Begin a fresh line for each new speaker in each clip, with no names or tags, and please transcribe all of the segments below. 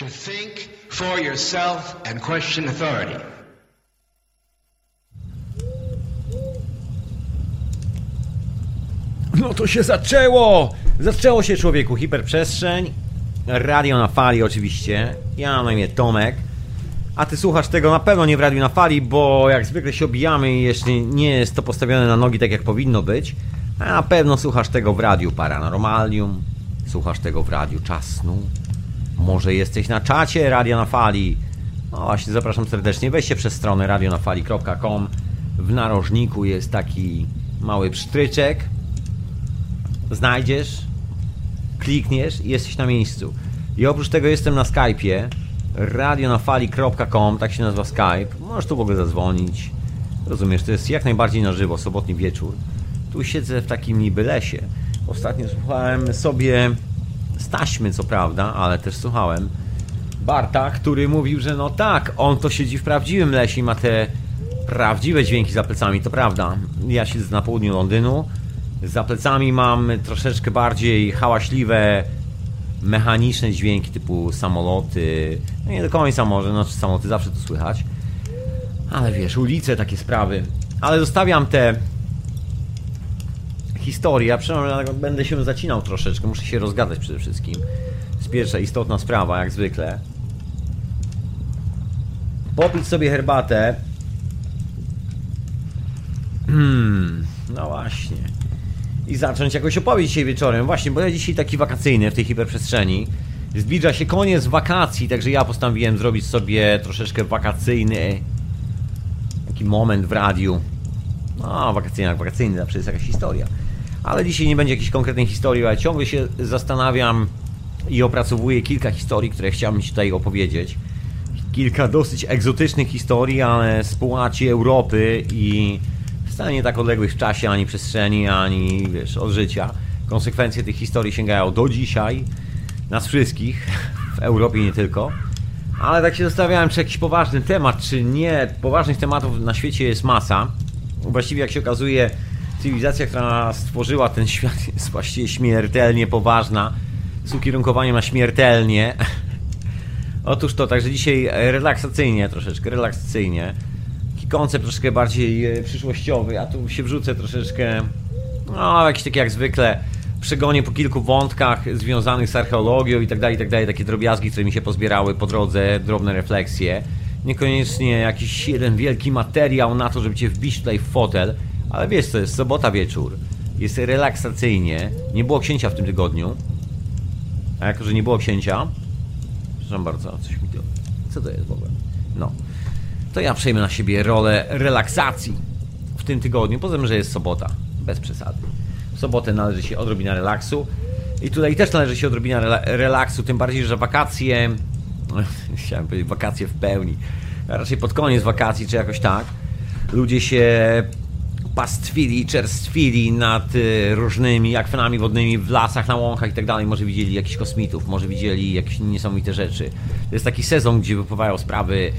to think for yourself and question authority.
No to się zaczęło! Zaczęło się człowieku, hiperprzestrzeń, radio na fali oczywiście, ja mam na imię Tomek, a ty słuchasz tego na pewno nie w radiu na fali, bo jak zwykle się obijamy i jeszcze nie jest to postawione na nogi tak jak powinno być, a na pewno słuchasz tego w radiu Paranormalium, słuchasz tego w radiu Czasnu, może jesteś na czacie Radia na Fali. No właśnie, zapraszam serdecznie. Weźcie przez stronę radionafali.com. W narożniku jest taki mały psztryczek. Znajdziesz, klikniesz i jesteś na miejscu. I oprócz tego jestem na Skype'ie radionafali.com, tak się nazywa Skype. Możesz tu w ogóle zadzwonić. Rozumiesz, to jest jak najbardziej na żywo, sobotni wieczór. Tu siedzę w takim niby lesie. Ostatnio słuchałem sobie z taśmy, co prawda, ale też słuchałem Barta, który mówił, że no tak, on to siedzi w prawdziwym lesie i ma te prawdziwe dźwięki za plecami, to prawda. Ja siedzę na południu Londynu, za plecami mam troszeczkę bardziej hałaśliwe, mechaniczne dźwięki typu samoloty, no nie do końca może, no samoloty zawsze to słychać, ale wiesz, ulice, takie sprawy. Ale zostawiam te historia, przynajmniej będę się zacinał troszeczkę, muszę się rozgadać przede wszystkim. To jest pierwsza istotna sprawa, jak zwykle. Popić sobie herbatę. Hmm, no właśnie. I zacząć jakoś opowiedź dzisiaj wieczorem. Właśnie, bo ja dzisiaj taki wakacyjny w tej hiperprzestrzeni. Zbliża się koniec wakacji, także ja postanowiłem zrobić sobie troszeczkę wakacyjny taki moment w radiu. No, wakacyjny jak wakacyjny, zawsze jest jakaś historia. Ale dzisiaj nie będzie jakiejś konkretnej historii, ale ciągle się zastanawiam i opracowuję kilka historii, które chciałbym Ci tutaj opowiedzieć. Kilka dosyć egzotycznych historii, ale z półaci Europy i wcale nie tak odległych w czasie, ani przestrzeni, ani wiesz, od życia. Konsekwencje tych historii sięgają do dzisiaj, nas wszystkich, w Europie nie tylko. Ale tak się zastanawiałem, czy jakiś poważny temat, czy nie. Poważnych tematów na świecie jest masa. Właściwie, jak się okazuje, cywilizacja, która stworzyła ten świat jest właściwie śmiertelnie poważna z ukierunkowaniem na śmiertelnie. Otóż to, także dzisiaj relaksacyjnie troszeczkę, relaksacyjnie. Taki koncept troszkę bardziej e, przyszłościowy, a tu się wrzucę troszeczkę, no jakiś taki jak zwykle, przegonię po kilku wątkach związanych z archeologią i tak dalej, i tak dalej, takie drobiazgi, które mi się pozbierały po drodze, drobne refleksje. Niekoniecznie jakiś jeden wielki materiał na to, żeby cię wbić tutaj w fotel, ale wiesz co, jest? Sobota wieczór, jest relaksacyjnie, nie było księcia w tym tygodniu, a jako, że nie było księcia, przepraszam bardzo, coś mi to... Co to jest w ogóle? No. To ja przejmę na siebie rolę relaksacji w tym tygodniu, poza tym, że jest sobota, bez przesady. W sobotę należy się odrobina relaksu. I tutaj też należy się odrobina rela relaksu, tym bardziej, że wakacje... Chciałem powiedzieć wakacje w pełni, a raczej pod koniec wakacji, czy jakoś tak, ludzie się pastwili, czerstwili nad y, różnymi akwenami wodnymi w lasach, na łąkach i tak dalej. Może widzieli jakichś kosmitów, może widzieli jakieś niesamowite rzeczy. To jest taki sezon, gdzie wypływają sprawy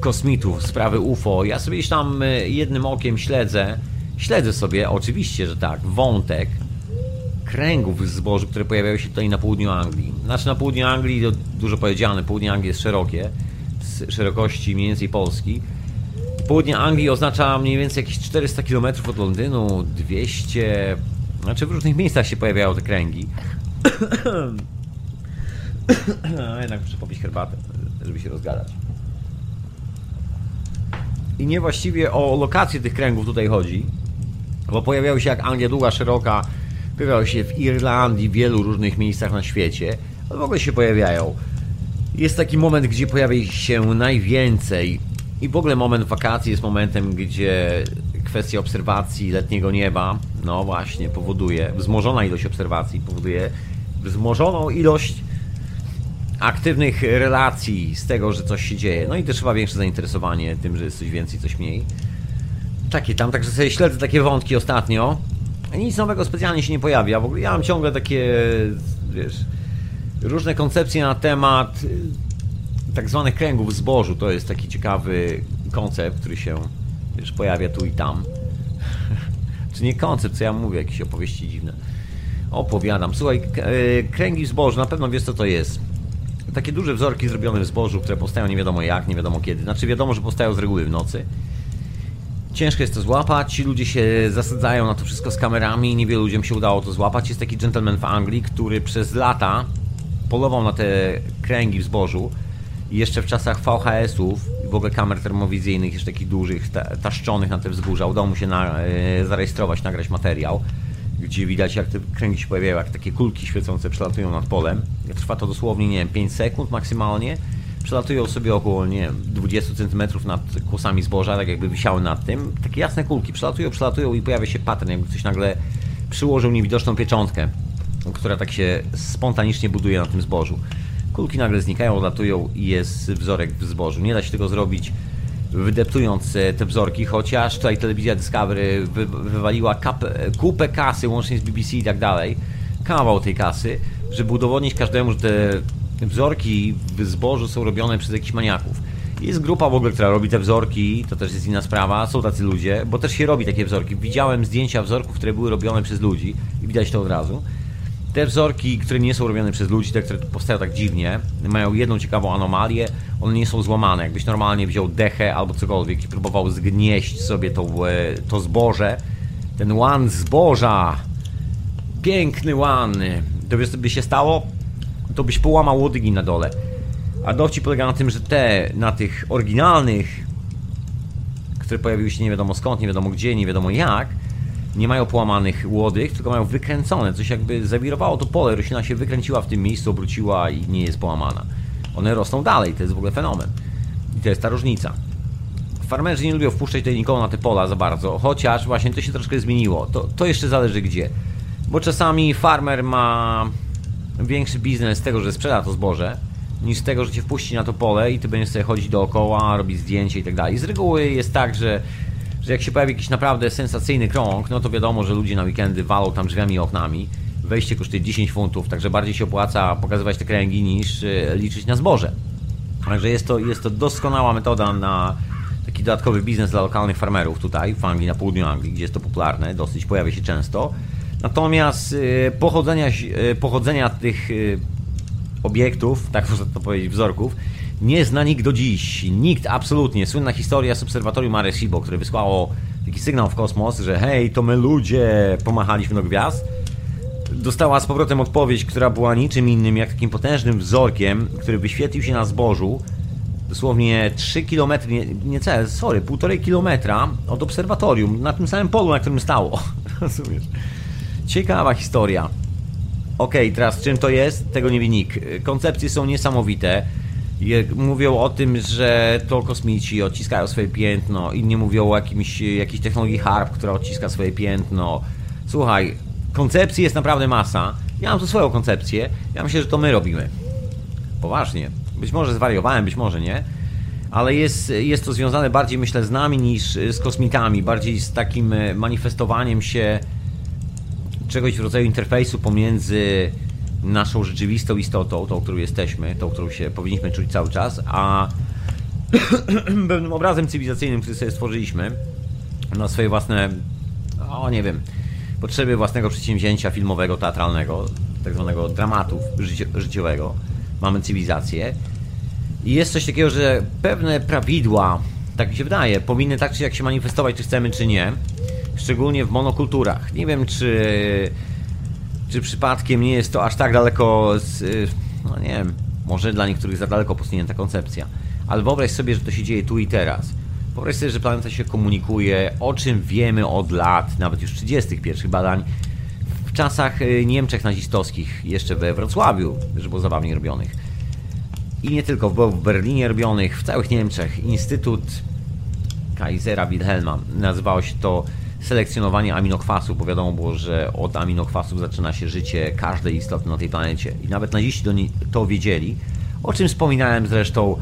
kosmitów, sprawy UFO. Ja sobie gdzieś tam y, jednym okiem śledzę, śledzę sobie, oczywiście, że tak, wątek kręgów zbożu, które pojawiają się tutaj na południu Anglii. Znaczy na południu Anglii, dużo powiedziane, południe Anglii jest szerokie, z szerokości mniej więcej Polski Południe Anglii oznacza mniej więcej jakieś 400 km od Londynu, 200... Znaczy w różnych miejscach się pojawiają te kręgi. jednak muszę popić herbatę, żeby się rozgadać. I nie właściwie o lokację tych kręgów tutaj chodzi, bo pojawiały się jak Anglia długa, szeroka, pojawiały się w Irlandii, w wielu różnych miejscach na świecie, ale w ogóle się pojawiają. Jest taki moment, gdzie pojawia się najwięcej i w ogóle moment wakacji jest momentem, gdzie kwestia obserwacji letniego nieba, no właśnie, powoduje, wzmożona ilość obserwacji powoduje wzmożoną ilość aktywnych relacji z tego, że coś się dzieje. No i też chyba większe zainteresowanie tym, że jest coś więcej, coś mniej. Takie tam, także sobie śledzę takie wątki ostatnio. Nic nowego specjalnie się nie pojawia. W ogóle ja mam ciągle takie, wiesz, różne koncepcje na temat tak zwanych kręgów zbożu. To jest taki ciekawy koncept, który się wiesz, pojawia tu i tam. Czy nie koncept, co ja mówię, jakieś opowieści dziwne. Opowiadam. Słuchaj, e, kręgi zbożu, na pewno wiesz co to jest. takie duże wzorki zrobione w zbożu, które powstają nie wiadomo jak, nie wiadomo kiedy. Znaczy wiadomo, że powstają z reguły w nocy. Ciężko jest to złapać, ci ludzie się zasadzają na to wszystko z kamerami, niewielu ludziom się udało to złapać. Jest taki gentleman w Anglii, który przez lata polował na te kręgi w zbożu i jeszcze w czasach VHS-ów i w ogóle kamer termowizyjnych, jeszcze takich dużych, taszczonych na te wzgórza, udało mu się na, e, zarejestrować, nagrać materiał, gdzie widać jak te kręgi się pojawiają, jak takie kulki świecące przelatują nad polem. Trwa to dosłownie, nie wiem, 5 sekund maksymalnie. Przelatują sobie około, nie wiem, 20 cm nad kłosami zboża, tak jakby wisiały nad tym. Takie jasne kulki przelatują, przelatują i pojawia się pattern, jakby ktoś nagle przyłożył niewidoczną pieczątkę, która tak się spontanicznie buduje na tym zbożu. Kulki nagle znikają, odlatują i jest wzorek w zbożu. Nie da się tego zrobić wydeptując e, te wzorki, chociaż tutaj telewizja Discovery wy, wywaliła kap, kupę kasy, łącznie z BBC i tak dalej, kawał tej kasy, żeby udowodnić każdemu, że te wzorki w zbożu są robione przez jakichś maniaków. Jest grupa w ogóle, która robi te wzorki, to też jest inna sprawa, są tacy ludzie, bo też się robi takie wzorki. Widziałem zdjęcia wzorków, które były robione przez ludzi i widać to od razu. Te wzorki, które nie są robione przez ludzi, te, które powstają tak dziwnie, mają jedną ciekawą anomalię. One nie są złamane. Jakbyś normalnie wziął dechę albo cokolwiek i próbował zgnieść sobie to, e, to zboże, ten łan zboża, piękny łan, to by się stało? To byś połamał łodygi na dole. A dowcip polega na tym, że te, na tych oryginalnych, które pojawiły się nie wiadomo skąd, nie wiadomo gdzie, nie wiadomo jak, nie mają połamanych łodych, tylko mają wykręcone. Coś jakby zawirowało to pole, roślina się wykręciła w tym miejscu, obróciła i nie jest połamana. One rosną dalej, to jest w ogóle fenomen. I to jest ta różnica. Farmerzy nie lubią wpuszczać tutaj nikogo na te pola za bardzo, chociaż właśnie to się troszkę zmieniło. To, to jeszcze zależy gdzie. Bo czasami farmer ma większy biznes z tego, że sprzeda to zboże, niż z tego, że cię wpuści na to pole i ty będziesz sobie chodzić dookoła, robić zdjęcie i tak dalej. Z reguły jest tak, że że jak się pojawi jakiś naprawdę sensacyjny krąg, no to wiadomo, że ludzie na weekendy walą tam drzwiami i oknami. Wejście kosztuje 10 funtów, także bardziej się opłaca pokazywać te kręgi niż e, liczyć na zboże. Także jest to, jest to doskonała metoda na taki dodatkowy biznes dla lokalnych farmerów tutaj w Anglii, na południu Anglii, gdzie jest to popularne, dosyć pojawia się często. Natomiast e, pochodzenia, e, pochodzenia tych obiektów, tak można to powiedzieć, wzorków, nie zna nikt do dziś. Nikt absolutnie. Słynna historia z obserwatorium Arecibo, które wysłało taki sygnał w kosmos, że hej, to my ludzie pomachaliśmy do gwiazd. Dostała z powrotem odpowiedź, która była niczym innym jak takim potężnym wzorkiem, który wyświetlił się na zbożu dosłownie 3 km, nie, nie całe, sorry, 1,5 km od obserwatorium, na tym samym polu, na którym stało. Rozumiesz? Ciekawa historia. Okej, okay, teraz czym to jest? Tego nie wie nikt. Koncepcje są niesamowite mówią o tym, że to kosmici odciskają swoje piętno, inni mówią o jakimś, jakiejś technologii HARP, która odciska swoje piętno. Słuchaj, koncepcji jest naprawdę masa. Ja mam tu swoją koncepcję. Ja myślę, że to my robimy. Poważnie. Być może zwariowałem, być może nie. Ale jest, jest to związane bardziej, myślę, z nami niż z kosmitami. Bardziej z takim manifestowaniem się czegoś w rodzaju interfejsu pomiędzy naszą rzeczywistą istotą, tą, którą jesteśmy, tą, którą się powinniśmy czuć cały czas, a pewnym obrazem cywilizacyjnym, który sobie stworzyliśmy na swoje własne, o nie wiem, potrzeby własnego przedsięwzięcia filmowego, teatralnego, tak zwanego dramatu życi życiowego. Mamy cywilizację. I jest coś takiego, że pewne prawidła, tak mi się wydaje, powinny tak czy jak się manifestować, czy chcemy, czy nie. Szczególnie w monokulturach. Nie wiem, czy czy przypadkiem nie jest to aż tak daleko z, y, no nie wiem, może dla niektórych za daleko posunięta koncepcja, ale wyobraź sobie, że to się dzieje tu i teraz. Wyobraź sobie, że planeta się komunikuje, o czym wiemy od lat, nawet już 30. pierwszych badań, w czasach y, Niemczech nazistowskich, jeszcze we Wrocławiu, że było zabawnie robionych. I nie tylko, było w Berlinie robionych, w całych Niemczech. Instytut Kaisera Wilhelma, nazywało się to selekcjonowanie aminokwasów, bo wiadomo było, że od aminokwasów zaczyna się życie każdej istoty na tej planecie. I nawet naziści to wiedzieli, o czym wspominałem zresztą,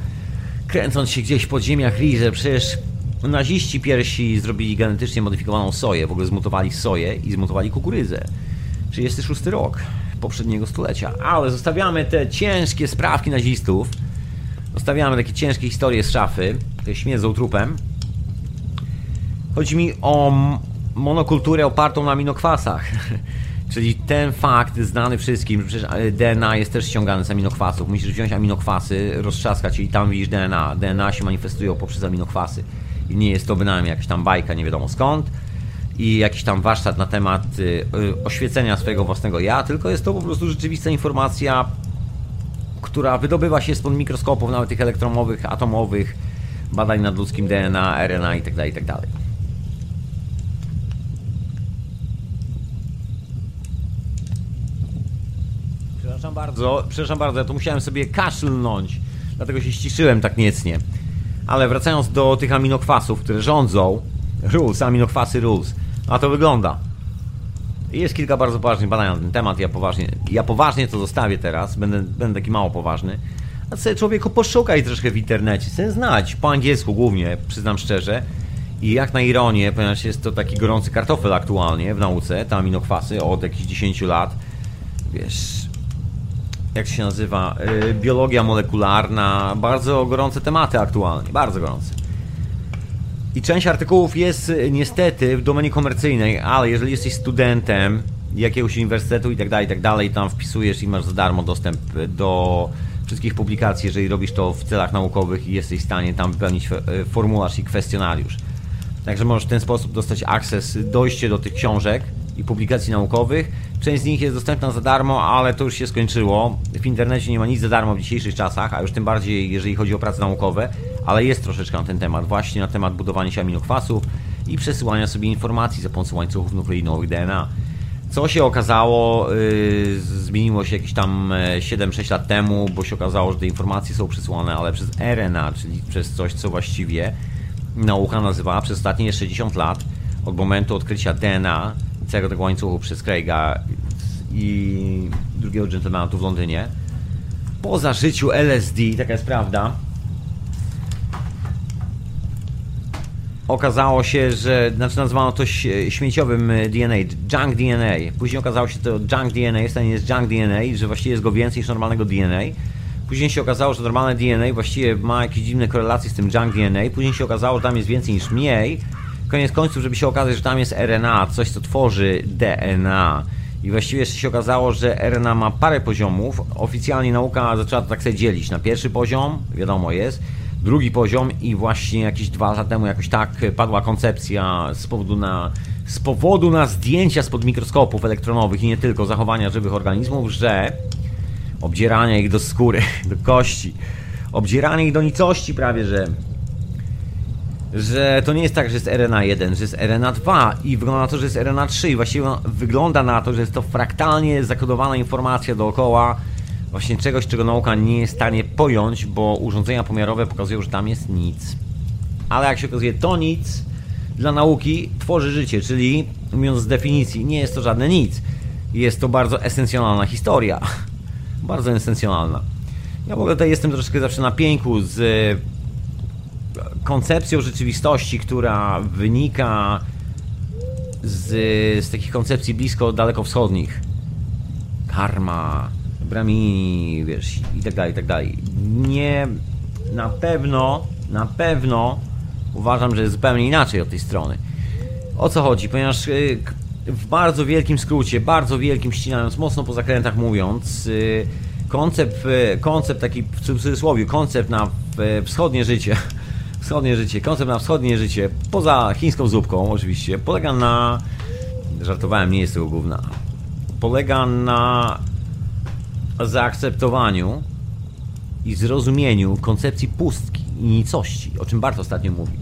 kręcąc się gdzieś w podziemiach Rii, że przecież naziści pierwsi zrobili genetycznie modyfikowaną soję, w ogóle zmutowali soję i zmutowali kukurydzę. 36 rok poprzedniego stulecia. Ale zostawiamy te ciężkie sprawki nazistów, zostawiamy takie ciężkie historie z szafy, które śmierdzą trupem. Chodzi mi o monokulturę opartą na aminokwasach. Czyli ten fakt znany wszystkim, że przecież e, DNA jest też ściągane z aminokwasów. Musisz wziąć aminokwasy, roztrzaskać i tam widzisz DNA. DNA się manifestują poprzez aminokwasy. I nie jest to bynajmniej jakaś tam bajka, nie wiadomo skąd. I jakiś tam warsztat na temat y, y, oświecenia swojego własnego ja, tylko jest to po prostu rzeczywista informacja, która wydobywa się spod mikroskopów, nawet tych elektromowych, atomowych, badań nad ludzkim DNA, RNA itd. itd. Przepraszam bardzo, przepraszam bardzo, ja to musiałem sobie kaszlnąć, dlatego się ściszyłem tak niecnie. Ale wracając do tych aminokwasów, które rządzą, rules, aminokwasy rules, a to wygląda. Jest kilka bardzo poważnych badań na ten temat, ja poważnie, ja poważnie to zostawię teraz, będę, będę taki mało poważny. A sobie człowieku poszukaj troszkę w internecie, chcę znać, po angielsku głównie, przyznam szczerze. I jak na ironię, ponieważ jest to taki gorący kartofel aktualnie w nauce, te aminokwasy od jakichś 10 lat, wiesz, jak się nazywa, yy, biologia molekularna, bardzo gorące tematy aktualnie, bardzo gorące. I część artykułów jest y, niestety w domenie komercyjnej, ale jeżeli jesteś studentem jakiegoś uniwersytetu i tak dalej, i tak dalej, tam wpisujesz i masz za darmo dostęp do wszystkich publikacji, jeżeli robisz to w celach naukowych i jesteś w stanie tam wypełnić y, formularz i kwestionariusz. Także możesz w ten sposób dostać akces, dojście do tych książek i publikacji naukowych. Część z nich jest dostępna za darmo, ale to już się skończyło. W internecie nie ma nic za darmo w dzisiejszych czasach, a już tym bardziej jeżeli chodzi o prace naukowe, ale jest troszeczkę na ten temat, właśnie na temat budowania się aminokwasów i przesyłania sobie informacji za pomocą łańcuchów nukleinowych DNA. Co się okazało, yy, zmieniło się jakieś tam 7-6 e, lat temu, bo się okazało, że te informacje są przesyłane, ale przez RNA, czyli przez coś, co właściwie nauka nazywała przez ostatnie 60 lat, od momentu odkrycia DNA, całego tego łańcuchu przez Craiga i drugiego gentlemana tu w Londynie. Poza życiu LSD, taka jest prawda, okazało się, że, znaczy nazwano to śmieciowym e, DNA, junk DNA. Później okazało się to junk DNA, stanie jest junk DNA, że właściwie jest go więcej niż normalnego DNA. Później się okazało, że normalne DNA właściwie ma jakieś dziwne korelacje z tym junk DNA. Później się okazało, że tam jest więcej niż mniej. Koniec końców, żeby się okazać, że tam jest RNA, coś co tworzy DNA. I właściwie jeszcze się okazało, że RNA ma parę poziomów. Oficjalnie nauka zaczęła to tak sobie dzielić na pierwszy poziom, wiadomo jest, drugi poziom i właśnie jakieś dwa lata temu jakoś tak padła koncepcja z powodu na, z powodu na zdjęcia spod mikroskopów elektronowych i nie tylko zachowania żywych organizmów, że obdzierania ich do skóry, do kości, obdzieranie ich do nicości prawie, że że to nie jest tak, że jest RNA 1, że jest RNA 2 i wygląda na to, że jest RNA 3 i właściwie wygląda na to, że jest to fraktalnie zakodowana informacja dookoła właśnie czegoś, czego nauka nie jest w stanie pojąć, bo urządzenia pomiarowe pokazują, że tam jest nic. Ale jak się okazuje, to nic dla nauki tworzy życie, czyli mówiąc z definicji, nie jest to żadne nic. Jest to bardzo esencjonalna historia. bardzo esencjonalna. Ja w ogóle tutaj jestem troszkę zawsze na pięku z koncepcją rzeczywistości, która wynika z, z takich koncepcji blisko dalekowschodnich. Karma, Brahmini, wiesz, i tak dalej, i tak dalej. Nie, na pewno, na pewno uważam, że jest zupełnie inaczej od tej strony. O co chodzi? Ponieważ y, w bardzo wielkim skrócie, bardzo wielkim ścinając, mocno po zakrętach mówiąc, y, koncept, y, koncept taki w cudzysłowie, koncept na wschodnie życie, wschodnie życie, koncept na wschodnie życie, poza chińską zupką oczywiście, polega na, żartowałem, nie jest tego główna, polega na zaakceptowaniu i zrozumieniu koncepcji pustki i nicości, o czym Bart ostatnio mówił.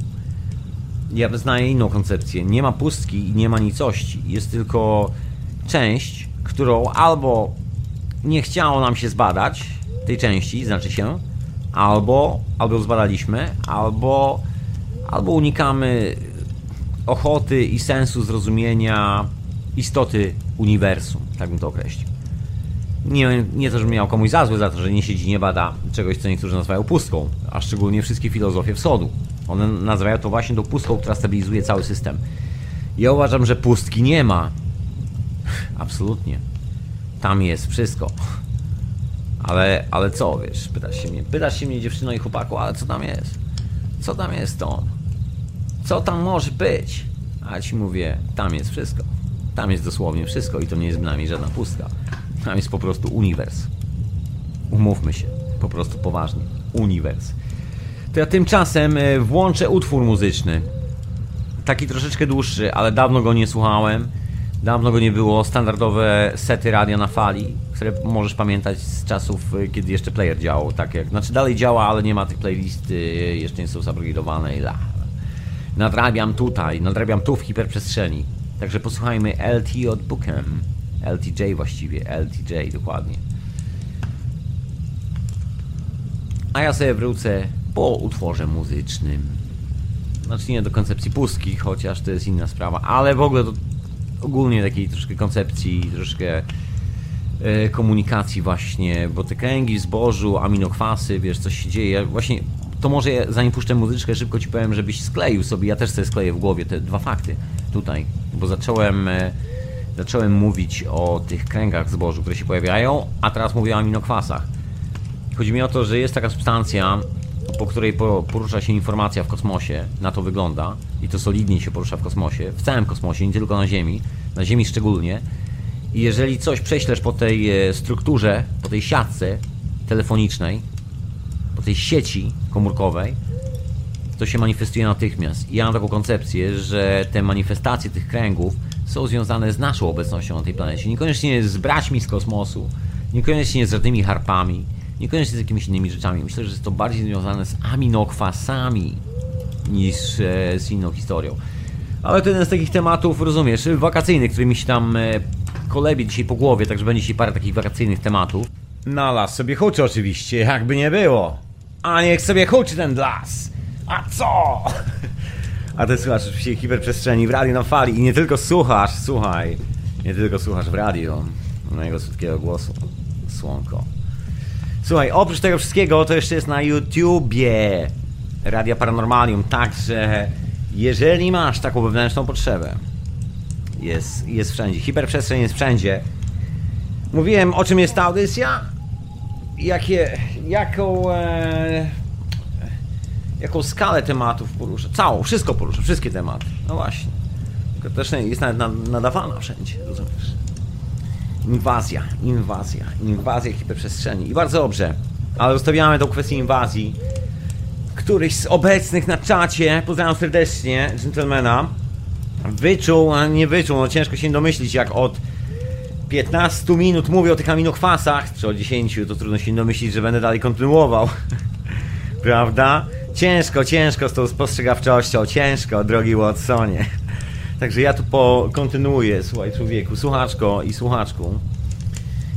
Ja wyznaję inną koncepcję. Nie ma pustki i nie ma nicości. Jest tylko część, którą albo nie chciało nam się zbadać, tej części, znaczy się, albo, albo zbadaliśmy, albo, albo unikamy ochoty i sensu zrozumienia istoty uniwersum, tak bym to określił. Nie, nie to, żebym miał komuś za zły za to, że nie siedzi, nie bada czegoś, co niektórzy nazywają pustką, a szczególnie wszystkie filozofie wschodu. One nazywają to właśnie tą pustką, która stabilizuje cały system. Ja uważam, że pustki nie ma. Absolutnie. Tam jest wszystko. Ale, ale co, wiesz, pytasz się mnie, pytasz się mnie dziewczyno i chłopaku, ale co tam jest? Co tam jest to? Co tam może być? A ci mówię, tam jest wszystko. Tam jest dosłownie wszystko i to nie jest dla mnie żadna pustka. Tam jest po prostu uniwers. Umówmy się, po prostu poważnie. Uniwers. To ja tymczasem e, włączę utwór muzyczny. Taki troszeczkę dłuższy, ale dawno go nie słuchałem. Dawno go nie było. Standardowe sety radia na fali, które możesz pamiętać z czasów, e, kiedy jeszcze player działał. Tak jak, znaczy dalej działa, ale nie ma tych playlisty, jeszcze nie są zabrugidowane i la. Nadrabiam tutaj, nadrabiam tu w hiperprzestrzeni. Także posłuchajmy LT od Bookem. LTJ właściwie, LTJ dokładnie. A ja sobie wrócę po utworze muzycznym. Znaczy nie do koncepcji pustki, chociaż to jest inna sprawa, ale w ogóle do ogólnie takiej troszkę koncepcji, troszkę e, komunikacji właśnie, bo te kręgi w zbożu, aminokwasy, wiesz, coś się dzieje. Właśnie to może zanim puszczę muzyczkę, szybko ci powiem, żebyś skleił sobie, ja też sobie skleję w głowie te dwa fakty tutaj, bo zacząłem, e, zacząłem mówić o tych kręgach zbożu, które się pojawiają, a teraz mówię o aminokwasach. Chodzi mi o to, że jest taka substancja, po której po- porusza się informacja w kosmosie, na to wygląda, i to solidnie się porusza w kosmosie, w całym kosmosie, nie tylko na Ziemi, na Ziemi szczególnie. I jeżeli coś prześlesz po tej e, strukturze, po tej siatce telefonicznej, po tej sieci komórkowej, to się manifestuje natychmiast. I ja mam taką koncepcję, że te manifestacje tych kręgów są związane z naszą obecnością na tej planecie. Niekoniecznie z braćmi z kosmosu, niekoniecznie z żadnymi harpami, niekoniecznie z jakimiś innymi rzeczami. Myślę, że jest to bardziej związane z aminokwasami niż z inną historią. Ale to jeden z takich tematów, rozumiesz, wakacyjnych, który mi się tam e, kolebie dzisiaj po głowie, także będzie dzisiaj parę takich wakacyjnych tematów. Na las sobie huczy oczywiście, jakby nie było. A niech sobie huczy ten las. A co? A ty słuchasz oczywiście hiperprzestrzeni w radiu na fali i nie tylko słuchasz, słuchaj, nie tylko słuchasz w radio mojego słodkiego głosu, słonko. Słuchaj, oprócz tego wszystkiego to jeszcze jest na YouTubie Radia Paranormalium, także jeżeli masz taką wewnętrzną potrzebę, jest, jest wszędzie, hiperprzestrzeń jest wszędzie. Mówiłem o czym jest ta audycja? Jakie, jaką, e, jaką skalę tematów porusza? Całą, wszystko porusza, wszystkie tematy. No właśnie. Tylko też jest nawet nad- nadawana wszędzie, rozumiesz? Inwazja, inwazja, inwazja hiperprzestrzeni. I bardzo dobrze, ale zostawiamy tą kwestię inwazji. Któryś z obecnych na czacie, pozdrawiam serdecznie, gentlemana, wyczuł, a nie wyczuł, no ciężko się domyślić, jak od 15 minut mówię o tych aminokwasach, czy o 10, to trudno się domyślić, że będę dalej kontynuował. Prawda? Ciężko, ciężko z tą spostrzegawczością, ciężko, drogi Watsonie. Także ja tu kontynuuję, słuchaj człowieku, słuchaczko i słuchaczku,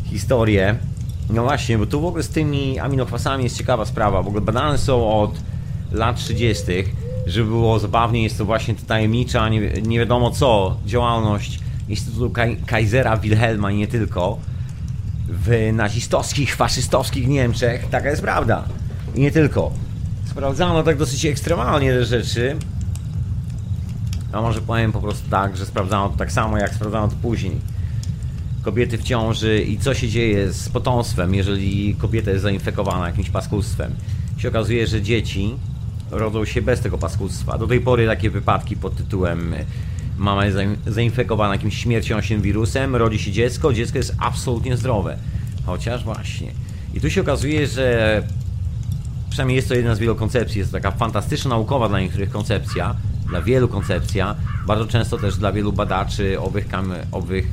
historię. No właśnie, bo tu w ogóle z tymi aminokwasami jest ciekawa sprawa. W ogóle badane są od lat 30., żeby było zabawnie, jest to właśnie ta tajemnicza, nie, nie wiadomo co, działalność Instytutu Kaisera Wilhelma i nie tylko w nazistowskich, faszystowskich Niemczech. Taka jest prawda. I nie tylko. Sprawdzano tak dosyć ekstremalnie te rzeczy. A może powiem po prostu tak, że sprawdzano to tak samo, jak sprawdzano to później. Kobiety w ciąży i co się dzieje z potomstwem, jeżeli kobieta jest zainfekowana jakimś paskudstwem. Się okazuje, że dzieci rodzą się bez tego paskudstwa. Do tej pory takie wypadki pod tytułem y, mama jest zain- zainfekowana jakimś śmiercionośnym wirusem, rodzi się dziecko, dziecko jest absolutnie zdrowe. Chociaż właśnie. I tu się okazuje, że przynajmniej jest to jedna z wielu koncepcji, jest to taka fantastyczna naukowa dla niektórych koncepcja, dla wielu koncepcja, bardzo często też dla wielu badaczy owych, kam, owych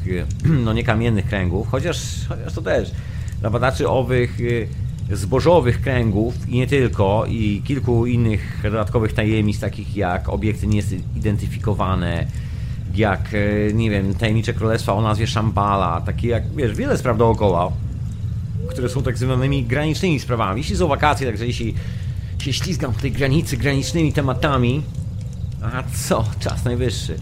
e, no nie kamiennych kręgów, chociaż, chociaż to też, dla badaczy owych e, zbożowych kręgów i nie tylko, i kilku innych dodatkowych tajemnic, takich jak obiekty niezidentyfikowane, jak, e, nie wiem, tajemnicze królestwa o nazwie Shambhala, takie jak, wiesz, wiele spraw dookoła, które są tak zwanymi granicznymi sprawami. Jeśli są wakacje, także jeśli się ślizgam po tej granicy granicznymi tematami, a co? Czas najwyższy.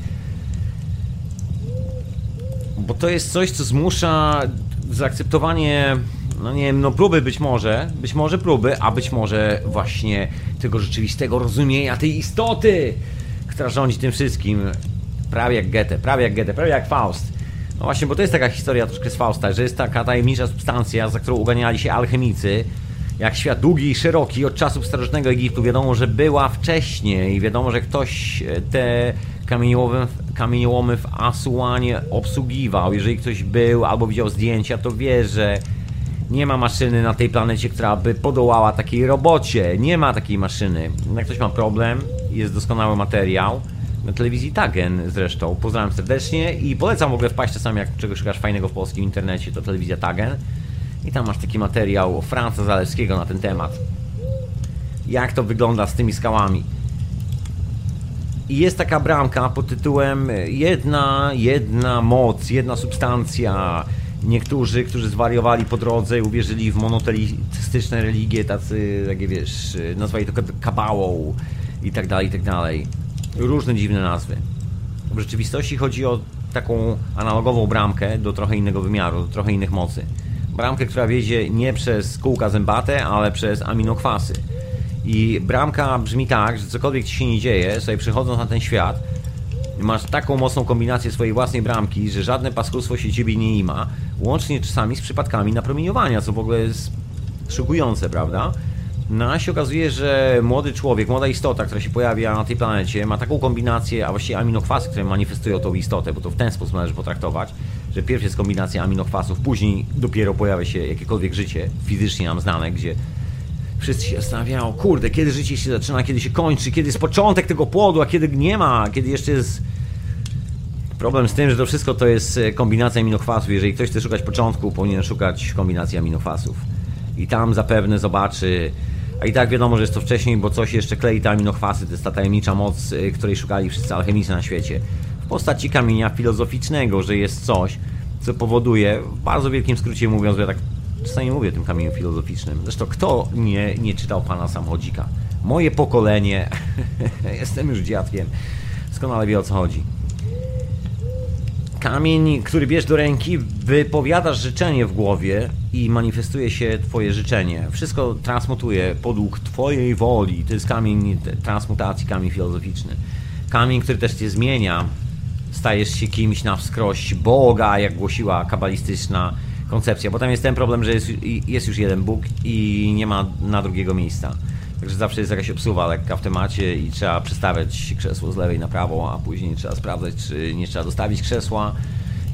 Bo to jest coś, co zmusza zaakceptowanie, no nie wiem, no próby być może, być może próby, a być może właśnie tego rzeczywistego rozumienia tej istoty, która rządzi tym wszystkim. Prawie jak Goethe, prawie jak Goethe, prawie jak Faust. No właśnie, bo to jest taka historia troszkę z Fausta, że jest taka tajemnicza substancja, za którą uganiali się alchemicy. Jak świat długi i szeroki od czasów starożytnego Egiptu, wiadomo, że była wcześniej. Wiadomo, że ktoś te Kamieniołomy, kamieniołomy w Asuanie obsługiwał. Jeżeli ktoś był albo widział zdjęcia, to wie, że nie ma maszyny na tej planecie, która by podołała takiej robocie. Nie ma takiej maszyny. Jak ktoś ma problem, jest doskonały materiał. Na telewizji Tagen zresztą. Pozdrawiam serdecznie i polecam w ogóle wpaść czasami, jak czegoś szukasz fajnego w polskim internecie, to telewizja Tagen. I tam masz taki materiał Franca Zalewskiego na ten temat. Jak to wygląda z tymi skałami. I jest taka bramka pod tytułem jedna, jedna moc, jedna substancja. Niektórzy, którzy zwariowali po drodze i uwierzyli w monoteistyczne religie, tacy, takie wiesz, nazwali to kabałą i tak dalej, i tak dalej. Różne dziwne nazwy. W rzeczywistości chodzi o taką analogową bramkę do trochę innego wymiaru, do trochę innych mocy. Bramkę, która wiedzie nie przez kółka zębate, ale przez aminokwasy. I bramka brzmi tak, że cokolwiek ci się nie dzieje, sobie przychodząc na ten świat, masz taką mocną kombinację swojej własnej bramki, że żadne paskustwo się ciebie nie ima, łącznie czasami z przypadkami napromieniowania, co w ogóle jest szokujące, prawda? No a się okazuje, że młody człowiek, młoda istota, która się pojawia na tej planecie, ma taką kombinację, a właściwie aminokwasy, które manifestują tą istotę, bo to w ten sposób należy potraktować, że pierw jest kombinacja aminokwasów, później dopiero pojawia się jakiekolwiek życie fizycznie nam znane, gdzie wszyscy się zastanawiają, kurde, kiedy życie się zaczyna, kiedy się kończy, kiedy jest początek tego płodu, a kiedy nie ma, kiedy jeszcze jest... Problem z tym, że to wszystko to jest e, kombinacja aminokwasów. Jeżeli ktoś chce szukać początku, powinien szukać kombinacji aminokwasów. I tam zapewne zobaczy a i tak wiadomo, że jest to wcześniej, bo coś jeszcze klei te aminokwasy. To jest ta tajemnicza moc, y, której szukali wszyscy alchemicy na świecie. W postaci kamienia filozoficznego, że jest coś, co powoduje, w bardzo wielkim skrócie mówiąc, ja tak czasami mówię o tym kamieniu filozoficznym. Zresztą kto nie, nie czytał pana samochodzika? Moje pokolenie, jestem już dziadkiem, doskonale wie o co chodzi. Kamień, który bierz do ręki, wypowiadasz życzenie w głowie i manifestuje się Twoje życzenie. Wszystko transmutuje podług Twojej woli. To jest kamień transmutacji, kamień filozoficzny. Kamień, który też Cię zmienia. Stajesz się kimś na wskroś Boga, jak głosiła kabalistyczna koncepcja. Bo tam jest ten problem, że jest, jest już jeden Bóg i nie ma na drugiego miejsca. Także zawsze jest jakaś obsuwa lekka w temacie i trzeba przestawiać krzesło z lewej na prawo, a później trzeba sprawdzać, czy nie trzeba dostawić krzesła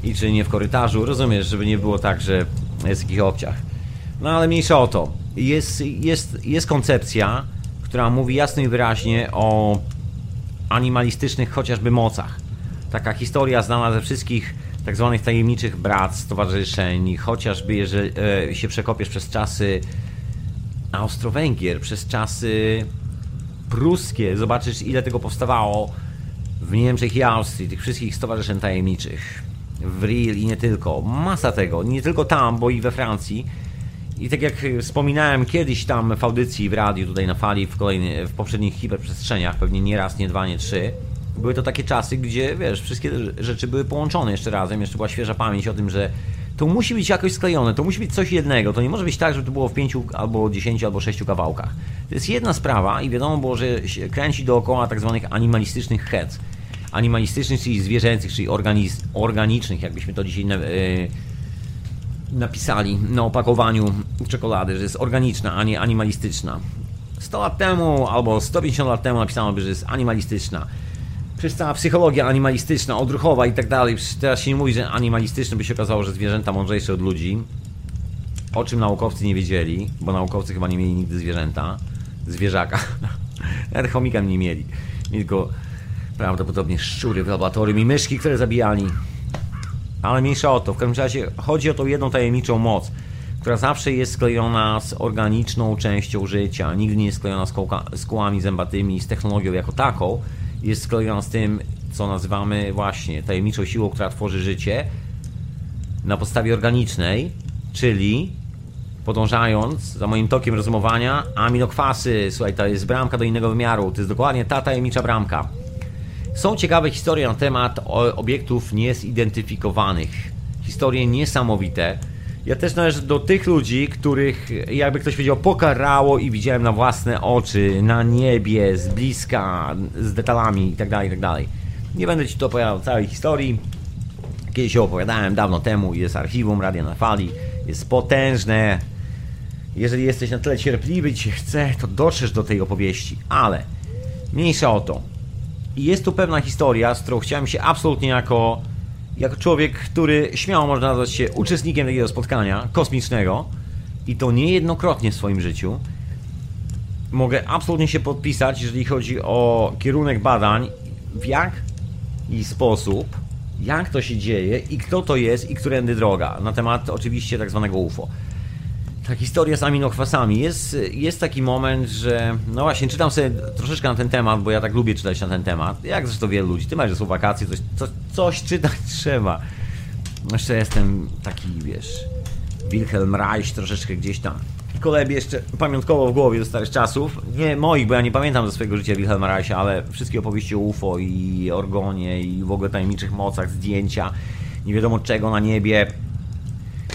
i czy nie w korytarzu. Rozumiesz, żeby nie było tak, że jest jakiś obciach. No ale mniejsza o to. Jest, jest, jest koncepcja, która mówi jasno i wyraźnie o animalistycznych chociażby mocach. Taka historia znana ze wszystkich tak zwanych tajemniczych brat, stowarzyszeń, chociażby jeżeli e, się przekopiesz przez czasy Austro-Węgier, przez czasy pruskie, zobaczysz ile tego powstawało w Niemczech i Austrii, tych wszystkich stowarzyszeń tajemniczych, w Ril i nie tylko. Masa tego, nie tylko tam, bo i we Francji. I tak jak wspominałem kiedyś tam w audycji w radiu, tutaj na fali, w, kolejny, w poprzednich hiperprzestrzeniach, pewnie nie raz, nie dwa, nie trzy, były to takie czasy, gdzie wiesz, wszystkie rzeczy były połączone jeszcze razem, jeszcze była świeża pamięć o tym, że to musi być jakoś sklejone, to musi być coś jednego. To nie może być tak, żeby to było w pięciu albo dziesięciu albo sześciu kawałkach. To jest jedna sprawa i wiadomo było, że się kręci dookoła tak zwanych animalistycznych heads. Animalistycznych, czyli zwierzęcych, czyli organiz, organicznych, jakbyśmy to dzisiaj yy, napisali na opakowaniu czekolady, że jest organiczna, a nie animalistyczna. 100 lat temu albo 150 lat temu napisano by, że jest animalistyczna. Przecież cała psychologia animalistyczna, odruchowa i tak dalej. Teraz się nie mówi, że animalistyczny by się okazało, że zwierzęta mądrzejsze od ludzi. O czym naukowcy nie wiedzieli, bo naukowcy chyba nie mieli nigdy zwierzęta. Zwierzaka. Nawet chomika nie mieli. tylko prawdopodobnie szczury w laboratorium i myszki, które zabijali. Ale mniejsza o to. W każdym razie chodzi o tą jedną tajemniczą moc, która zawsze jest sklejona z organiczną częścią życia. Nigdy nie jest sklejona z, kołka, z kołami zębatymi, z technologią jako taką. Jest sklejona z tym, co nazywamy właśnie tajemniczą siłą, która tworzy życie na podstawie organicznej, czyli podążając za moim tokiem rozumowania, aminokwasy, słuchaj, to jest bramka do innego wymiaru, to jest dokładnie ta tajemnicza bramka. Są ciekawe historie na temat obiektów niezidentyfikowanych. Historie niesamowite. Ja też należę do tych ludzi, których, jakby ktoś powiedział, pokarało i widziałem na własne oczy, na niebie, z bliska, z detalami itd., tak itd. Tak Nie będę Ci tu opowiadał całej historii. Kiedyś się opowiadałem dawno temu, jest archiwum Radia na Fali, jest potężne. Jeżeli jesteś na tyle cierpliwy, Ci chce, to dotrzesz do tej opowieści, ale mniejsza o to. Jest tu pewna historia, z którą chciałem się absolutnie jako, jako człowiek, który śmiało można nazwać się uczestnikiem takiego spotkania kosmicznego i to niejednokrotnie w swoim życiu. Mogę absolutnie się podpisać, jeżeli chodzi o kierunek badań, w jak i sposób, jak to się dzieje i kto to jest i którędy droga. Na temat oczywiście tak zwanego UFO. Ta historia z aminokwasami. Jest, jest taki moment, że. No właśnie, czytam sobie troszeczkę na ten temat, bo ja tak lubię czytać na ten temat. Jak zresztą wielu ludzi. Ty masz, że są wakacje, coś, coś, coś czytać trzeba. Jeszcze jestem taki, wiesz. Wilhelm Reich troszeczkę gdzieś tam. Kolebie jeszcze pamiątkowo w głowie do starych czasów. Nie moich, bo ja nie pamiętam ze swojego życia Wilhelma Reicha, ale wszystkie opowieści o UFO i Orgonie i w ogóle tajemniczych mocach, zdjęcia, nie wiadomo czego na niebie.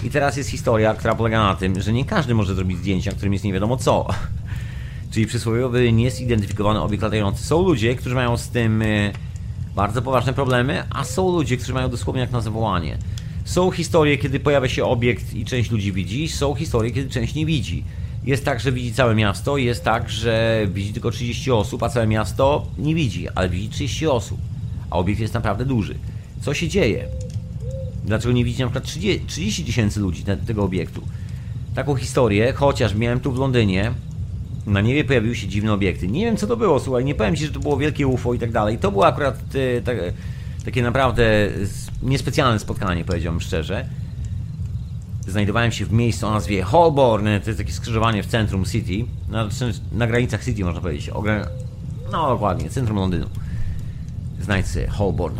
I teraz jest historia, która polega na tym, że nie każdy może zrobić zdjęcia, którym jest nie wiadomo co. Czyli przysłowiowy niezidentyfikowany obiekt latający. Są ludzie, którzy mają z tym y, bardzo poważne problemy, a są ludzie, którzy mają dosłownie jak na zawołanie. Są historie, kiedy pojawia się obiekt i część ludzi widzi, są historie, kiedy część nie widzi. Jest tak, że widzi całe miasto, jest tak, że widzi tylko 30 osób, a całe miasto nie widzi, ale widzi 30 osób. A obiekt jest naprawdę duży. Co się dzieje? Dlaczego nie widzi na przykład 30 tysięcy ludzi te, tego obiektu? Taką historię, chociaż miałem tu w Londynie, na niebie pojawiły się dziwne obiekty. Nie wiem co to było, słuchaj, nie powiem Ci, że to było wielkie UFO i tak dalej. To było akurat e, tak, takie naprawdę niespecjalne spotkanie, powiedziałbym szczerze. Znajdowałem się w miejscu o nazwie Holborn, to jest takie skrzyżowanie w centrum City, na, na granicach City można powiedzieć, no dokładnie, centrum Londynu. Znajdź sobie Holborn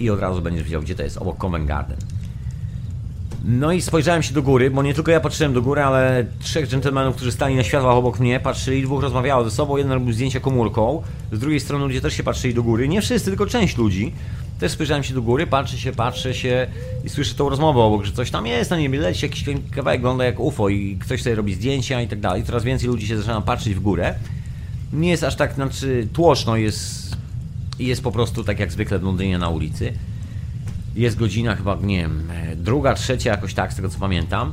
i od razu będziesz wiedział, gdzie to jest, obok Covent Garden. No i spojrzałem się do góry, bo nie tylko ja patrzyłem do góry, ale trzech dżentelmenów, którzy stali na światłach obok mnie, patrzyli, dwóch rozmawiało ze sobą, jeden robił zdjęcia komórką, z drugiej strony ludzie też się patrzyli do góry, nie wszyscy, tylko część ludzi. Też spojrzałem się do góry, patrzę się, patrzę się i słyszę tą rozmowę obok, że coś tam jest na niebie, leci jakiś kawałek, wygląda jak UFO i ktoś sobie robi zdjęcia i tak dalej. Coraz więcej ludzi się zaczyna patrzeć w górę. Nie jest aż tak, znaczy tłoczno jest, jest po prostu tak jak zwykle w Londynie na ulicy. Jest godzina chyba, nie wiem, druga, trzecia, jakoś tak, z tego co pamiętam.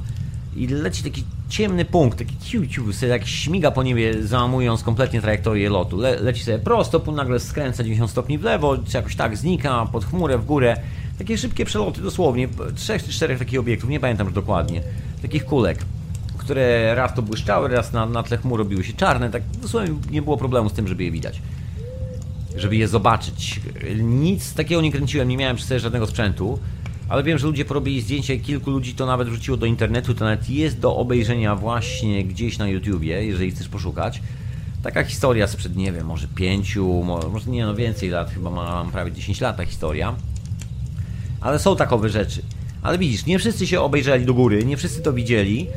I leci taki ciemny punkt, taki ciu, ciu, sobie jak śmiga po niebie, załamując kompletnie trajektorię lotu. Le, leci sobie prosto, pół nagle skręca 90 stopni w lewo, czy jakoś tak znika, pod chmurę, w górę. Takie szybkie przeloty, dosłownie, trzech czy czterech takich obiektów, nie pamiętam już dokładnie. Takich kulek, które raz to błyszczały, raz na, na tle chmur robiły się czarne, tak dosłownie nie było problemu z tym, żeby je widać żeby je zobaczyć. Nic takiego nie kręciłem, nie miałem przy sobie żadnego sprzętu, ale wiem, że ludzie porobili zdjęcia i kilku ludzi to nawet wrzuciło do internetu, to nawet jest do obejrzenia właśnie gdzieś na YouTubie, jeżeli chcesz poszukać. Taka historia sprzed, nie wiem, może pięciu, może nie no więcej lat, chyba mam prawie 10 lat ta historia. Ale są takowe rzeczy. Ale widzisz, nie wszyscy się obejrzeli do góry, nie wszyscy to widzieli,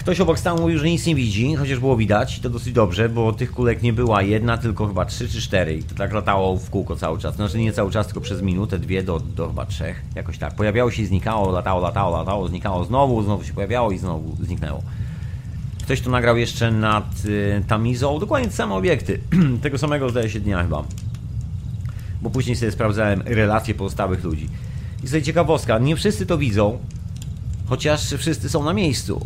Ktoś obok stał mówił, że nic nie widzi, chociaż było widać i to dosyć dobrze, bo tych kulek nie była jedna, tylko chyba trzy czy cztery i to tak latało w kółko cały czas. Znaczy nie cały czas, tylko przez minutę, dwie do, do chyba trzech, jakoś tak. Pojawiało się i znikało, latało, latało, latało, znikało znowu, znowu się pojawiało i znowu zniknęło. Ktoś to nagrał jeszcze nad y, Tamizą, dokładnie te same obiekty, tego samego zdaje się dnia chyba. Bo później sobie sprawdzałem relacje pozostałych ludzi. I sobie ciekawostka, nie wszyscy to widzą, chociaż wszyscy są na miejscu.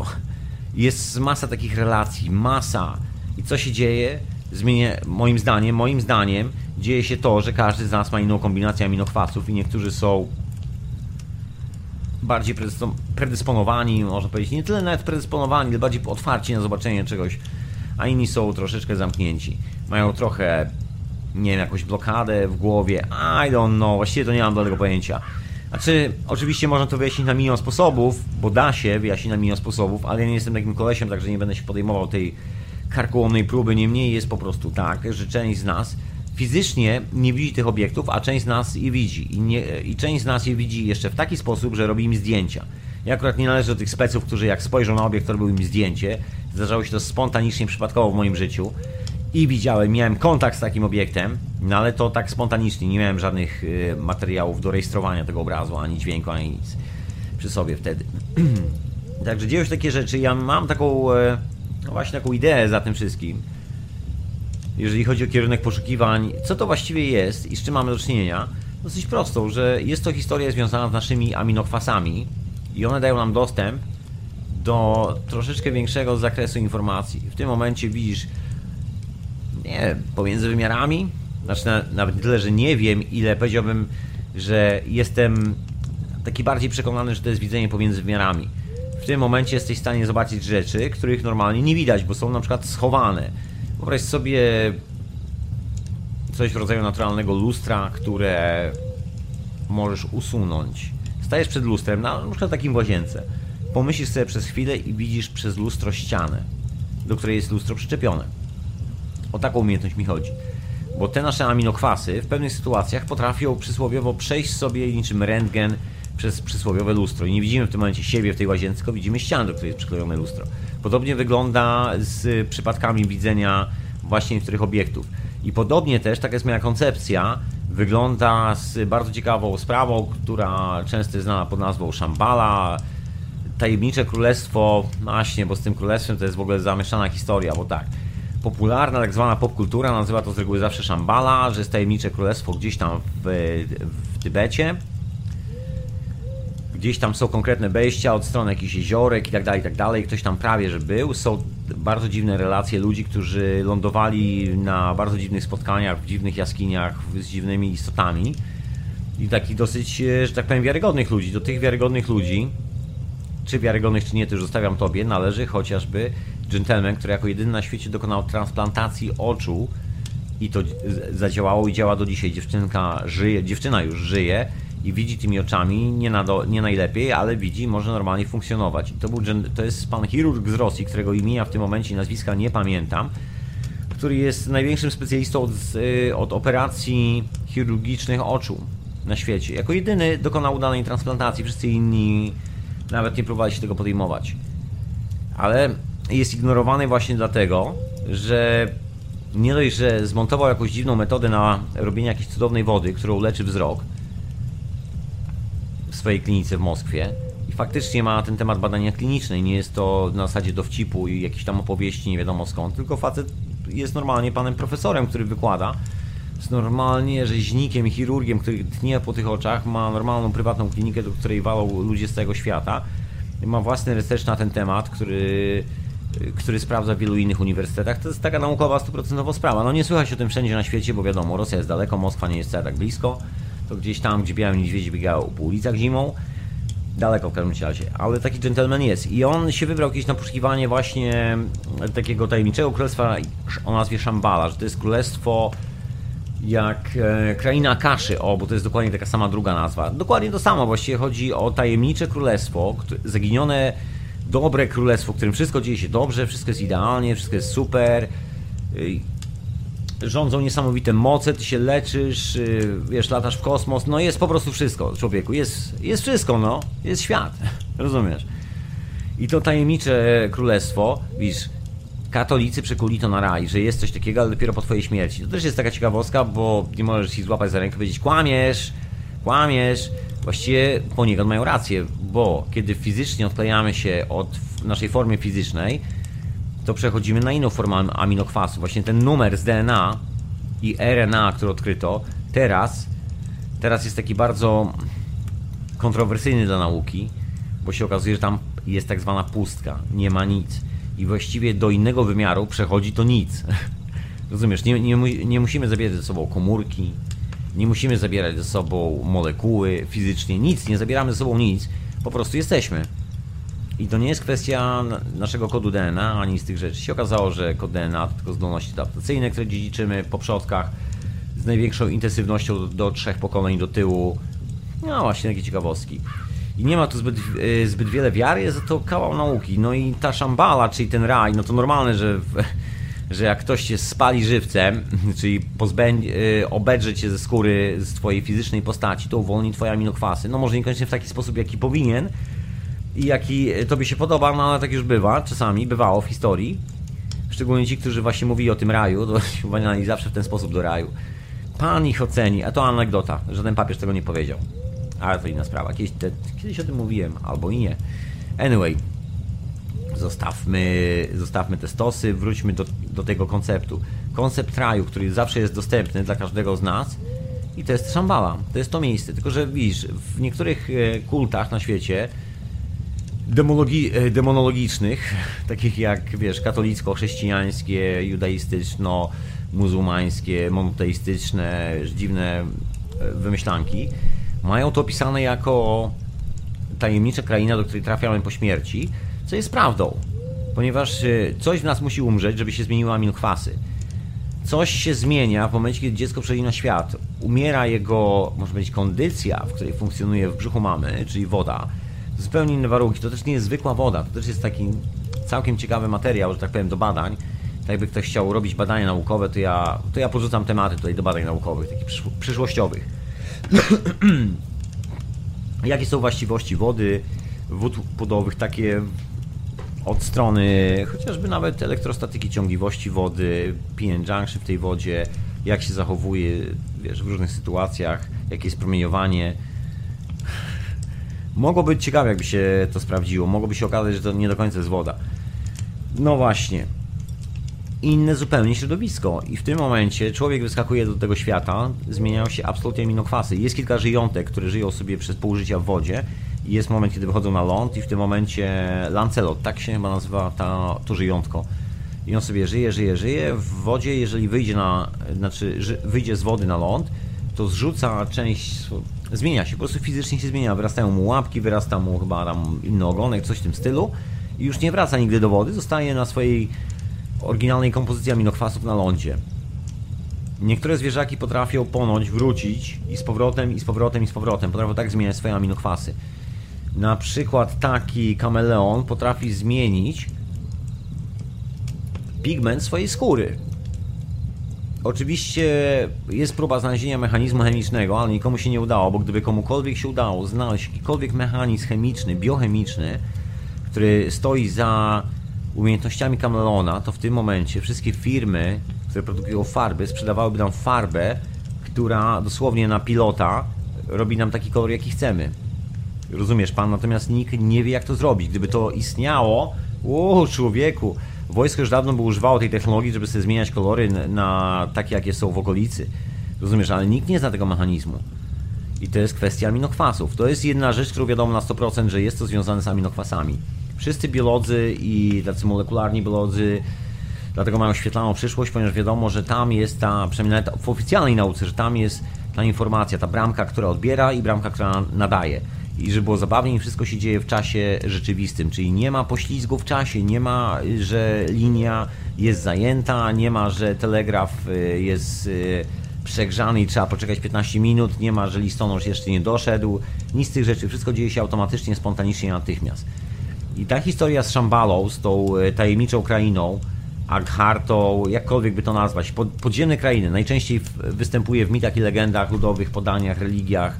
Jest masa takich relacji, masa. I co się dzieje? Zmienię, moim zdaniem, moim zdaniem dzieje się to, że każdy z nas ma inną kombinację aminokwasów i niektórzy są bardziej predysponowani, można powiedzieć, nie tyle nawet predysponowani, ale bardziej otwarci na zobaczenie czegoś, a inni są troszeczkę zamknięci. Mają trochę, nie wiem, jakąś blokadę w głowie. I don't know, właściwie to nie mam do tego pojęcia. Znaczy, oczywiście można to wyjaśnić na milion sposobów, bo da się wyjaśnić na milion sposobów, ale ja nie jestem takim kolesiem, także nie będę się podejmował tej karkołomnej próby. Niemniej jest po prostu tak, że część z nas fizycznie nie widzi tych obiektów, a część z nas je widzi. I, nie, I część z nas je widzi jeszcze w taki sposób, że robi im zdjęcia. Ja akurat nie należę do tych speców, którzy jak spojrzą na obiekt, to robią im zdjęcie. Zdarzało się to spontanicznie, przypadkowo w moim życiu i widziałem, miałem kontakt z takim obiektem, no ale to tak spontanicznie, nie miałem żadnych y, materiałów do rejestrowania tego obrazu, ani dźwięku, ani nic przy sobie wtedy. Także dzieją się takie rzeczy, ja mam taką, e, no właśnie taką ideę za tym wszystkim, jeżeli chodzi o kierunek poszukiwań, co to właściwie jest i z czym mamy do czynienia, dosyć prostą, że jest to historia związana z naszymi aminokwasami i one dają nam dostęp do troszeczkę większego zakresu informacji. W tym momencie widzisz nie, pomiędzy wymiarami Znaczy na, nawet tyle, że nie wiem, ile powiedziałbym, że jestem taki bardziej przekonany, że to jest widzenie pomiędzy wymiarami. W tym momencie jesteś w stanie zobaczyć rzeczy, których normalnie nie widać, bo są na przykład schowane. Wyobraź sobie coś w rodzaju naturalnego lustra, które możesz usunąć. Stajesz przed lustrem, na przykład takim łazience. Pomyślisz sobie przez chwilę i widzisz przez lustro ścianę, do której jest lustro przyczepione. O taką umiejętność mi chodzi. Bo te nasze aminokwasy w pewnych sytuacjach potrafią przysłowiowo przejść sobie niczym rentgen przez przysłowiowe lustro. I nie widzimy w tym momencie siebie w tej łazience, tylko widzimy ścianę, do której jest przyklejone lustro. Podobnie wygląda z przypadkami widzenia właśnie niektórych obiektów. I podobnie też, taka jest moja koncepcja, wygląda z bardzo ciekawą sprawą, która często jest znana pod nazwą Shambhala, tajemnicze królestwo, no właśnie, bo z tym królestwem to jest w ogóle zamieszana historia, bo tak, popularna tak zwana popkultura nazywa to z reguły zawsze Shambhala, że jest tajemnicze królestwo gdzieś tam w, w Tybecie, gdzieś tam są konkretne wejścia od strony jakichś jeziorek i tak dalej, i tak dalej. Ktoś tam prawie, że był. Są bardzo dziwne relacje ludzi, którzy lądowali na bardzo dziwnych spotkaniach, w dziwnych jaskiniach z dziwnymi istotami. I takich dosyć, e, że tak powiem, wiarygodnych ludzi. Do tych wiarygodnych ludzi, czy wiarygodnych, czy nie, to już zostawiam tobie, należy chociażby gentleman, który jako jedyny na świecie dokonał transplantacji oczu i to zadziałało i działa do dzisiaj. Dziewczynka żyje, dziewczyna już żyje i widzi tymi oczami, nie, na do, nie najlepiej, ale widzi, może normalnie funkcjonować. to, był, to jest pan chirurg z Rosji, którego imienia w tym momencie i nazwiska nie pamiętam, który jest największym specjalistą od, y, od operacji chirurgicznych oczu na świecie. Jako jedyny dokonał udanej transplantacji, wszyscy inni nawet nie próbowali się tego podejmować. Ale jest ignorowany właśnie dlatego, że nie dość, że zmontował jakąś dziwną metodę na robienie jakiejś cudownej wody, którą leczy wzrok, w swojej klinice w Moskwie i faktycznie ma ten temat badania kliniczne. Nie jest to na zasadzie dowcipu i jakiejś tam opowieści nie wiadomo skąd, tylko facet jest normalnie panem profesorem, który wykłada. Jest normalnie rzeźnikiem chirurgiem, który tnie po tych oczach, ma normalną prywatną klinikę, do której walą ludzie z całego świata. Ma własny research na ten temat, który który sprawdza w wielu innych uniwersytetach. To jest taka naukowa, stuprocentowa sprawa. No nie słychać o tym wszędzie na świecie, bo wiadomo, Rosja jest daleko, Moskwa nie jest wcale tak blisko to gdzieś tam, gdzie białe niedźwiedzie biegają po ulicach zimą. Daleko w każdym razie, ale taki gentleman jest. I on się wybrał kiedyś na poszukiwanie właśnie takiego tajemniczego królestwa o nazwie Shambhala, że to jest królestwo jak e, kraina kaszy, o, bo to jest dokładnie taka sama druga nazwa. Dokładnie to samo, właściwie chodzi o tajemnicze królestwo, zaginione dobre królestwo, w którym wszystko dzieje się dobrze, wszystko jest idealnie, wszystko jest super. Rządzą niesamowite moce, ty się leczysz, y, wiesz, latasz w kosmos, no jest po prostu wszystko, człowieku, jest, jest wszystko, no, jest świat, rozumiesz? I to tajemnicze królestwo, widzisz, katolicy przekuli to na raj, że jest coś takiego, ale dopiero po twojej śmierci. To też jest taka ciekawostka, bo nie możesz się złapać za rękę i powiedzieć, kłamiesz, kłamiesz. Właściwie poniekąd mają rację, bo kiedy fizycznie odklejamy się od naszej formy fizycznej, to przechodzimy na inną formę aminokwasu. Właśnie ten numer z DNA i RNA, który odkryto, teraz, teraz jest taki bardzo kontrowersyjny dla nauki, bo się okazuje, że tam jest tak zwana pustka, nie ma nic. I właściwie do innego wymiaru przechodzi to nic. Rozumiesz, nie, nie, nie musimy zabierać ze sobą komórki, nie musimy zabierać ze sobą molekuły fizycznie, nic, nie zabieramy ze sobą nic, po prostu jesteśmy. I to nie jest kwestia naszego kodu DNA, ani z tych rzeczy. Się okazało, że kod DNA to tylko zdolności adaptacyjne, które dziedziczymy po przodkach z największą intensywnością do, do trzech pokoleń do tyłu. No właśnie, takie ciekawostki. I nie ma tu zbyt, y, zbyt wiele wiary, jest to kawał nauki. No i ta szambala, czyli ten raj, no to normalne, że, że jak ktoś się spali żywcem, czyli pozbędzie, y, obedrze cię ze skóry, z twojej fizycznej postaci, to uwolni twoje aminokwasy. No może niekoniecznie w taki sposób, jaki powinien, i jaki tobie się podoba, no ale tak już bywa, czasami, bywało w historii. Szczególnie ci, którzy właśnie mówili o tym raju, to uwalniali zawsze w ten sposób do raju. Pan ich oceni, a to anegdota, żaden papież tego nie powiedział. Ale to inna sprawa, kiedyś, te, kiedyś o tym mówiłem, albo i nie. Anyway, zostawmy, zostawmy te stosy, wróćmy do, do tego konceptu. Koncept raju, który zawsze jest dostępny dla każdego z nas i to jest Szambala, to jest to miejsce. Tylko, że widzisz, w niektórych e, kultach na świecie demologi e, demonologicznych, takich jak, wiesz, katolicko-chrześcijańskie, judaistyczno, muzułmańskie, monoteistyczne, dziwne e, wymyślanki, mają to opisane jako tajemnicza kraina, do której trafiamy po śmierci, co jest prawdą, ponieważ e, coś w nas musi umrzeć, żeby się zmieniły aminokwasy. Coś się zmienia w momencie, kiedy dziecko przychodzi na świat. Umiera jego, może być kondycja, w której funkcjonuje w brzuchu mamy, czyli woda. Zupełnie inne warunki. To też nie jest zwykła woda, to też jest taki całkiem ciekawy materiał, że tak powiem, do badań. Tak jakby ktoś chciał robić badania naukowe, to ja, to ja porzucam tematy tutaj do badań naukowych, takich przyszłościowych. Jakie są właściwości wody, wód płodowych, takie od strony chociażby nawet elektrostatyki ciągliwości wody, PN junction w tej wodzie, jak się zachowuje wiesz, w różnych sytuacjach, jakie jest promieniowanie. Mogło być ciekawe, jakby się to sprawdziło. Mogłoby się okazać, że to nie do końca jest woda. No właśnie. Inne zupełnie środowisko. I w tym momencie człowiek wyskakuje do tego świata, zmieniają się absolutnie aminokwasy. Jest kilka żyjątek, które żyją sobie przez pół życia w wodzie jest moment, kiedy wychodzą na ląd i w tym momencie Lancelot, tak się chyba nazywa ta, to żyjątko. I on sobie żyje, żyje, żyje. W wodzie, jeżeli wyjdzie na, znaczy wyjdzie z wody na ląd, to zrzuca część, zmienia się, po prostu fizycznie się zmienia. Wyrastają mu łapki, wyrasta mu chyba tam inny ogonek, coś w tym stylu. I już nie wraca nigdy do wody, zostaje na swojej oryginalnej kompozycji aminokwasów na lądzie. Niektóre zwierzaki potrafią ponoć wrócić i z powrotem, i z powrotem, i z powrotem. Potrafią tak zmieniać swoje aminokwasy. Na przykład taki kameleon potrafi zmienić pigment swojej skóry. Oczywiście jest próba znalezienia mechanizmu chemicznego, ale nikomu się nie udało, bo gdyby komukolwiek się udało znaleźć jakikolwiek mechanizm chemiczny, biochemiczny, który stoi za umiejętnościami kameleona, to w tym momencie wszystkie firmy, które produkują farby, sprzedawałyby nam farbę, która dosłownie na pilota robi nam taki kolor, jaki chcemy. Rozumiesz pan? Natomiast nikt nie wie, jak to zrobić. Gdyby to istniało, o człowieku, wojsko już dawno by używało tej technologii, żeby sobie zmieniać kolory na takie, jakie są w okolicy. Rozumiesz? Ale nikt nie zna tego mechanizmu. I to jest kwestia aminokwasów. To jest jedna rzecz, którą wiadomo na 100%, że jest to związane z aminokwasami. Wszyscy biolodzy i tacy molekularni biolodzy dlatego mają świetlaną przyszłość, ponieważ wiadomo, że tam jest ta, przynajmniej w oficjalnej nauce, że tam jest ta informacja, ta bramka, która odbiera i bramka, która nadaje i żeby było zabawniej, wszystko się dzieje w czasie rzeczywistym, czyli nie ma poślizgu w czasie, nie ma, że linia jest zajęta, nie ma, że telegraf y, jest y, przegrzany i trzeba poczekać 15 minut, nie ma, że listonosz jeszcze nie doszedł, nic z tych rzeczy, wszystko dzieje się automatycznie, spontanicznie, natychmiast. I ta historia z Szambalą, z tą y, tajemniczą krainą, Aghartą, jakkolwiek by to nazwać, podziemne krainy, najczęściej występuje w mitach i legendach, ludowych podaniach, religiach,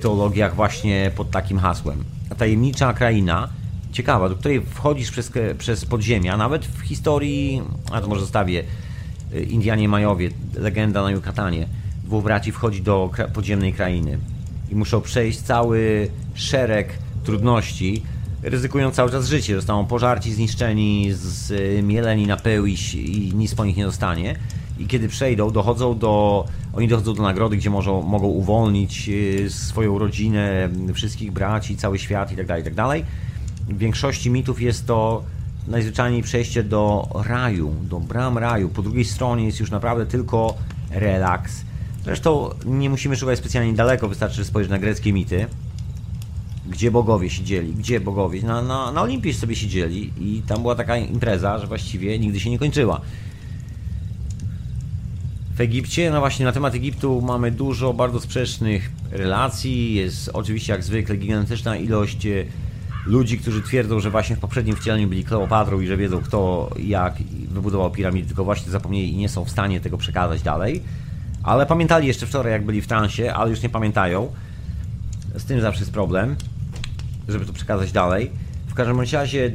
teologiach właśnie pod takim hasłem. Tajemnicza kraina, ciekawa, do której wchodzisz przez, przez podziemia, nawet w historii, a to może zostawię, y, Indianie Majowie, legenda na Yucatanie, dwóch braci wchodzi do podziemnej krainy i muszą przejść cały szereg trudności, ryzykując cały czas życie. Zostaną pożarci, zniszczeni, zmieleni na pył i, i nic po nich nie zostanie i kiedy przejdą, dochodzą do, oni dochodzą do nagrody, gdzie może, mogą uwolnić e, swoją rodzinę, wszystkich braci, cały świat itd., tak itd. Tak w większości mitów jest to najzwyczajniej przejście do raju, do bram raju. Po drugiej stronie jest już naprawdę tylko relaks. Zresztą nie musimy szukać specjalnie daleko, wystarczy spojrzeć na greckie mity, gdzie bogowie siedzieli, gdzie bogowie. Na, na, na Olimpii sobie siedzieli i tam była taka impreza, że właściwie nigdy się nie kończyła w Egipcie. No właśnie na temat Egiptu mamy dużo bardzo sprzecznych relacji. Jest oczywiście jak zwykle gigantyczna ilość e, ludzi, którzy twierdzą, że właśnie w poprzednim wcieleniu byli Kleopatrą i że wiedzą kto jak wybudował piramidy, tylko właśnie zapomnieli i nie są w stanie tego przekazać dalej. Ale pamiętali jeszcze wczoraj jak byli w transie, ale już nie pamiętają. Z tym zawsze jest problem, żeby to przekazać dalej. W każdym razie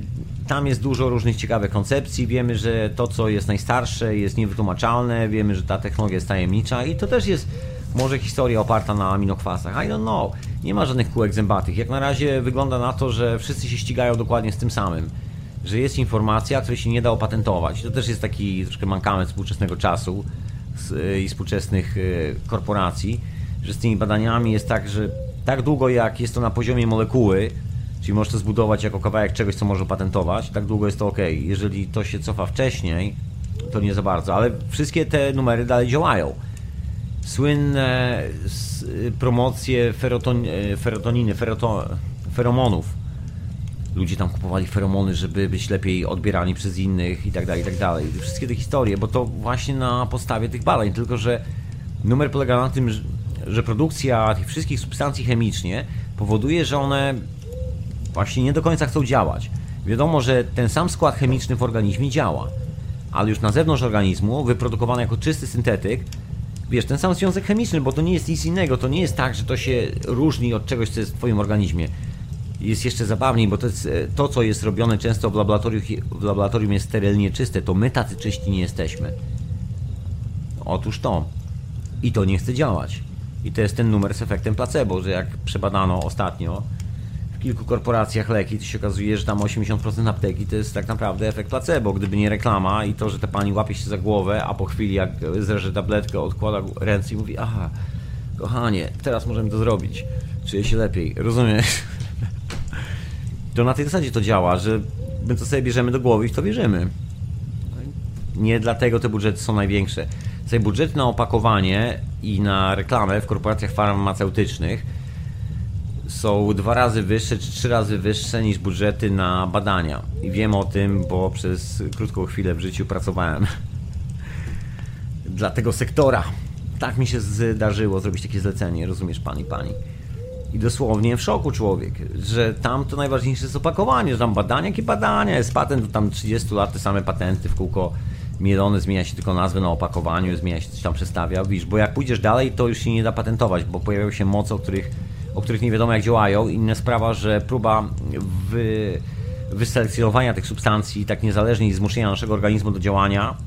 tam jest dużo różnych ciekawych koncepcji. Wiemy, że to, co jest najstarsze, jest niewytłumaczalne. Wiemy, że ta technologia jest tajemnicza i to też jest może historia oparta na aminokwasach. I don't know. Nie ma żadnych kółek zębatych. Jak na razie wygląda na to, że wszyscy się ścigają dokładnie z tym samym. Że jest informacja, której się nie da opatentować. To też jest taki troszkę mankament współczesnego czasu i współczesnych e, korporacji, że z tymi badaniami jest tak, że tak długo jak jest to na poziomie molekuły, Czyli możesz to zbudować jako kawałek czegoś, co może patentować, tak długo jest to ok. Jeżeli to się cofa wcześniej, to nie za bardzo, ale wszystkie te numery dalej działają. Słynne s- promocje feroton, e, ferotoniny, feroto, feromonów. Ludzie tam kupowali feromony, żeby być lepiej odbierani przez innych i tak dalej, i tak dalej. Wszystkie te historie, bo to właśnie na podstawie tych badań, tylko że numer polega na tym, że produkcja tych wszystkich substancji chemicznie powoduje, że one właśnie nie do końca chcą działać. Wiadomo, że ten sam skład chemiczny w organizmie działa, ale już na zewnątrz organizmu, wyprodukowany jako czysty syntetyk, wiesz, ten sam związek chemiczny, bo to nie jest nic innego, to nie jest tak, że to się różni od czegoś, co jest w Twoim organizmie. Jest jeszcze zabawniej, bo to, jest, e, to co jest robione często w laboratorium, w laboratorium jest sterylnie czyste, to my tacy czyści nie jesteśmy. Otóż to. I to nie chce działać. I to jest ten numer z efektem placebo, że jak przebadano ostatnio kilku korporacjach leki, to się okazuje, że tam 80% apteki to jest tak naprawdę efekt placebo. Gdyby nie reklama i to, że ta pani łapie się za głowę, a po chwili jak zreże tabletkę, odkłada ręce i mówi, aha, kochanie, teraz możemy to zrobić. Czuję się lepiej. Rozumiesz? To na tej zasadzie to działa, że my to sobie bierzemy do głowy i w to wierzymy. Nie dlatego te budżety są największe. Sobie budżety na opakowanie i na reklamę w korporacjach farmaceutycznych są dwa razy wyższe czy trzy razy wyższe niż budżety na badania. I wiem o tym, bo przez krótką chwilę w życiu pracowałem dla tego sektora. Tak mi się zdarzyło zrobić takie zlecenie, rozumiesz pani, pani. I dosłownie w szoku człowiek, że tam to najważniejsze jest opakowanie, że tam badania, jakie badania, jest patent, to tam 30 lat te same patenty w kółko mielone, zmienia się tylko nazwę na opakowaniu, zmienia się coś tam przestawia, widzisz, bo jak pójdziesz dalej, to już się nie da patentować, bo pojawiają się moce, o których, o których nie wiadomo jak działają. Inna sprawa, że próba wy, wyselekcjonowania tych substancji tak niezależnie i zmuszenia naszego organizmu do działania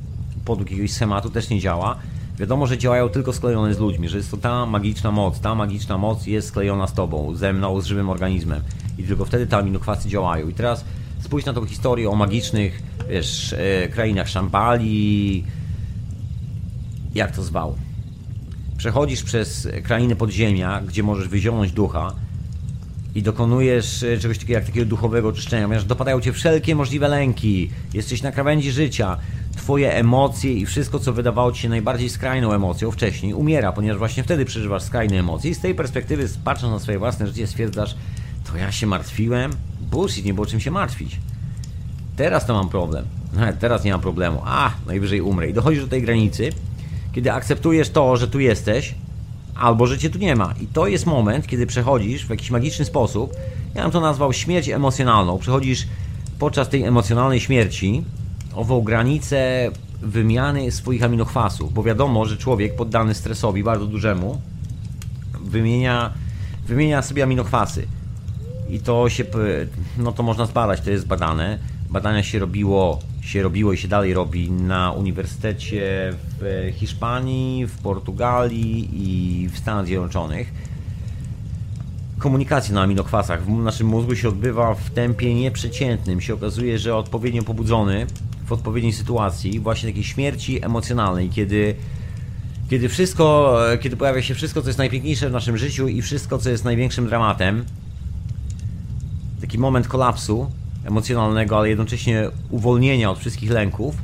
podług jakiegoś schematu też nie działa. Wiadomo, że działają tylko sklejone z ludźmi, że jest to ta magiczna moc, ta magiczna moc jest sklejona z tobą, ze mną, z żywym organizmem i tylko wtedy te aminokwasy działają. I teraz spójrz na tą historię o magicznych, wiesz, e, krainach Szambali, jak to zwał. Przechodzisz przez krainy podziemia, gdzie możesz wyzionąć ducha i dokonujesz e, czegoś takiego jak takiego duchowego oczyszczenia, ponieważ dopadają cię wszelkie możliwe lęki, jesteś na krawędzi życia, twoje emocje i wszystko, co wydawało ci się najbardziej skrajną emocją wcześniej, umiera, ponieważ właśnie wtedy przeżywasz skrajne emocje i z tej perspektywy, patrząc na swoje własne życie, stwierdzasz, to ja się martwiłem? Bullshit, nie było czym się martwić. Teraz to mam problem. Teraz nie mam problemu. A, najwyżej umrę. I dochodzisz do tej granicy, kiedy akceptujesz to, że tu jesteś, albo że cię tu nie ma. I to jest moment, kiedy przechodzisz w jakiś magiczny sposób, ja bym to nazwał śmierć emocjonalną. Przechodzisz podczas tej emocjonalnej śmierci ową granicę wymiany swoich aminokwasów, bo wiadomo, że człowiek poddany stresowi bardzo dużemu wymienia, wymienia sobie aminokwasy. I to się, no to można zbadać, to jest badane. Badania się robiło, się robiło i się dalej robi na uniwersytecie w Hiszpanii, w Portugalii i w Stanach Zjednoczonych. Komunikacja na aminokwasach w naszym mózgu się odbywa w tempie nieprzeciętnym. Się okazuje, że odpowiednio pobudzony w odpowiedniej sytuacji, właśnie takiej śmierci emocjonalnej, kiedy kiedy wszystko, kiedy pojawia się wszystko, co jest najpiękniejsze w naszym życiu i wszystko, co jest największym dramatem, taki moment kolapsu emocjonalnego, ale jednocześnie uwolnienia od wszystkich lęków,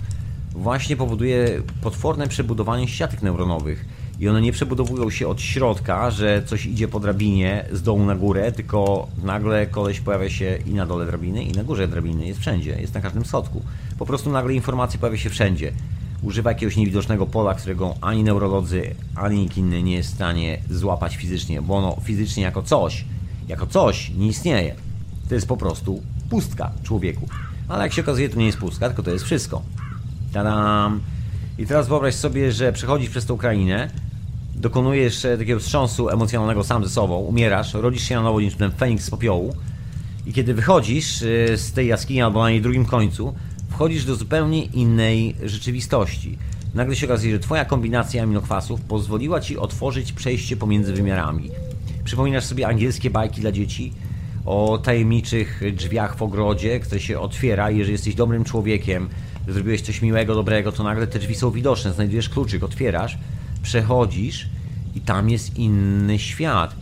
właśnie powoduje potworne przebudowanie siatek neuronowych. I one nie przebudowują się od środka, że coś idzie po drabinie z dołu na górę, tylko nagle koleś pojawia się i na dole drabiny, i na górze drabiny. Jest wszędzie, jest na każdym schodku. Po prostu nagle informacja pojawia się wszędzie. Używa jakiegoś niewidocznego pola, którego ani neurolodzy, ani nikt inny nie jest w stanie złapać fizycznie, bo ono fizycznie jako coś, jako coś nie istnieje. To jest po prostu pustka człowieku. Ale jak się okazuje, to nie jest pustka, tylko to jest wszystko. Tadam! I teraz wyobraź sobie, że przechodzisz przez tą krainę, dokonujesz e, takiego wstrząsu emocjonalnego sam ze sobą, umierasz, rodzisz się na nowo ten Feniks z popiołu i kiedy wychodzisz e, z tej jaskini albo na jej drugim końcu, wchodzisz do zupełnie innej rzeczywistości. Nagle się okazuje, że twoja kombinacja aminokwasów pozwoliła ci otworzyć przejście pomiędzy wymiarami. Przypominasz sobie angielskie bajki dla dzieci o tajemniczych drzwiach w ogrodzie, które się otwiera jeżeli jesteś dobrym człowiekiem, zrobiłeś coś miłego, dobrego, to nagle te drzwi są widoczne, znajdujesz kluczyk, otwierasz, przechodzisz i tam jest inny świat.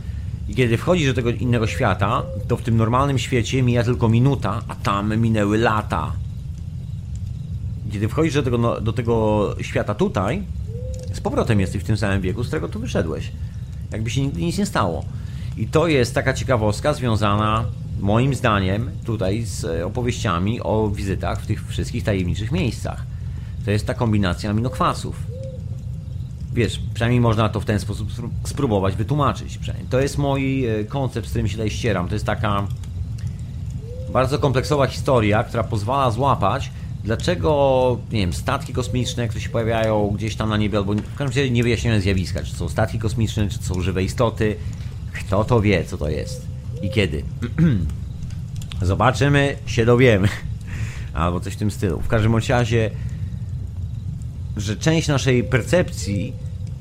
I kiedy wchodzisz do tego innego świata, to w tym normalnym świecie mija tylko minuta, a tam minęły lata. Kiedy wchodzisz do tego, no, do tego świata tutaj, z powrotem jesteś w tym samym wieku, z którego tu wyszedłeś. Jakby się nigdy nic nie stało. I to jest taka ciekawostka związana, moim zdaniem, tutaj z e, opowieściami o wizytach w tych wszystkich tajemniczych miejscach. To jest ta kombinacja aminokwasów. Wiesz, przynajmniej można to w ten sposób spróbować wytłumaczyć. To jest mój e, koncept, z którym się tutaj ścieram. To jest taka bardzo kompleksowa historia, która pozwala złapać, dlaczego, nie wiem, statki kosmiczne, które się pojawiają gdzieś tam na niebie, albo w każdym razie niewyjaśnione zjawiska, czy są statki kosmiczne, czy są żywe istoty, kto to wie, co to jest i kiedy. Zobaczymy, się dowiemy. Albo coś w tym stylu. W każdym razie, że część naszej percepcji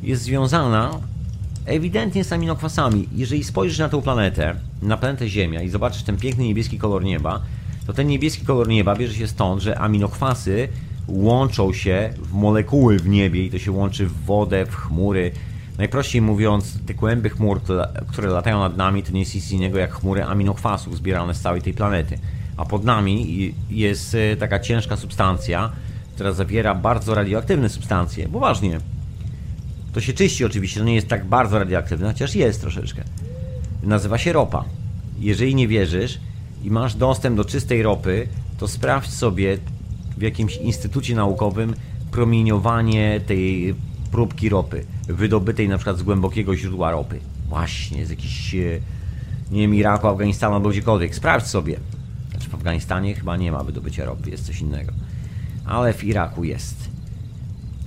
jest związana ewidentnie z aminokwasami. Jeżeli spojrzysz na tę planetę, na planetę Ziemia i zobaczysz ten piękny niebieski kolor nieba, to ten niebieski kolor nieba bierze się stąd, że aminokwasy łączą się w molekuły w niebie i to się łączy w wodę, w chmury. Najprościej mówiąc, te kłęby chmur, które latają nad nami, to nie jest nic innego jak chmury aminokwasów zbierane z całej tej planety. A pod nami jest e, taka ciężka substancja, która zawiera bardzo radioaktywne substancje. Poważnie. To się czyści oczywiście, to nie jest tak bardzo radioaktywne, chociaż jest troszeczkę. Nazywa się ropa. Jeżeli nie wierzysz i masz dostęp do czystej ropy, to sprawdź sobie w jakimś instytucie naukowym promieniowanie tej próbki ropy, wydobytej na przykład z głębokiego źródła ropy. Właśnie, z jakichś, e, nie wiem, Iraku, Afganistanu albo gdziekolwiek. Sprawdź sobie. Znaczy w Afganistanie chyba nie ma wydobycia ropy, jest coś innego. Ale w Iraku jest.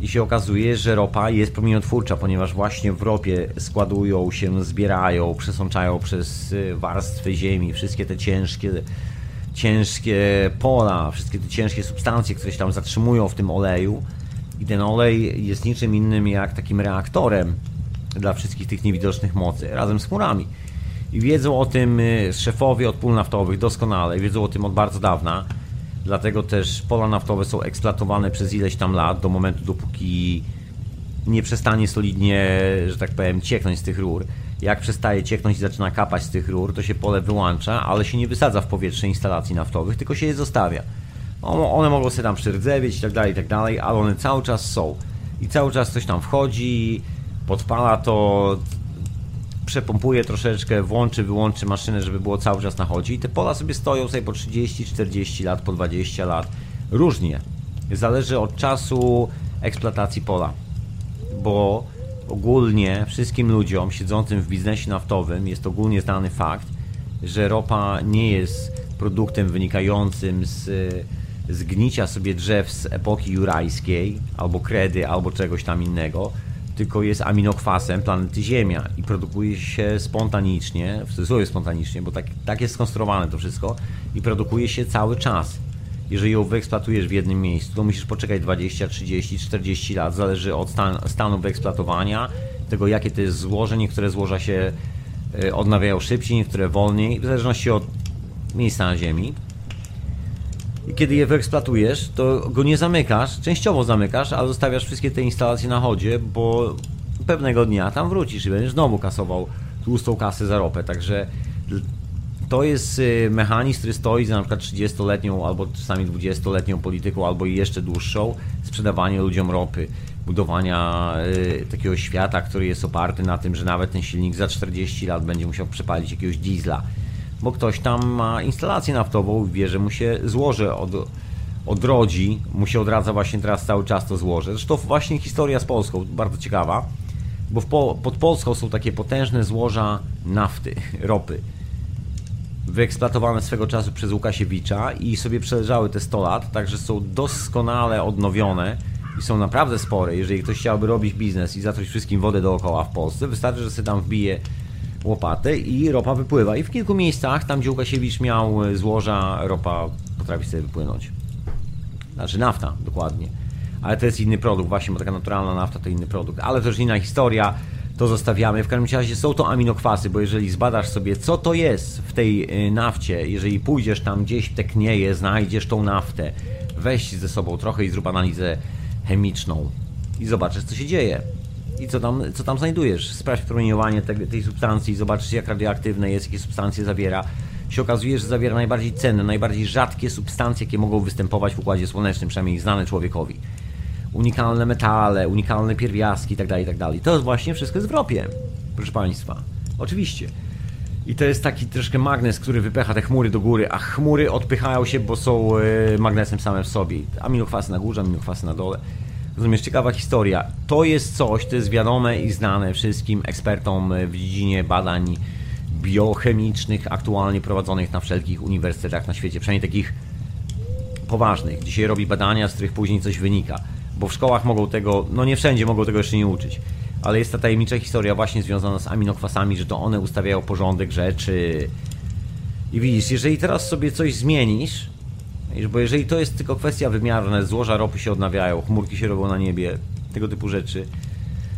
I się okazuje, że ropa jest promieniotwórcza, ponieważ właśnie w ropie składują się, zbierają, przesączają przez e, warstwy ziemi wszystkie te ciężkie ciężkie pola, wszystkie te ciężkie substancje, które się tam zatrzymują w tym oleju i ten olej jest niczym innym jak takim reaktorem dla wszystkich tych niewidocznych mocy, razem z chmurami. I wiedzą o tym y, szefowie od pól naftowych doskonale, wiedzą o tym od bardzo dawna. Dlatego też pola naftowe są eksploatowane przez ileś tam lat, do momentu dopóki nie przestanie solidnie, że tak powiem, cieknąć z tych rur. Jak przestaje cieknąć i zaczyna kapać z tych rur, to się pole wyłącza, ale się nie wysadza w powietrze instalacji naftowych, tylko się je zostawia. One mogą sobie tam przyrdzewieć i tak dalej, i tak dalej, ale one cały czas są. I cały czas coś tam wchodzi, podpala to, przepompuje troszeczkę, włączy, wyłączy maszynę, żeby było cały czas na chodzie. I te pola sobie stoją sobie po 30, 40 lat, po 20 lat. Różnie. Zależy od czasu eksploatacji pola. Bo ogólnie wszystkim ludziom siedzącym w biznesie naftowym jest ogólnie znany fakt, że ropa nie jest produktem wynikającym z zgnicia sobie drzew z epoki jurajskiej, albo kredy, albo czegoś tam innego, tylko jest aminokwasem planety Ziemia i produkuje się spontanicznie, w cudzysłowie spontanicznie, bo tak, tak jest skonstruowane to wszystko i produkuje się cały czas. Jeżeli ją wyeksploatujesz w jednym miejscu, to musisz poczekać 20, 30, 40 lat, zależy od stan, stanu wyeksploatowania, tego jakie to jest złoże, niektóre złoża się e, odnawiają szybciej, niektóre wolniej, w zależności od miejsca na Ziemi. I kiedy je wyeksploatujesz, to go nie zamykasz, częściowo zamykasz, ale zostawiasz wszystkie te instalacje na chodzie, bo pewnego dnia tam wrócisz i będziesz znowu kasował tłustą kasę za ropę. Także to jest y, mechanizm, który stoi za na przykład 30-letnią albo czasami 20-letnią polityką, albo jeszcze dłuższą, sprzedawanie ludziom ropy, budowania y, takiego świata, który jest oparty na tym, że nawet ten silnik za 40 lat będzie musiał przepalić jakiegoś diesla bo ktoś tam ma instalację naftową i wie, że mu się złoże od, odrodzi, mu się odradza właśnie teraz cały czas to złoże. Zresztą właśnie historia z Polską, bardzo ciekawa, bo po, pod Polską są takie potężne złoża nafty, ropy, wyeksploatowane swego czasu przez Łukasiewicza i sobie przeleżały te 100 lat, także są doskonale odnowione i są naprawdę spore. Jeżeli ktoś chciałby robić biznes i zatruć wszystkim wodę dookoła w Polsce, wystarczy, że sobie tam wbije łopatę i ropa wypływa. I w kilku miejscach, tam gdzie Łukasiewicz miał e, złoża, ropa potrafi sobie wypłynąć. Znaczy nafta, dokładnie. Ale to jest inny produkt, właśnie, bo taka naturalna nafta to inny produkt. Ale to już inna historia, to zostawiamy. W każdym razie są to aminokwasy, bo jeżeli zbadasz sobie, co to jest w tej e, nafcie, jeżeli pójdziesz tam gdzieś, te knieje, znajdziesz tą naftę, weź ze sobą trochę i zrób analizę chemiczną i zobaczysz, co się dzieje i co tam, co tam znajdujesz. Sprawdź promieniowanie tej, tej substancji, zobaczysz jak radioaktywne jest, jakie substancje zawiera. się okazuje, że zawiera najbardziej cenne, najbardziej rzadkie substancje, jakie mogą występować w Układzie Słonecznym, przynajmniej znane człowiekowi. Unikalne metale, unikalne pierwiastki itd., itd. To jest właśnie wszystko jest w ropie, proszę Państwa. Oczywiście. I to jest taki troszkę magnes, który wypycha te chmury do góry, a chmury odpychają się, bo są e, magnesem same w sobie. Aminokwasy na górze, aminokwasy na dole. Rozumiesz, ciekawa historia. To jest coś, to jest wiadome i znane wszystkim ekspertom w dziedzinie badań biochemicznych, aktualnie prowadzonych na wszelkich uniwersytetach na świecie, przynajmniej takich poważnych, gdzie się robi badania, z których później coś wynika. Bo w szkołach mogą tego, no nie wszędzie mogą tego jeszcze nie uczyć. Ale jest ta tajemnicza historia właśnie związana z aminokwasami, że to one ustawiają porządek rzeczy. I widzisz, jeżeli teraz sobie coś zmienisz, bo jeżeli to jest tylko kwestia wymiarna, złoża ropy się odnawiają, chmurki się robią na niebie, tego typu rzeczy,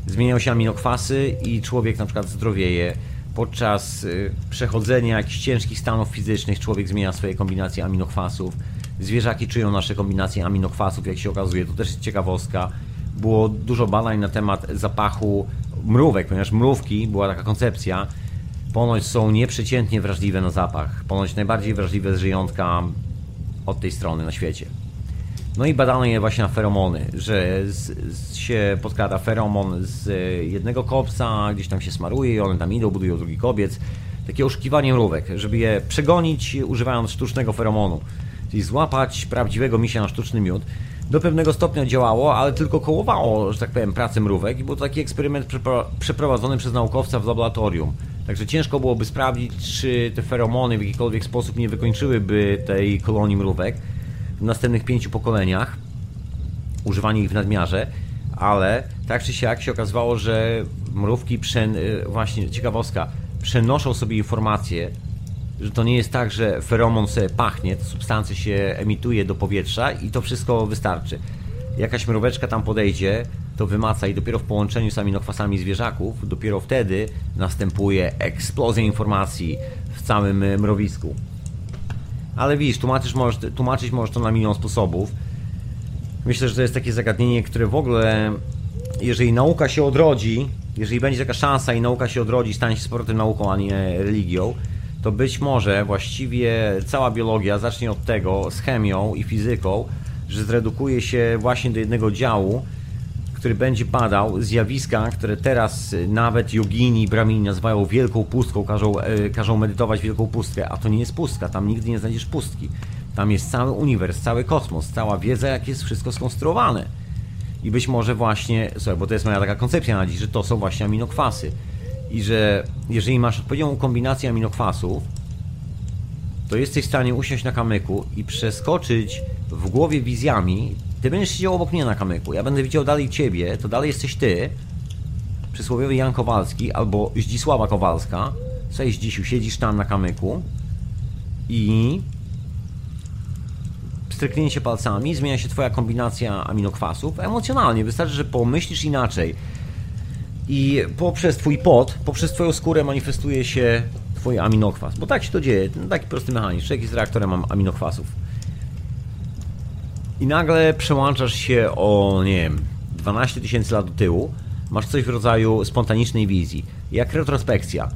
zmieniają się aminokwasy i człowiek na przykład zdrowieje. Podczas y, przechodzenia jakichś ciężkich stanów fizycznych człowiek zmienia swoje kombinacje aminokwasów. Zwierzaki czują nasze kombinacje aminokwasów, jak się okazuje. To też jest ciekawostka. Było dużo badań na temat zapachu mrówek, ponieważ mrówki, była taka koncepcja, ponoć są nieprzeciętnie wrażliwe na zapach. Ponoć najbardziej wrażliwe żyjątka od tej strony na świecie. No i badano je właśnie na feromony, że z, z się podkrada feromon z jednego kopca, gdzieś tam się smaruje i one tam idą, budują drugi kobiec. Takie oszukiwanie mrówek, żeby je przegonić używając sztucznego feromonu. Czyli złapać prawdziwego misia na sztuczny miód. Do pewnego stopnia działało, ale tylko kołowało, że tak powiem, pracę mrówek i był taki eksperyment przeprowadzony przez naukowca w laboratorium. Także ciężko byłoby sprawdzić, czy te feromony w jakikolwiek sposób nie wykończyłyby tej kolonii mrówek w następnych pięciu pokoleniach, używanie ich w nadmiarze, ale tak czy siak się okazywało, że mrówki, przen... Y, właśnie ciekawostka, przenoszą sobie informacje, że to nie jest tak, że feromon sobie pachnie, substancja się emituje do powietrza i to wszystko wystarczy. Jakaś mróweczka tam podejdzie, to wymaca i dopiero w połączeniu z aminokwasami zwierzaków, dopiero wtedy następuje eksplozja informacji w całym e, mrowisku. Ale widzisz, tłumaczyć możesz, tłumaczyć możesz to na milion sposobów. Myślę, że to jest takie zagadnienie, które w ogóle, jeżeli nauka się odrodzi, jeżeli będzie taka szansa i nauka się odrodzi, stanie się z powrotem nauką, a nie religią, to być może właściwie cała biologia zacznie od tego z chemią i fizyką, że zredukuje się właśnie do jednego działu, który będzie badał zjawiska, które teraz nawet jogini, bramini nazywają wielką pustką, każą, e, każą medytować wielką pustkę, a to nie jest pustka, tam nigdy nie znajdziesz pustki. Tam jest cały uniwers, cały kosmos, cała wiedza, jak jest wszystko skonstruowane. I być może właśnie, słuchaj, bo to jest moja taka koncepcja na dziś, że to są właśnie aminokwasy. I że jeżeli masz odpowiednią kombinację aminokwasów, to jesteś w stanie usiąść na kamyku i przeskoczyć w głowie wizjami ty będziesz siedział obok mnie na kamyku, ja będę widział dalej ciebie, to dalej jesteś ty, przysłowiowy Jan Kowalski albo Zdzisława Kowalska. Cześć Zdzisiu, siedzisz tam na kamyku i stryknięcie palcami, zmienia się twoja kombinacja aminokwasów emocjonalnie. Wystarczy, że pomyślisz inaczej. I poprzez twój pot, poprzez twoją skórę manifestuje się twój aminokwas. Bo tak się to dzieje. Taki prosty mechanizm. Człowiek jest reaktorem aminokwasów i nagle przełączasz się o, nie wiem, 12 tysięcy lat do tyłu, masz coś w rodzaju spontanicznej wizji. Jak retrospekcja.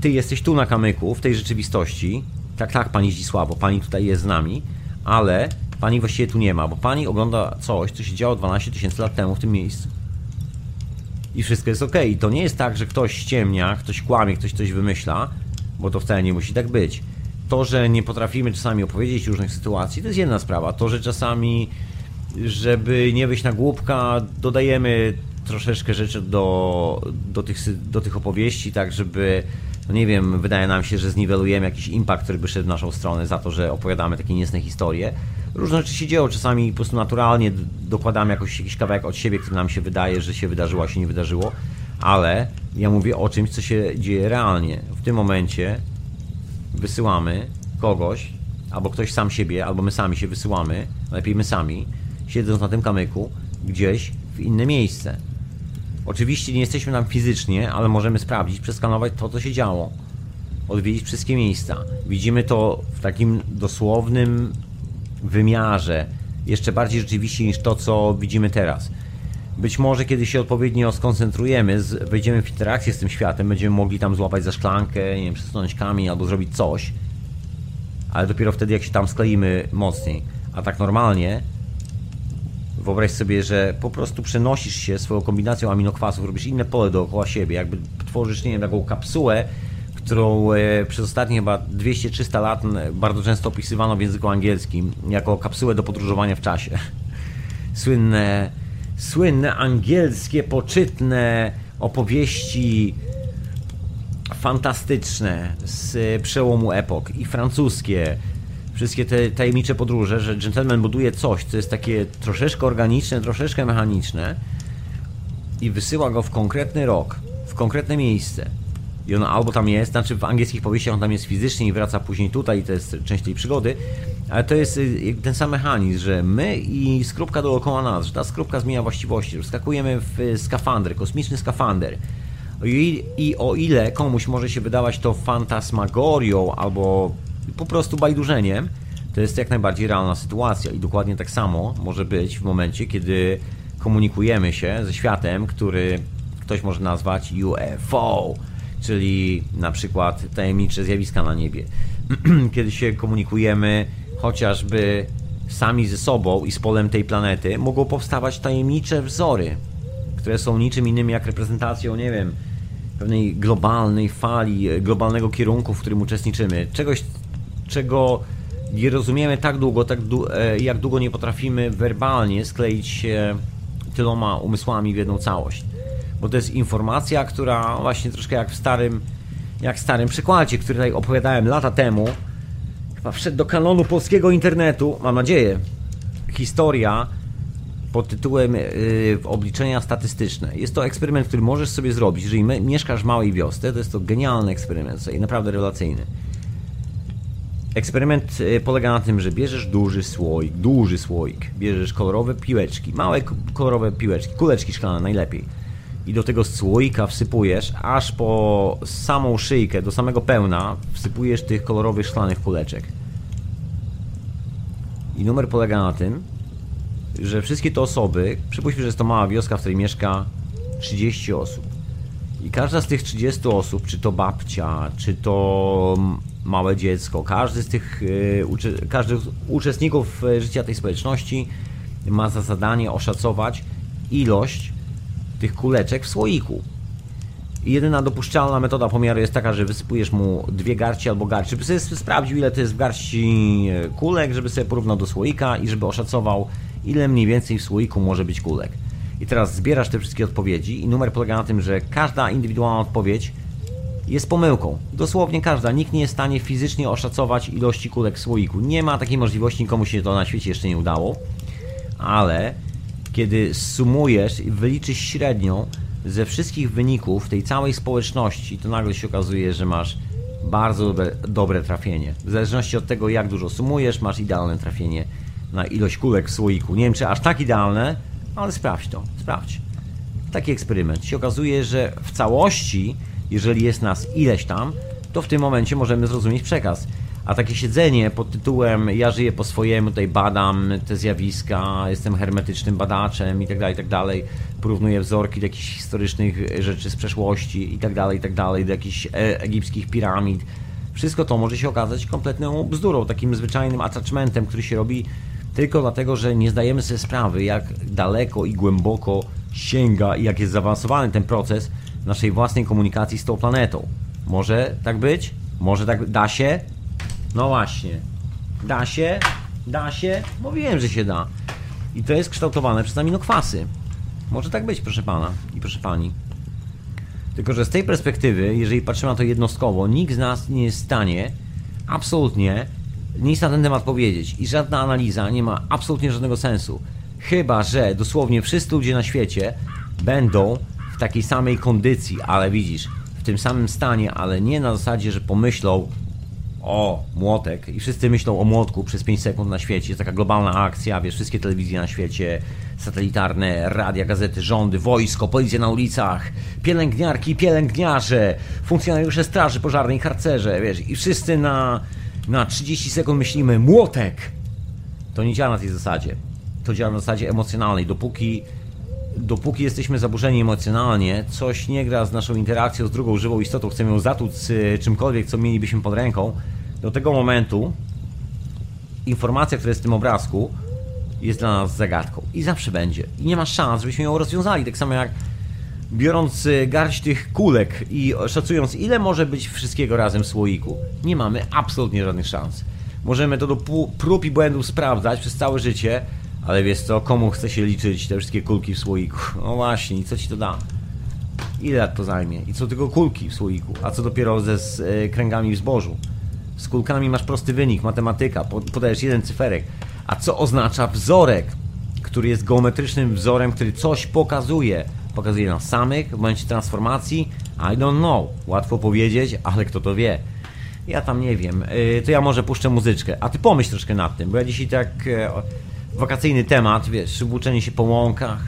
Ty jesteś tu na kamyku, w tej rzeczywistości. Tak, tak, pani Zdzisławo, pani tutaj jest z nami, ale pani właściwie tu nie ma, bo pani ogląda coś, co się działo 12 tysięcy lat temu w tym miejscu. I wszystko jest ok. I to nie jest tak, że ktoś ściemnia, ktoś kłamie, ktoś coś wymyśla, bo to wcale nie musi tak być to, że nie potrafimy czasami opowiedzieć różnych sytuacji, to jest jedna sprawa. To, że czasami, żeby nie wyjść na głupka, dodajemy troszeczkę rzeczy do, do, tych, do tych opowieści, tak żeby, no nie wiem, wydaje nam się, że zniwelujemy jakiś impact, który by szedł w naszą stronę za to, że opowiadamy takie niecne historie. Różne rzeczy się dzieją, czasami po prostu naturalnie dokładamy jakoś jakiś kawałek od siebie, który nam się wydaje, że się wydarzyło, a się nie wydarzyło, ale ja mówię o czymś, co się dzieje realnie. W tym momencie wysyłamy kogoś, albo ktoś sam siebie, albo my sami się wysyłamy, lepiej my sami, siedząc na tym kamyku, gdzieś w inne miejsce. Oczywiście nie jesteśmy tam fizycznie, ale możemy sprawdzić, przeskanować to, co się działo. Odwiedzić wszystkie miejsca. Widzimy to w takim dosłownym wymiarze, jeszcze bardziej rzeczywiście niż to, co widzimy teraz. Być może kiedy się odpowiednio skoncentrujemy, wejdziemy w interakcję z tym światem, będziemy mogli tam złapać za szklankę, nie wiem, przesunąć kamień albo zrobić coś, ale dopiero wtedy, jak się tam skleimy mocniej. A tak normalnie, wyobraź sobie, że po prostu przenosisz się swoją kombinacją aminokwasów, robisz inne pole dookoła siebie, jakby tworzysz, nie wiem, taką kapsułę, którą e, przez ostatnie chyba 200-300 lat bardzo często opisywano w języku angielskim jako kapsułę do podróżowania w czasie. Słynne, słynne angielskie, poczytne opowieści fantastyczne z przełomu epok i francuskie, wszystkie te tajemnicze podróże, że gentleman buduje coś, co jest takie troszeczkę organiczne, troszeczkę mechaniczne i wysyła go w konkretny rok, w konkretne miejsce. I on albo tam jest, znaczy w angielskich powieściach on tam jest fizycznie i wraca później tutaj, i to jest część tej przygody, ale to jest y, ten sam mechanizm, że my i skrupka dookoła nas, że ta skrupka zmienia właściwości, że wskakujemy w skafander, kosmiczny skafander. I o ile komuś może się wydawać to fantasmagorią albo po prostu bajdurzeniem, to jest jak najbardziej realna sytuacja i dokładnie tak samo może być w momencie, kiedy komunikujemy się ze światem, który ktoś może nazwać UFO, czyli na przykład tajemnicze zjawiska na niebie. kiedy się komunikujemy chociażby sami ze sobą i z polem tej planety, mogą powstawać tajemnicze wzory, które są niczym innym jak reprezentacją, nie wiem, pewnej globalnej fali, globalnego kierunku, w którym uczestniczymy. Czegoś, czego nie rozumiemy tak długo, tak e, jak długo nie potrafimy werbalnie skleić się tyloma umysłami w jedną całość. Bo to jest informacja, która właśnie troszkę jak w starym, jak w starym przykładzie, który tutaj opowiadałem lata temu, chyba wszedł do kanonu polskiego internetu, mam nadzieję. Historia pod tytułem yy, obliczenia statystyczne. Jest to eksperyment, który możesz sobie zrobić. Jeżeli mieszkasz w małej wiosce, to jest to genialny eksperyment i naprawdę rewelacyjny. Eksperyment y, polega na tym, że bierzesz duży słoik, duży słoik, bierzesz kolorowe piłeczki, małe kolorowe piłeczki, kuleczki szklane najlepiej. I do tego słoika wsypujesz aż po samą szyjkę, do samego pełna, wsypujesz tych kolorowych szklanych kuleczek. I numer polega na tym, że wszystkie te osoby, przypuśćmy, że jest to mała wioska, w której mieszka 30 osób. I każda z tych 30 osób, czy to babcia, czy to małe dziecko, każdy z tych e, każdy z uczestników e, życia tej społeczności ma za zadanie oszacować ilość tych kuleczek w słoiku. Jedyna dopuszczalna metoda pomiaru jest taka, że wysypujesz mu dwie garści albo garści, żeby sobie sprawdził ile to jest w garści e, kulek, żeby sobie porównał do słoika i żeby oszacował ile mniej więcej w słoiku może być kulek. I teraz zbierasz te wszystkie odpowiedzi i numer polega na tym, że każda indywidualna odpowiedź jest pomyłką. Dosłownie każda. Nikt nie jest w stanie fizycznie oszacować ilości kulek w słoiku. Nie ma takiej możliwości, nikomu się to na świecie jeszcze nie udało. Ale kiedy sumujesz i wyliczysz średnią ze wszystkich wyników tej całej społeczności, to nagle się okazuje, że masz bardzo dobre, dobre trafienie. W zależności od tego, jak dużo sumujesz, masz idealne trafienie na ilość kulek w słoiku. Nie wiem, czy aż tak idealne, ale sprawdź to, sprawdź. Taki eksperyment. Się okazuje, że w całości, jeżeli jest nas ileś tam, to w tym momencie możemy zrozumieć przekaz. A takie siedzenie pod tytułem ja żyję po swojemu, tutaj badam te zjawiska, jestem hermetycznym badaczem i tak dalej, i tak dalej, porównuję wzorki do jakichś historycznych rzeczy z przeszłości i tak dalej, i tak dalej, do jakichś e egipskich piramid. Wszystko to może się okazać kompletną bzdurą, takim zwyczajnym attachmentem, który się robi tylko dlatego, że nie zdajemy sobie sprawy, jak daleko i głęboko sięga i jak jest zaawansowany ten proces naszej własnej komunikacji z tą planetą. Może tak być? Może tak da się? No właśnie. Da się? Da się? Mówiłem, że się da. I to jest kształtowane przez aminokwasy. Może tak być, proszę pana i proszę pani. Tylko, że z tej perspektywy, jeżeli patrzymy na to jednostkowo, nikt z nas nie jest w stanie absolutnie nic na ten temat powiedzieć i żadna analiza nie ma absolutnie żadnego sensu. Chyba, że dosłownie wszyscy ludzie na świecie będą w takiej samej kondycji, ale widzisz, w tym samym stanie, ale nie na zasadzie, że pomyślą o młotek i wszyscy myślą o młotku przez 5 sekund na świecie. Jest taka globalna akcja, wiesz, wszystkie telewizje na świecie, satelitarne, radia, gazety, rządy, wojsko, policja na ulicach, pielęgniarki, pielęgniarze, funkcjonariusze straży pożarnej, harcerze, wiesz, i wszyscy na na 30 sekund myślimy młotek, to nie działa na tej zasadzie. To działa na zasadzie emocjonalnej. Dopóki, dopóki jesteśmy zaburzeni emocjonalnie, coś nie gra z naszą interakcją z drugą żywą istotą, chcemy ją zatłuc czymkolwiek, co mielibyśmy pod ręką, do tego momentu informacja, która jest w tym obrazku, jest dla nas zagadką. I zawsze będzie. I nie ma szans, żebyśmy ją rozwiązali. Tak samo jak biorąc y, garść tych kulek i szacując, ile może być wszystkiego razem w słoiku, nie mamy absolutnie żadnych szans. Możemy to do prób i błędów sprawdzać przez całe życie, ale wiesz co, komu chce się liczyć te wszystkie kulki w słoiku? No właśnie, i co ci to da? Ile lat to zajmie? I co tylko kulki w słoiku? A co dopiero ze z, y, kręgami w zbożu? Z kulkami masz prosty wynik, matematyka, po- podajesz jeden cyferek. A co oznacza wzorek, który jest geometrycznym wzorem, który coś pokazuje? Pokazuje nas samych w momencie transformacji? I don't know. Łatwo powiedzieć, ale kto to wie? Ja tam nie wiem. Yy, to ja może puszczę muzyczkę. A ty pomyśl troszkę nad tym, bo ja dzisiaj tak e, wakacyjny temat, wiesz, włóczenie się po łąkach,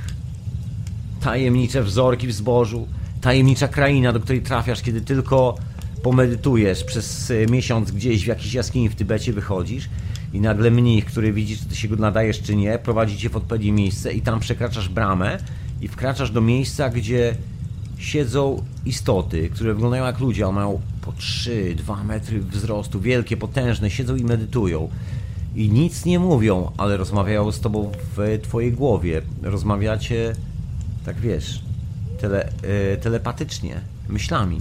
tajemnicze wzorki w zbożu, tajemnicza kraina, do której trafiasz, kiedy tylko pomedytujesz przez e, miesiąc gdzieś w jakiejś jaskini w Tybecie wychodzisz i nagle mnich, który widzisz, czy ty się go nadajesz czy nie, prowadzi cię w odpowiednie miejsce i tam przekraczasz bramę i wkraczasz do miejsca, gdzie siedzą istoty, które wyglądają jak ludzie, a mają po 3-2 metry wzrostu, wielkie, potężne, siedzą i medytują. I nic nie mówią, ale rozmawiają z tobą w twojej głowie. Rozmawiacie, tak wiesz, tele, e, telepatycznie, myślami.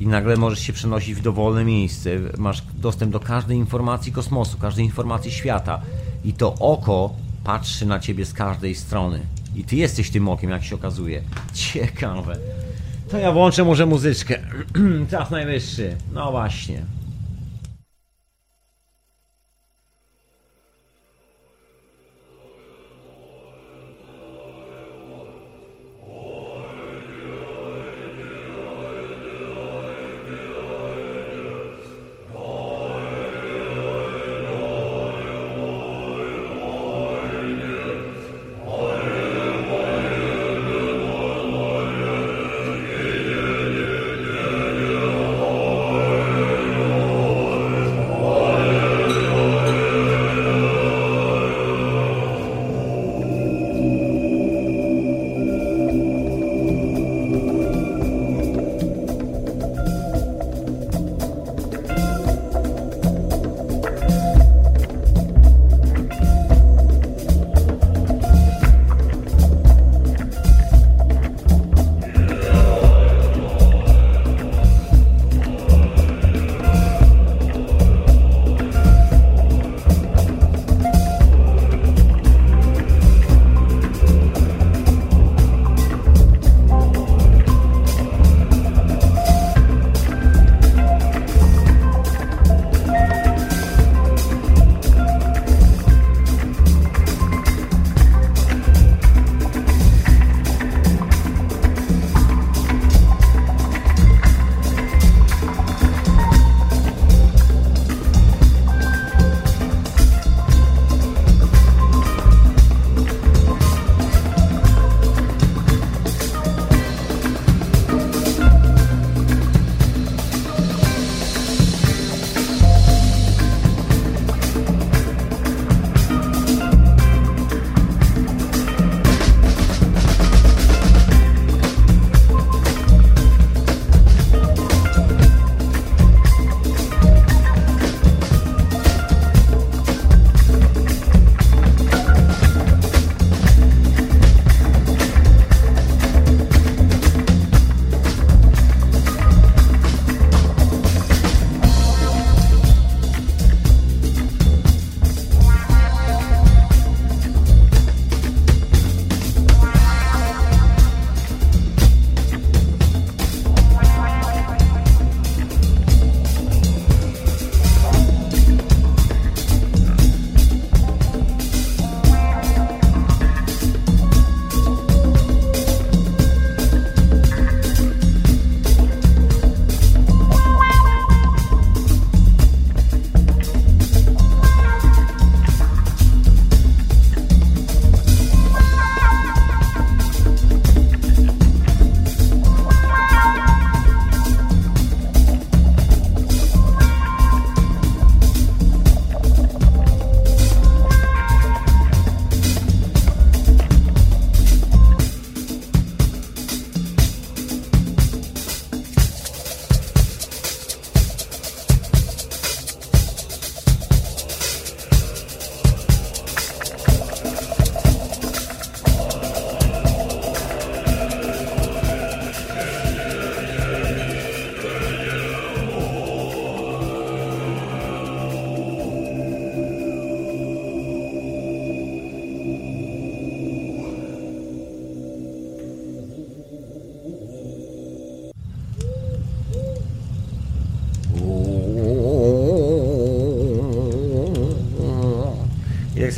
I nagle możesz się przenosić w dowolne miejsce. Masz dostęp do każdej informacji kosmosu, każdej informacji świata. I to oko patrzy na ciebie z każdej strony. I ty jesteś tym okiem, jak się okazuje. Ciekawe. To ja włączę może muzyczkę. Czas najwyższy. No właśnie.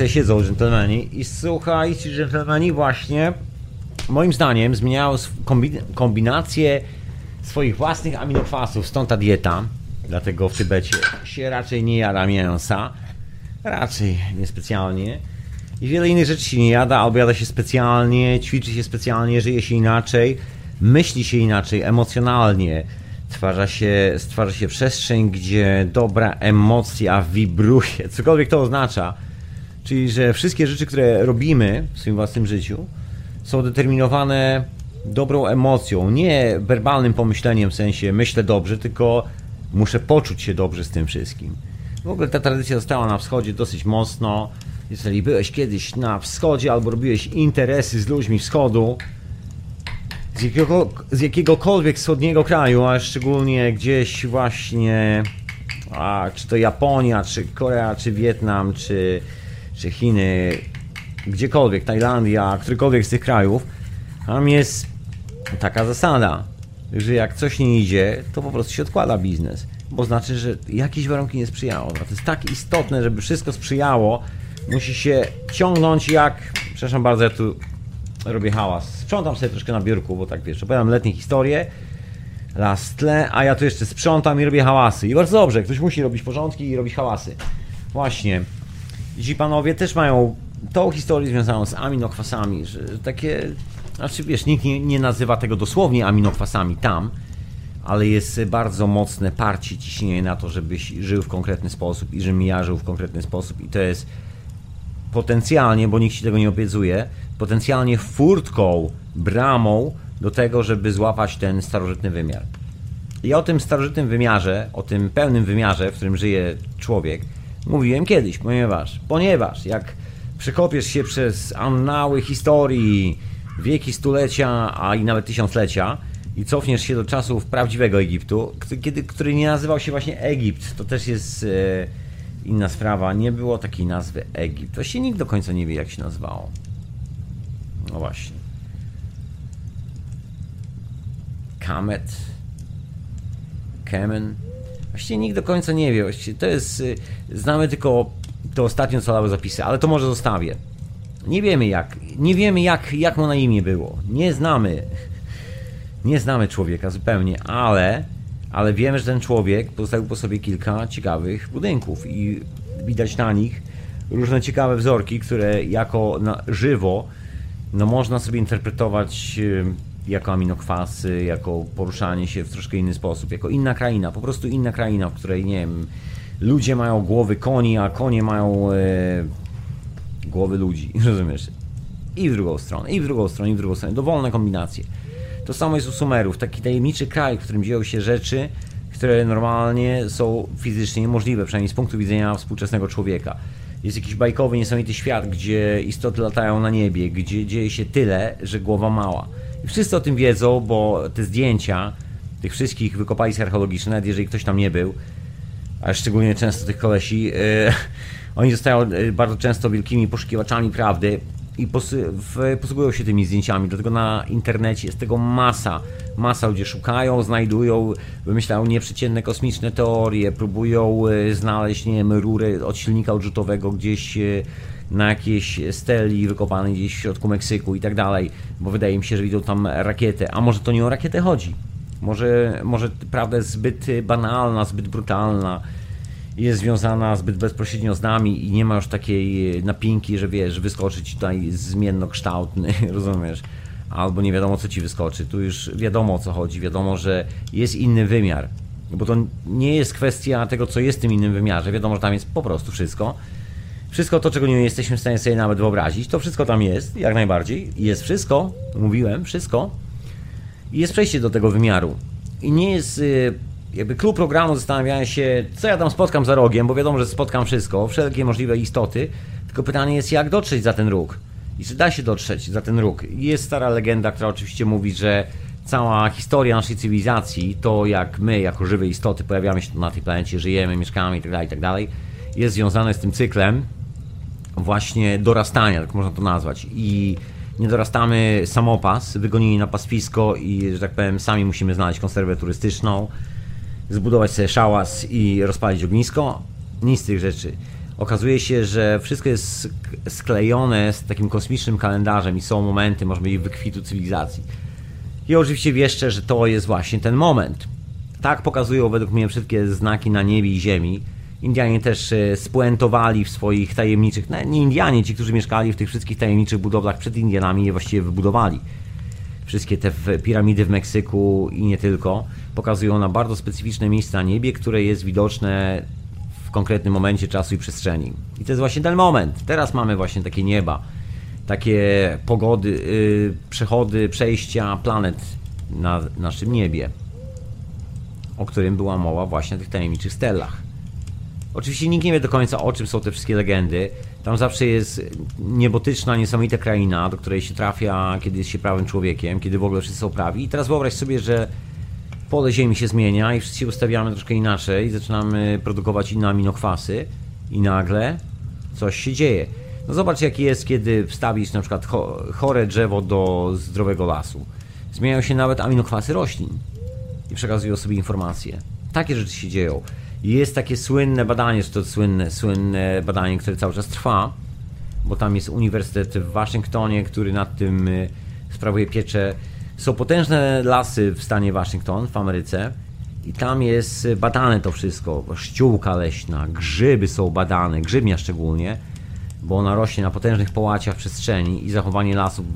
Sobie siedzą dżentelmeni i słuchajcie, dżentelmeni właśnie moim zdaniem zmieniają kombinację swoich własnych aminokwasów, stąd ta dieta. Dlatego w Tybecie się raczej nie jada mięsa. Raczej niespecjalnie. I wiele innych rzeczy się nie jada, albo jada się specjalnie, ćwiczy się specjalnie, żyje się inaczej, myśli się inaczej, emocjonalnie. Stwarza się, stwarza się przestrzeń, gdzie dobra emocja wibruje, cokolwiek to oznacza. Czyli, że wszystkie rzeczy, które robimy w swoim własnym życiu, są determinowane dobrą emocją, nie werbalnym pomyśleniem w sensie myślę dobrze, tylko muszę poczuć się dobrze z tym wszystkim. W ogóle ta tradycja została na wschodzie dosyć mocno. Jeżeli byłeś kiedyś na wschodzie albo robiłeś interesy z ludźmi wschodu, z, jakiego, z jakiegokolwiek wschodniego kraju, a szczególnie gdzieś właśnie, a, czy to Japonia, czy Korea, czy Wietnam, czy, czy Chiny, gdziekolwiek, Tajlandia, którykolwiek z tych krajów, tam jest taka zasada, że jak coś nie idzie, to po prostu się odkłada biznes, bo znaczy, że jakieś warunki nie sprzyjało. No to jest tak istotne, żeby wszystko sprzyjało, musi się ciągnąć jak, przepraszam bardzo, ja tu robię hałas, sprzątam sobie troszkę na biurku, bo tak wiesz, opowiadam letnie historie, las tle, a ja tu jeszcze sprzątam i robię hałasy. I bardzo dobrze, ktoś musi robić porządki i robić hałasy. Właśnie. Ci panowie też mają tą historię związaną z aminokwasami, że takie, znaczy wiesz, nikt nie, nie nazywa tego dosłownie aminokwasami tam, ale jest bardzo mocne parcie, ciśnienie na to, żebyś żył w konkretny sposób i żebym ja żył w konkretny sposób i to jest potencjalnie, bo nikt ci tego nie obiecuje, potencjalnie furtką, bramą do tego, żeby złapać ten starożytny wymiar. I o tym starożytnym wymiarze, o tym pełnym wymiarze, w którym żyje człowiek, mówiłem kiedyś, ponieważ, ponieważ jak przekopiesz się przez annały historii, wieki, stulecia, a i nawet tysiąclecia i cofniesz się do czasów prawdziwego Egiptu, kiedy, który nie nazywał się właśnie Egipt, to też jest e, inna sprawa, nie było takiej nazwy Egipt. Się nikt do końca nie wie, jak się nazywało. No właśnie. Kamet. Kemen. Właściwie nikt do końca nie wie. Właściwie to jest. Y, znamy tylko to ostatnio całe zapisy, ale to może zostawię. Nie wiemy jak. Nie wiemy jak, jak mu na imię było. Nie znamy. Nie znamy człowieka zupełnie, ale. Ale wiemy, że ten człowiek pozostawił po sobie kilka ciekawych budynków i widać na nich różne ciekawe wzorki, które jako na żywo no można sobie interpretować jako aminokwasy, jako poruszanie się w troszkę inny sposób, jako inna kraina, po prostu inna kraina, w której, nie wiem, ludzie mają głowy koni, a konie mają e, głowy ludzi, rozumiesz? I w drugą stronę, i w drugą stronę, i w drugą stronę, dowolne kombinacje. To samo jest u Sumerów, taki tajemniczy kraj, w którym dzieją się rzeczy, które normalnie są fizycznie niemożliwe, przynajmniej z punktu widzenia współczesnego człowieka jest jakiś bajkowy, niesamowity świat, gdzie istoty latają na niebie, gdzie dzieje się tyle, że głowa mała. Wszyscy o tym wiedzą, bo te zdjęcia tych wszystkich wykopalisk archeologicznych, nawet jeżeli ktoś tam nie był, a szczególnie często tych kolesi, yy, oni zostają e, bardzo często wielkimi poszukiwaczami prawdy i posługują się tymi zdjęciami, dlatego na internecie jest tego masa. Masa ludzie szukają, znajdują, wymyślają nieprzeciętne kosmiczne teorie, próbują e, znaleźć, nie wiem, rurę od silnika odrzutowego gdzieś na jakiejś steli wykopanej gdzieś w środku Meksyku i tak dalej, bo wydaje mi się, że widzą tam rakietę, a może to nie o rakietę chodzi. Może, może prawda jest zbyt banalna, zbyt brutalna, jest związana zbyt bezpośrednio z nami i nie ma już takiej napinki, że wiesz, wyskoczyć tutaj zmiennokształtny, rozumiesz? Albo nie wiadomo co ci wyskoczy. Tu już wiadomo o co chodzi, wiadomo, że jest inny wymiar. Bo to nie jest kwestia tego, co jest w tym innym wymiarze. Wiadomo, że tam jest po prostu wszystko. Wszystko to, czego nie jesteśmy w stanie sobie nawet wyobrazić, to wszystko tam jest, jak najbardziej. Jest wszystko, mówiłem, wszystko. I jest przejście do tego wymiaru. I nie jest y, jakby klub programu zastanawiałem się, co ja tam spotkam za rogiem, bo wiadomo, że spotkam wszystko, wszelkie możliwe istoty. Tylko pytanie jest, jak dotrzeć za ten róg? I czy da się dotrzeć za ten róg? Jest stara legenda, która oczywiście mówi, że cała historia naszej cywilizacji, to jak my, jako żywe istoty, pojawiamy się na tej planecie, żyjemy, mieszkamy itd., tak itd., tak jest związane z tym cyklem właśnie dorastania, tak można to nazwać. I nie dorastamy samopas, wygonili na pastwisko i, że tak powiem, sami musimy znaleźć konserwę turystyczną, zbudować sobie szałas i rozpalić ognisko. Nic z tych rzeczy. okazuje się, że wszystko jest sklejone z takim kosmicznym kalendarzem i są momenty, może być, wykwitu cywilizacji. I oczywiście wieszczę, że to jest właśnie ten moment. Tak pokazują według mnie wszystkie znaki na niebie i ziemi. Indianie też e, spuentowali w swoich tajemniczych, nie Indianie, ci, którzy mieszkali w tych wszystkich tajemniczych budowlach przed Indianami je właściwie wybudowali. Wszystkie te piramidy w Meksyku i nie tylko pokazują na bardzo specyficzne miejsce na niebie, które jest widoczne w konkretnym momencie czasu i przestrzeni. I to jest właśnie ten moment. Teraz mamy właśnie takie nieba, takie pogody, yy, przechody, przejścia planet na naszym niebie, o którym była mowa właśnie w tych tajemniczych stelach. Oczywiście nikt nie wie do końca o czym są te wszystkie legendy. Tam zawsze jest niebotyczna, niesamowita kraina, do której się trafia, kiedy jest się prawym człowiekiem, kiedy w ogóle wszyscy są prawi. I teraz wyobraź sobie, że pole Ziemi się zmienia i wszyscy się ustawiamy troszkę inaczej, zaczynamy produkować inne aminokwasy i nagle coś się dzieje. No zobacz jaki jest, kiedy wstawisz na przykład chore drzewo do zdrowego lasu. Zmieniają się nawet aminokwasy roślin i przekazują sobie informacje. Takie rzeczy się dzieją. Jest takie słynne badanie, to słynne, słynne badanie, które cały czas trwa, bo tam jest uniwersytet w Waszyngtonie, który nad tym y, sprawuje pieczę. Są potężne lasy w stanie Waszyngton, w Ameryce, i tam jest badane to wszystko. Ściółka leśna, grzyby są badane, grzybnia szczególnie, bo ona rośnie na potężnych połaciach przestrzeni i zachowanie lasów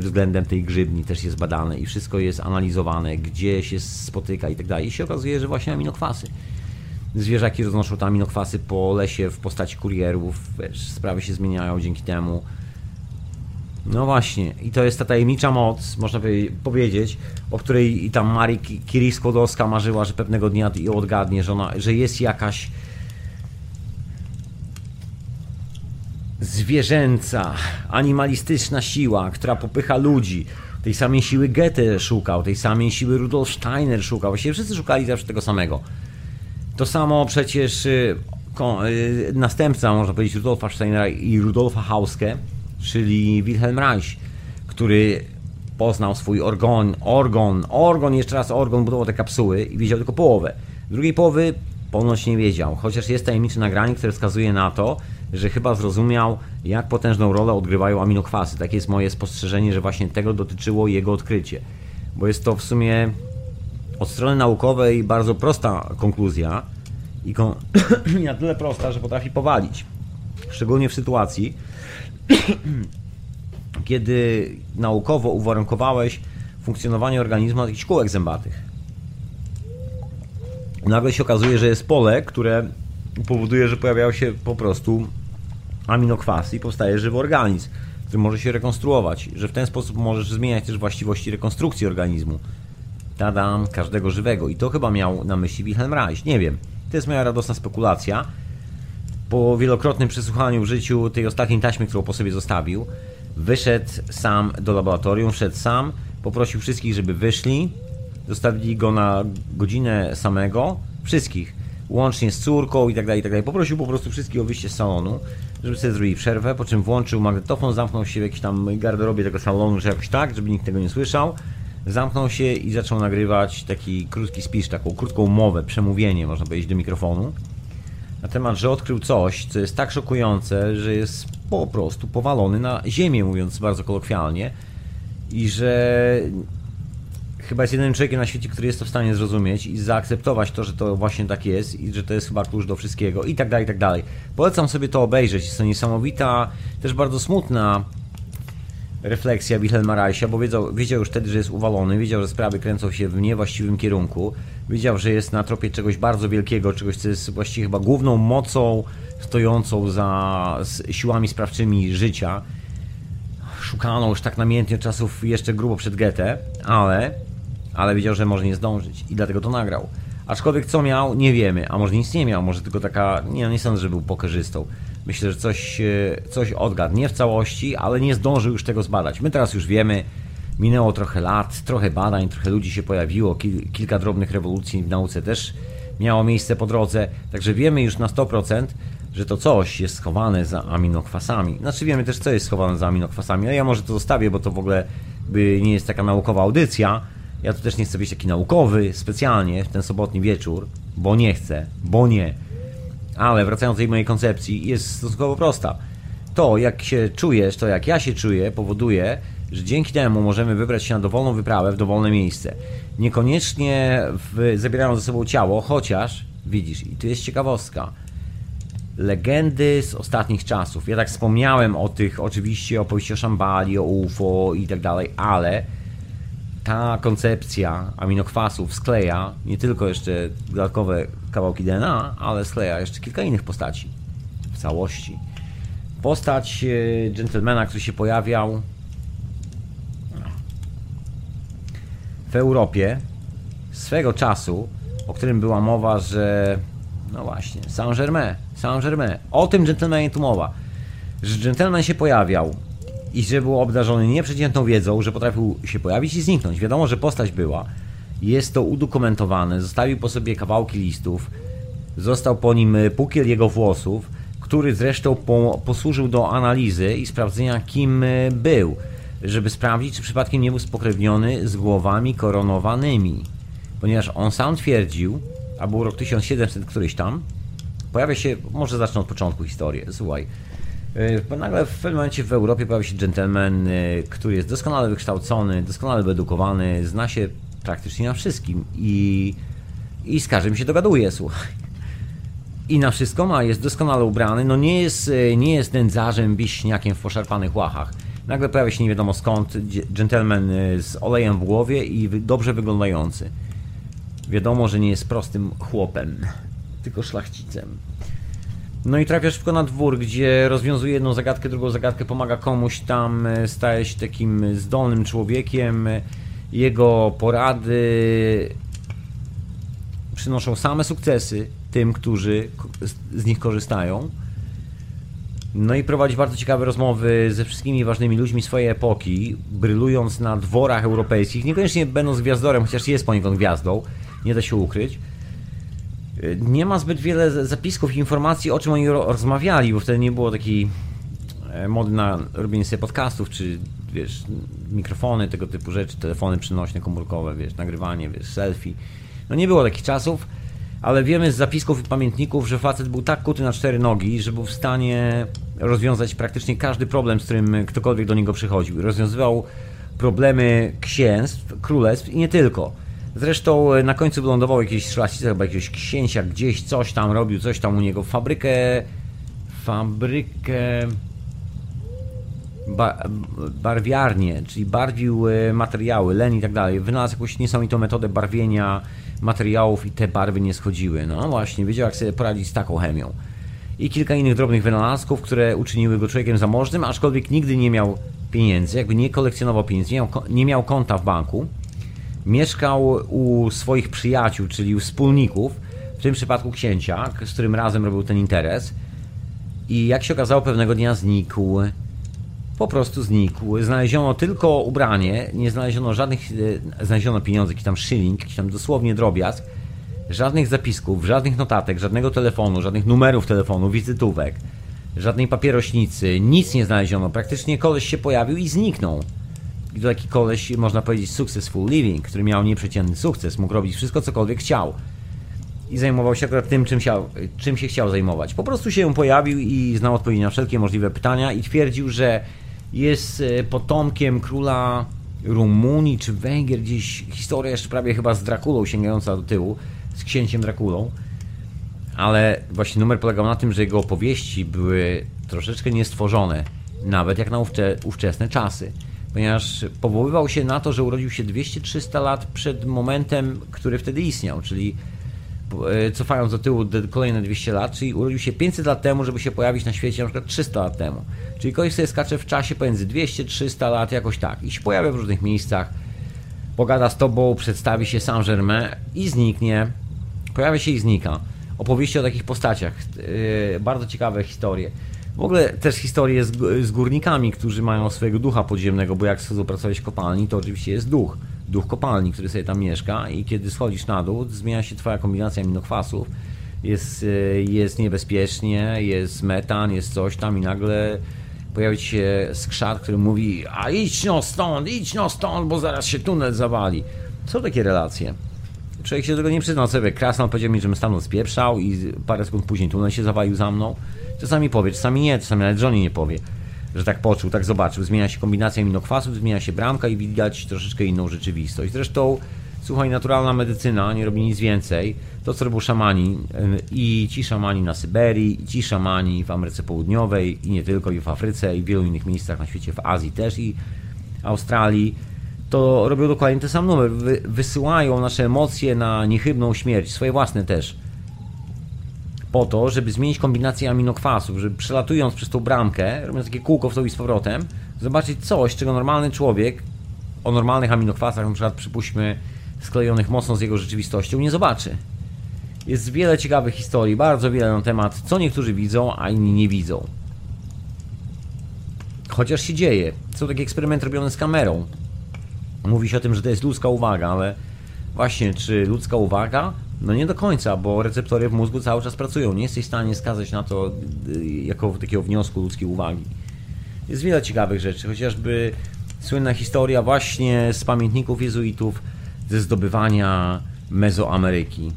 względem tej grzybni też jest badane i wszystko jest analizowane, gdzie się spotyka i tak dalej. I się okazuje, że właśnie aminokwasy zwierzaki roznoszą te aminokwasy po lesie w postaci kurierów, wiesz, sprawy się zmieniają dzięki temu. No właśnie, i to jest ta tajemnicza moc, można powiedzieć, o której i tam Marii Curie Skłodowska marzyła, że pewnego dnia ją odgadnie, że, ona, że jest jakaś zwierzęca, animalistyczna siła, która popycha ludzi. Tej samej siły Goethe szukał, tej samej siły Rudolf Steiner szukał. Właściwie wszyscy szukali zawsze tego samego. To samo przecież y, y, następca, można powiedzieć, Rudolfa Steinera i Rudolfa Hauske, czyli Wilhelm Reich, który poznał swój orgon, orgon, orgon, jeszcze raz orgon, budował te kapsuły i wiedział tylko połowę. Drugiej połowy ponoć nie wiedział, chociaż jest tajemnicze nagranie, które wskazuje na to, że chyba zrozumiał, jak potężną rolę odgrywają aminokwasy. Takie jest moje spostrzeżenie, że właśnie tego dotyczyło jego odkrycie. Bo jest to w sumie od strony naukowej bardzo prosta konkluzja i kon... na tyle prosta, że potrafi powalić. Szczególnie w sytuacji, kiedy naukowo uwarunkowałeś funkcjonowanie organizmu od jakichś kółek zębatych. Nagle się okazuje, że jest pole, które powoduje, że pojawiają się po prostu aminokwasy i powstaje żywy organizm, który może się rekonstruować, że w ten sposób możesz zmieniać też właściwości rekonstrukcji organizmu tadam, każdego żywego. I to chyba miał na myśli Wilhelm Reich. Nie wiem. To jest moja radosna spekulacja. Po wielokrotnym przesłuchaniu w życiu tej ostatniej taśmy, którą po sobie zostawił, wyszedł sam do laboratorium, wszedł sam, poprosił wszystkich, żeby wyszli, zostawili go na godzinę samego, wszystkich, łącznie z córką i tak dalej, i tak dalej. Poprosił po prostu wszystkich o wyjście z salonu, żeby sobie zrobili przerwę, po czym włączył magnetofon, zamknął się w jakiejś tam garderobie tego salonu, czy jakoś tak, żeby nikt tego nie słyszał zamknął się i zaczął nagrywać taki krótki speech, taką krótką mowę, przemówienie, można powiedzieć, do mikrofonu. Na temat, że odkrył coś, co jest tak szokujące, że jest po prostu powalony na ziemię, mówiąc bardzo kolokwialnie. I że chyba jest jedynym człowiekiem na świecie, który jest to w stanie zrozumieć i zaakceptować to, że to właśnie tak jest i że to jest chyba klucz do wszystkiego i tak dalej, i tak dalej. Polecam sobie to obejrzeć. Jest to niesamowita, też bardzo smutna refleksja Wilhelma bo wiedział, wiedział już wtedy, że jest uwalony, wiedział, że sprawy kręcą się w niewłaściwym kierunku, wiedział, że jest na tropie czegoś bardzo wielkiego, czegoś, co jest właściwie chyba główną mocą stojącą za siłami sprawczymi życia. Szukano już tak namiętnie czasów jeszcze grubo przed Goethe, ale, ale wiedział, że może nie zdążyć i dlatego to nagrał. Aczkolwiek co miał, nie wiemy, a może nic nie miał, może tylko taka, nie, nie sądzę, że był pokerzystą. Myślę, że coś, e, coś odgadł. Nie w całości, ale nie zdążył już tego zbadać. My teraz już wiemy, minęło trochę lat, trochę badań, trochę ludzi się pojawiło, kil, kilka drobnych rewolucji w nauce też miało miejsce po drodze, także wiemy już na 100%, że to coś jest schowane za aminokwasami. Znaczy wiemy też, co jest schowane za aminokwasami, ale ja może to zostawię, bo to w ogóle by nie jest taka naukowa audycja. Ja tu też nie chcę być taki naukowy specjalnie w ten sobotni wieczór, bo nie chcę, bo nie Ale wracając do tej mojej koncepcji, jest stosunkowo prosta. To, jak się czujesz, to jak ja się czuję, powoduje, że dzięki temu możemy wybrać się na dowolną wyprawę w dowolne miejsce. Niekoniecznie w, zabierając ze sobą ciało, chociaż, widzisz, i tu jest ciekawostka, legendy z ostatnich czasów. Ja tak wspomniałem o tych, oczywiście, opowieści o Szambali, o UFO i tak dalej, ale ta koncepcja aminokwasów skleja nie tylko jeszcze dodatkowe kawałki DNA, ale skleja jeszcze kilka innych postaci w całości. Postać e, gentlemana, który się pojawiał w Europie swego czasu, o którym była mowa, że no właśnie, Saint-Germain, Saint-Germain. O tym gentlemanie tu mowa. Że gentleman się pojawiał i że był obdarzony nieprzeciętną wiedzą, że potrafił się pojawić i zniknąć. Wiadomo, że postać była. Jest to udokumentowane. Zostawił po sobie kawałki listów. Został po nim pukiel jego włosów, który zresztą po, posłużył do analizy i sprawdzenia, kim był, żeby sprawdzić, czy przypadkiem nie był spokrewniony z głowami koronowanymi. Ponieważ on sam twierdził, a był rok 1700 któryś tam, pojawia się, może zacznę od początku historii, słuchaj. Yy, nagle w pewnym momencie w Europie pojawia się gentleman, yy, który jest doskonale wykształcony, doskonale wyedukowany, zna się praktycznie na wszystkim i, i z każdym się dogaduje, słuchaj. I na wszystko ma, jest doskonale ubrany, no nie jest, yy, nie jest nędzarzem, biśniakiem w poszarpanych łachach. Nagle pojawia się nie wiadomo skąd gentleman z olejem w głowie i dobrze wyglądający. Wiadomo, że nie jest prostym chłopem, tylko szlachcicem. No i trafiasz tylko na dwór, gdzie rozwiązuje jedną zagadkę, drugą zagadkę, pomaga komuś tam, e, staje się takim zdolnym człowiekiem. Jego porady przynoszą same sukcesy tym, którzy z nich korzystają. No i prowadzi bardzo ciekawe rozmowy ze wszystkimi ważnymi ludźmi swojej epoki, brylując na dworach europejskich, niekoniecznie będąc gwiazdorem, chociaż jest poniekąd gwiazdą, nie da się ukryć. Nie ma zbyt wiele zapisków i informacji, o czym oni rozmawiali, bo wtedy nie było takiej e, mody na robienie sobie podcastów, czy wiesz, mikrofony, tego typu rzeczy, telefony przynośne, komórkowe, wiesz, nagrywanie, wiesz, selfie. No nie było takich czasów, ale wiemy z zapisków i pamiętników, że facet był tak kuty na cztery nogi, że był w stanie rozwiązać praktycznie każdy problem, z którym ktokolwiek do niego przychodził. Rozwiązywał problemy księstw, królestw i nie tylko. Zresztą e, na końcu wylądował jakiś szlachcic, chyba jakiegoś księcia, gdzieś coś tam robił, coś tam u niego. Fabrykę. Fabrykę. Ba, barwiarnię, czyli barwił e, materiały, len i tak dalej. Wynalazł jakąś niesamowitą metodę barwienia materiałów i te barwy nie schodziły. No właśnie, wiedział jak sobie poradzić z taką chemią. I kilka innych drobnych wynalazków, które uczyniły go człowiekiem zamożnym, aczkolwiek nigdy nie miał pieniędzy, jakby nie kolekcjonował pieniędzy, nie miał, nie miał konta w banku mieszkał u swoich przyjaciół, czyli u wspólników, w tym przypadku księcia, z którym razem robił ten interes. I jak się okazało, pewnego dnia znikł. Po prostu znikł. Znaleziono tylko ubranie, nie znaleziono żadnych. E, znaleziono pieniądze, jakiś tam szyling, jakiś tam dosłownie drobiazg. Żadnych zapisków, żadnych notatek, żadnego telefonu, żadnych numerów telefonu, wizytówek, żadnej papierośnicy, nic nie znaleziono. Praktycznie koleś się pojawił i zniknął taki koleś, można powiedzieć, successful living, który miał nieprzeciętny sukces, mógł robić wszystko, cokolwiek chciał. I zajmował się akurat tym, czym, czym się chciał zajmować. Po prostu się pojawił i znał odpowiedzi na wszelkie możliwe pytania i twierdził, że jest e, potomkiem króla Rumunii czy Węgier, gdzieś historia jeszcze prawie chyba z Drakulą sięgająca do tyłu, z księciem Drakulą. Ale właśnie numer polegał na tym, że jego opowieści były troszeczkę niestworzone, nawet jak na ówczesne czasy ponieważ powoływał się na to, że urodził się 200-300 lat przed momentem, który wtedy istniał, czyli e, cofając do tyłu kolejne 200 lat, czyli urodził się 500 lat temu, żeby się pojawić na świecie na przykład 300 lat temu. Czyli ktoś sobie skacze w czasie pomiędzy 200-300 lat, jakoś tak, i się pojawia w różnych miejscach, pogada z tobą, przedstawi się Saint-Germain i zniknie, pojawia się i znika. Opowieści o takich postaciach, yy, bardzo ciekawe historie. W ogóle też historie z, z, górnikami, którzy mają swojego ducha podziemnego, bo jak schodzą pracować w kopalni, to oczywiście jest duch. Duch kopalni, który sobie tam mieszka i kiedy schodzisz na dół, zmienia się twoja kombinacja aminokwasów. Jest, e, jest niebezpiecznie, jest metan, jest coś tam i nagle pojawia się skrzat, który mówi a idź no stąd, idź no stąd, bo zaraz się tunel zawali. Są takie relacje. Człowiek się do tego nie przyznał sobie. Krasnal powiedział mi, żebym stamtąd spieprzał i parę sekund później tunel się zawalił za mną. Czasami powie, czasami nie, czasami nawet żonie nie powie, że tak poczuł, tak zobaczył. Zmienia się kombinacja aminokwasów, zmienia się bramka i widać troszeczkę inną rzeczywistość. Zresztą, słuchaj, naturalna medycyna nie robi nic więcej. To, co robią szamani i ci szamani na Syberii, i ci szamani w Ameryce Południowej i nie tylko, i w Afryce, i w wielu innych miejscach na świecie, w Azji też i Australii, to robią dokładnie ten sam numer. Wy, wysyłają nasze emocje na niechybną śmierć, swoje własne też. Po to, żeby zmienić kombinację aminokwasów, żeby przelatując przez tą bramkę, robiąc takie kółko w to i z powrotem, zobaczyć coś, czego normalny człowiek o normalnych aminokwasach, na przykład przypuśćmy sklejonych mocno z jego rzeczywistością, nie zobaczy. Jest wiele ciekawych historii, bardzo wiele na temat, co niektórzy widzą, a inni nie widzą. Chociaż się dzieje. Są takie eksperymenty robione z kamerą. Mówi się o tym, że to jest ludzka uwaga, ale właśnie, czy ludzka uwaga? No nie do końca, bo receptory w mózgu cały czas pracują. Nie jesteś w stanie skazać na to y, jako takiego wniosku ludzkiej uwagi. Jest wiele ciekawych rzeczy, chociażby słynna historia właśnie z pamiętników jezuitów ze zdobywania Mezoameryki.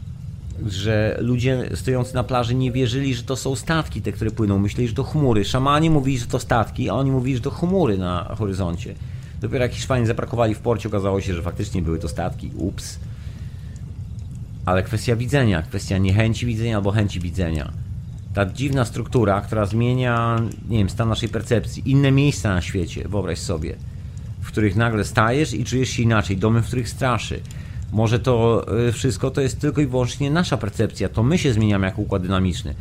Że ludzie stojący na plaży nie wierzyli, że to są statki te, które płyną. Myśleli, że to chmury. Szamani mówili, że to statki, a oni mówili, że to chmury na horyzoncie. Dopiero jak Hiszpanie zaprakowali w porcie, okazało się, że faktycznie były to statki. Ups. Ale kwestia widzenia, kwestia niechęci widzenia albo chęci widzenia. Ta dziwna struktura, która zmienia, nie wiem, stan naszej percepcji. Inne miejsca na świecie, wyobraź sobie, w których nagle stajesz i czujesz się inaczej. Domy, w których straszy. Może to y, wszystko to jest tylko i wyłącznie nasza percepcja. To my się zmieniamy jako układ dynamiczny.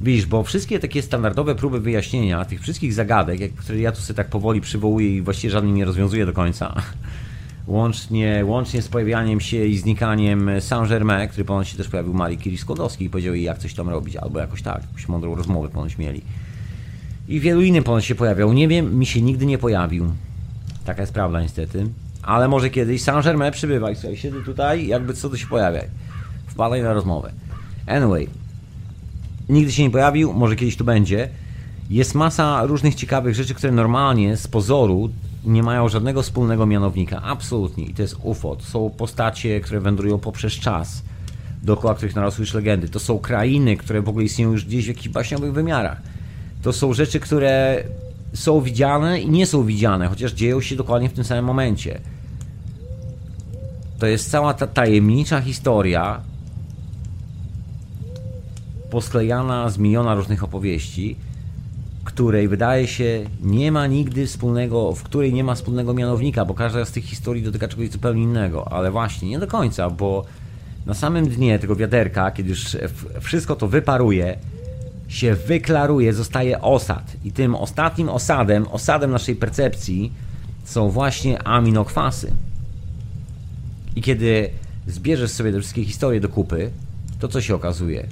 Widzisz, bo wszystkie takie standardowe próby wyjaśnienia tych wszystkich zagadek, które ja tu sobie tak powoli przywołuję i właściwie żadnej nie rozwiązuję do końca, łącznie, łącznie z pojawianiem się i znikaniem Saint-Germain, który ponoć się też pojawił Marii Curie Skłodowskiej i powiedział jej jak coś tam robić, albo jakoś tak, jakąś mądrą rozmowę ponoć mieli. I wielu innych ponoć się pojawiał. Nie wiem, mi się nigdy nie pojawił. Taka jest prawda niestety. Ale może kiedyś Saint-Germain przybywa i słuchaj, siedzę tutaj, jakby co to się pojawia. Wpadaj na rozmowę. Anyway, nigdy się nie pojawił, może kiedyś tu będzie. Jest masa różnych ciekawych rzeczy, które normalnie z pozoru nie mają żadnego wspólnego mianownika. Absolutnie. I to jest UFO. To są postacie, które wędrują poprzez czas, dookoła których narosły już legendy. To są krainy, które w ogóle istnieją już gdzieś w jakichś baśniowych wymiarach. To są rzeczy, które są widziane i nie są widziane, chociaż dzieją się dokładnie w tym samym momencie. To jest cała ta tajemnicza historia, posklejana z miliona różnych opowieści, której wydaje się nie ma nigdy wspólnego, w której nie ma wspólnego mianownika, bo każda z tych historii dotyka czegoś zupełnie innego, ale właśnie nie do końca, bo na samym dnie tego wiaderka, kiedy już wszystko to wyparuje, się wyklaruje, zostaje osad. I tym ostatnim osadem, osadem naszej percepcji są właśnie aminokwasy. I kiedy zbierzesz sobie te wszystkie historie do kupy, to co się okazuje?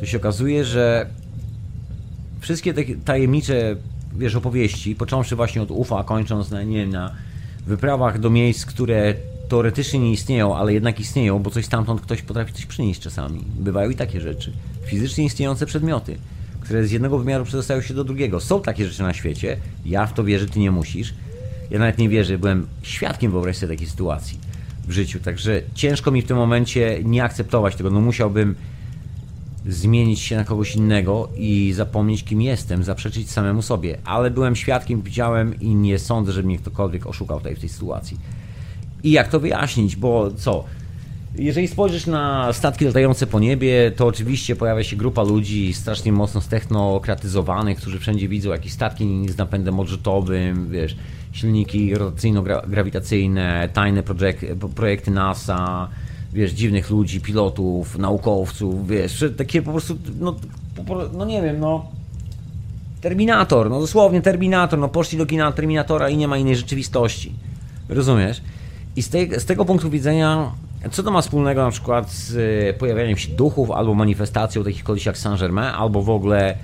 To się okazuje, że wszystkie te tajemnicze, wiesz, opowieści, począwszy właśnie od UFA, kończąc na, nie wiem, na wyprawach do miejsc, które teoretycznie nie istnieją, ale jednak istnieją, bo coś stamtąd ktoś potrafi coś przynieść czasami. Bywają i takie rzeczy. Fizycznie istniejące przedmioty, które z jednego wymiaru przedostają się do drugiego. Są takie rzeczy na świecie. Ja w to wierzę, ty nie musisz. Ja nawet nie wierzę, byłem świadkiem, wyobraź sobie, takiej sytuacji w życiu. Także ciężko mi w tym momencie nie akceptować tego. No musiałbym zmienić się na kogoś innego i zapomnieć, kim jestem, zaprzeczyć samemu sobie. Ale byłem świadkiem, widziałem i nie sądzę, że mnie ktokolwiek oszukał tutaj w tej sytuacji. I jak to wyjaśnić, bo co? Jeżeli spojrzysz na statki latające po niebie, to oczywiście pojawia się grupa ludzi strasznie mocno stechnokratyzowanych, którzy wszędzie widzą jakieś statki z napędem odrzutowym, wiesz, silniki rotacyjno-grawitacyjne, tajne projekty NASA, wiesz, dziwnych ludzi, pilotów, naukowców, wiesz, takie po prostu, no, no nie wiem, no Terminator, no dosłownie Terminator, no poszli do kina Terminatora i nie ma innej rzeczywistości. Rozumiesz? I z, tej, z tego punktu widzenia, co to ma wspólnego na przykład z e, pojawianiem się duchów albo manifestacją takich kogoś jak Saint-Germain, albo w ogóle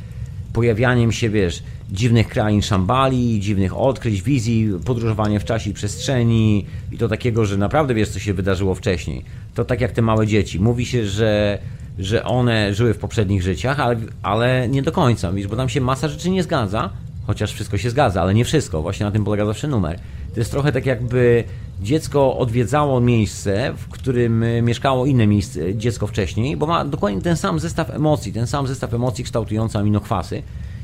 pojawianiem się, wiesz, dziwnych krain szambali, dziwnych odkryć, wizji, podróżowanie w czasie i przestrzeni i to takiego, że naprawdę wiesz, co się wydarzyło wcześniej. To tak jak te małe dzieci. Mówi się, że, że one żyły w poprzednich życiach, ale, ale nie do końca, wiesz, bo tam się masa rzeczy nie zgadza, chociaż wszystko się zgadza, ale nie wszystko. Właśnie na tym polega zawsze numer. To jest trochę tak jakby dziecko odwiedzało miejsce, w którym e, mieszkało inne miejsce, dziecko wcześniej, bo ma dokładnie ten sam zestaw emocji, ten sam zestaw emocji kształtujący aminokwasy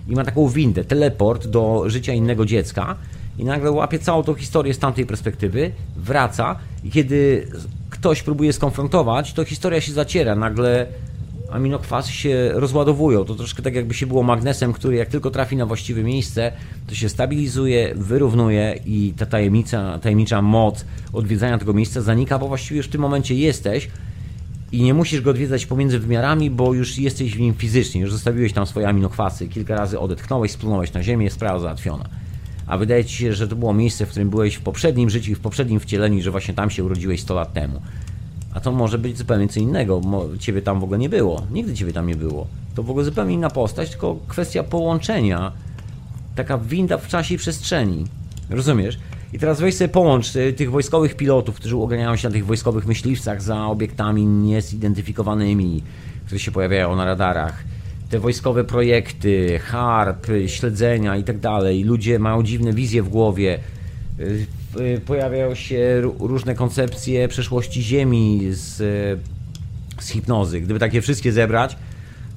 i ma taką windę, teleport do życia innego dziecka i nagle łapie całą tą historię z tamtej perspektywy, wraca i kiedy ktoś próbuje skonfrontować, to historia się zaciera, nagle aminokwasy się rozładowują. To troszkę tak jakby się było magnesem, który jak tylko trafi na właściwe miejsce, to się stabilizuje, wyrównuje i ta tajemnica, tajemnicza moc odwiedzania tego miejsca zanika, bo właściwie już w tym momencie jesteś i nie musisz go odwiedzać pomiędzy wymiarami, bo już jesteś w nim fizycznie, już zostawiłeś tam swoje aminokwasy, kilka razy odetchnąłeś, splunąłeś na ziemię, sprawa załatwiona. A wydaje ci się, że to było miejsce, w którym byłeś w poprzednim życiu i w poprzednim wcieleniu, że właśnie tam się urodziłeś 100 lat temu. A to może być zupełnie co innego. Ciebie tam w ogóle nie było. Nigdy ciebie tam nie było. To w ogóle zupełnie inna postać, tylko kwestia połączenia. Taka winda w czasie i przestrzeni. Rozumiesz? I teraz weź sobie połącz y, tych wojskowych pilotów, którzy uganiają się na tych wojskowych myśliwcach za obiektami niezidentyfikowanymi, które się pojawiają na radarach. Te wojskowe projekty, harp, śledzenia i tak dalej. Ludzie mają dziwne wizje w głowie y, pojawiają się różne koncepcje przeszłości Ziemi z, z hipnozy. Gdyby takie wszystkie zebrać,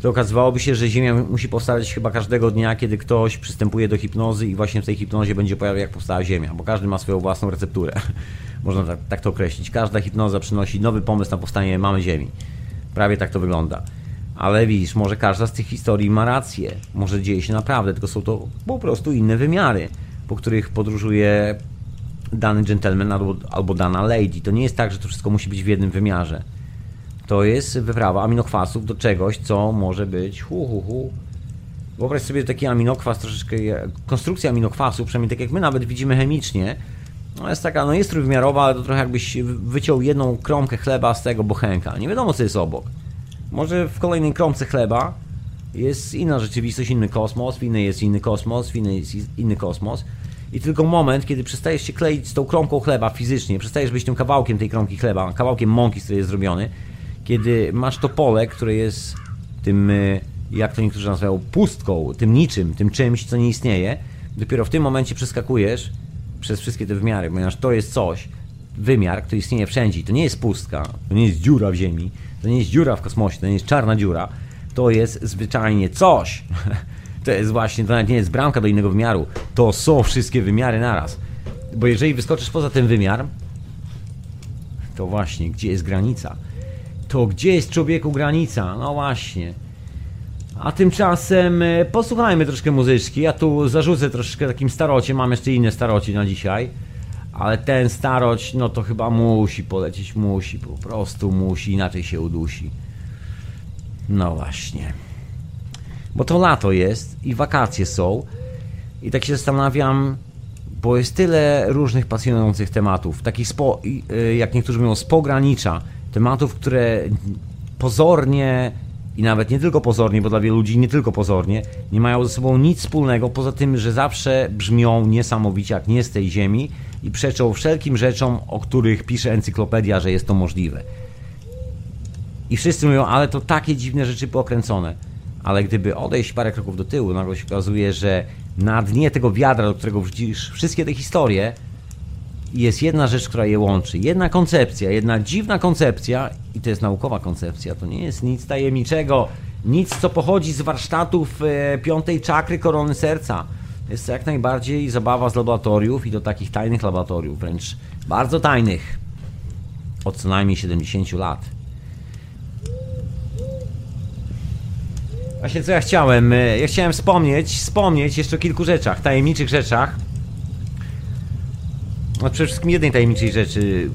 to okazywałoby się, że Ziemia musi powstawać chyba każdego dnia, kiedy ktoś przystępuje do hipnozy i właśnie w tej hipnozie będzie pojawiał, jak powstała Ziemia, bo każdy ma swoją własną recepturę. Można tak, tak to określić. Każda hipnoza przynosi nowy pomysł na powstanie mamy Ziemi. Prawie tak to wygląda. Ale widzisz, może każda z tych historii ma rację. Może dzieje się naprawdę, tylko są to po prostu inne wymiary, po których podróżuje dany gentleman albo, albo dana lady. To nie jest tak, że to wszystko musi być w jednym wymiarze. To jest wyprawa aminokwasów do czegoś, co może być hu hu hu. Wyobraź sobie taki aminokwas, troszeczkę konstrukcja aminokwasów, przynajmniej tak jak my nawet widzimy chemicznie, no jest taka, no jest trójwymiarowa, ale to trochę jakbyś wyciął jedną kromkę chleba z tego bochenka. Nie wiadomo, co jest obok. Może w kolejnej kromce chleba jest inna rzeczywistość, inny kosmos, w innej jest inny kosmos, w innej jest inny kosmos. I tylko moment, kiedy przestajesz się kleić z tą kromką chleba fizycznie, przestajesz być tym kawałkiem tej kromki chleba, kawałkiem mąki, z której jest zrobiony, kiedy masz to pole, które jest tym, y, jak to niektórzy nazywają, pustką, tym niczym, tym czymś, co nie istnieje, dopiero w tym momencie przeskakujesz przez wszystkie te wymiary, ponieważ to jest coś, wymiar, który istnieje wszędzie. To nie jest pustka, to nie jest dziura w ziemi, to nie jest dziura w kosmosie, to nie jest czarna dziura, to jest zwyczajnie coś. To jest właśnie, to nawet nie jest bramka do innego wymiaru. To są wszystkie wymiary naraz. Bo jeżeli wyskoczysz poza ten wymiar, to właśnie, gdzie jest granica? To gdzie jest człowieku granica? No właśnie. A tymczasem e, posłuchajmy troszkę muzyczki. Ja tu zarzucę troszkę takim starocie. Mam jeszcze inne staroci na dzisiaj. Ale ten staroć, no to chyba musi polecieć. Musi, po prostu musi, inaczej się udusi. No właśnie. Bo to lato jest i wakacje są. I tak się zastanawiam, bo jest tyle różnych pasjonujących tematów, takich spo, y, jak niektórzy mówią, z pogranicza. Tematów, które pozornie i nawet nie tylko pozornie, bo dla wielu ludzi nie tylko pozornie, nie mają ze sobą nic wspólnego, poza tym, że zawsze brzmią niesamowicie jak nie z tej ziemi i przeczą wszelkim rzeczom, o których pisze encyklopedia, że jest to możliwe. I wszyscy mówią, ale to takie dziwne rzeczy pokręcone ale gdyby odejść parę kroków do tyłu, nagle się okazuje, że na dnie tego wiadra, do którego wrzucisz wszystkie te historie, jest jedna rzecz, która je łączy. Jedna koncepcja, jedna dziwna koncepcja i to jest naukowa koncepcja. To nie jest nic tajemniczego, nic, co pochodzi z warsztatów e, piątej czakry korony serca. Jest to jak najbardziej zabawa z laboratoriów i do takich tajnych laboratoriów, wręcz bardzo tajnych. Od co najmniej 70 lat. Właśnie co ja chciałem? E, ja chciałem wspomnieć, wspomnieć jeszcze o kilku rzeczach, tajemniczych rzeczach. No przede wszystkim jednej tajemniczej rzeczy,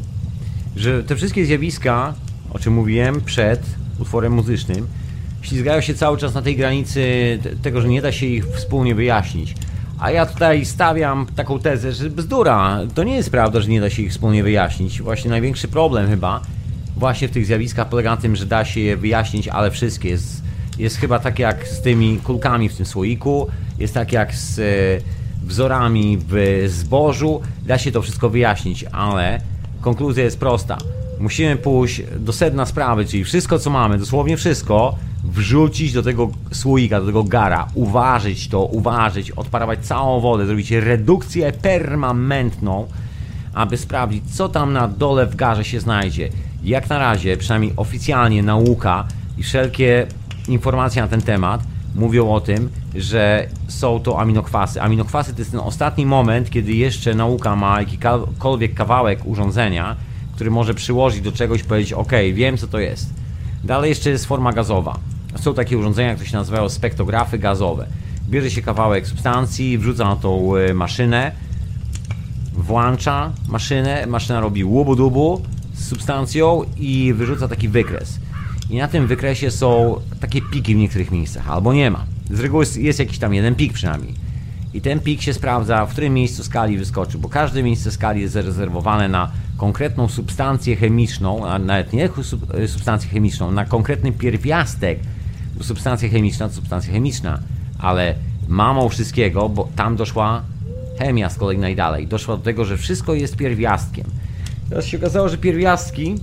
że te wszystkie zjawiska, o czym mówiłem przed utworem muzycznym, ślizgają się cały czas na tej granicy tego, że nie da się ich wspólnie wyjaśnić. A ja tutaj stawiam taką tezę, że bzdura. To nie jest prawda, że nie da się ich wspólnie wyjaśnić. Właśnie największy problem chyba właśnie w tych zjawiskach polega na tym, że da się je wyjaśnić, ale wszystkie jest jest chyba tak jak z tymi kulkami w tym słoiku, jest tak jak z e, wzorami w zbożu. Da się to wszystko wyjaśnić, ale konkluzja jest prosta. Musimy pójść do sedna sprawy, czyli wszystko co mamy, dosłownie wszystko, wrzucić do tego słoika, do tego gara, uważyć to, uważyć, odparować całą wodę, zrobić redukcję permanentną, aby sprawdzić, co tam na dole w garze się znajdzie. Jak na razie, przynajmniej oficjalnie, nauka i wszelkie informacje na ten temat mówią o tym, że są to aminokwasy. Aminokwasy to jest ten ostatni moment, kiedy jeszcze nauka ma jakikolwiek kawałek urządzenia, który może przyłożyć do czegoś i powiedzieć: OK, wiem co to jest. Dalej jeszcze jest forma gazowa. Są takie urządzenia, które się nazywają spektrografy gazowe. Bierze się kawałek substancji, wrzuca na tą e, maszynę, włącza maszynę, maszyna robi łubu-dubu z substancją i wyrzuca taki wykres. I na tym wykresie są takie piki w niektórych miejscach, albo nie ma. Z reguły jest jakiś tam jeden pik przynajmniej. I ten pik się sprawdza, w którym miejscu skali wyskoczy, bo każde miejsce skali jest zarezerwowane na konkretną substancję chemiczną, a nawet nie substancję chemiczną, na konkretny pierwiastek, bo substancja chemiczna to substancja chemiczna, ale mamą wszystkiego, bo tam doszła chemia z kolei najdalej. Doszła do tego, że wszystko jest pierwiastkiem. Teraz się okazało, że pierwiastki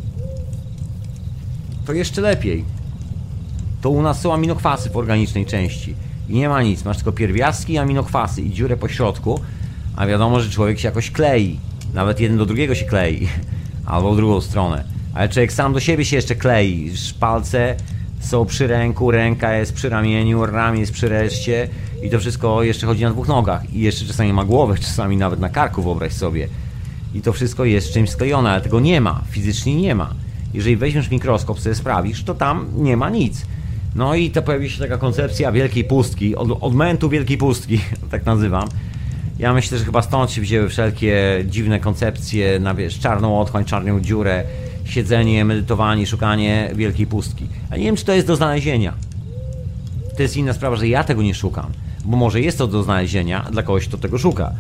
to jeszcze lepiej. To u nas są aminokwasy w organicznej części. I nie ma nic, masz tylko pierwiastki i aminokwasy i dziurę po środku, a wiadomo, że człowiek się jakoś klei. Nawet jeden do drugiego się klei. Albo w drugą stronę. Ale człowiek sam do siebie się jeszcze klei. Palce są przy ręku, ręka jest przy ramieniu, ramię jest przy reszcie i to wszystko jeszcze chodzi na dwóch nogach. I jeszcze czasami ma głowę, czasami nawet na karku, wyobraź sobie. I to wszystko jest czymś sklejone, ale tego nie ma. Fizycznie nie ma. Jeżeli weźmiesz mikroskop, sobie sprawisz, to tam nie ma nic. No i to pojawi się taka koncepcja wielkiej pustki, od, odmętu wielkiej pustki, tak nazywam. Ja myślę, że chyba stąd się wzięły wszelkie dziwne koncepcje na wiesz, czarną otchłań, czarną dziurę, siedzenie, medytowanie, szukanie wielkiej pustki. A nie wiem, czy to jest do znalezienia. To jest inna sprawa, że ja tego nie szukam, bo może jest to do znalezienia dla kogoś, kto tego szuka.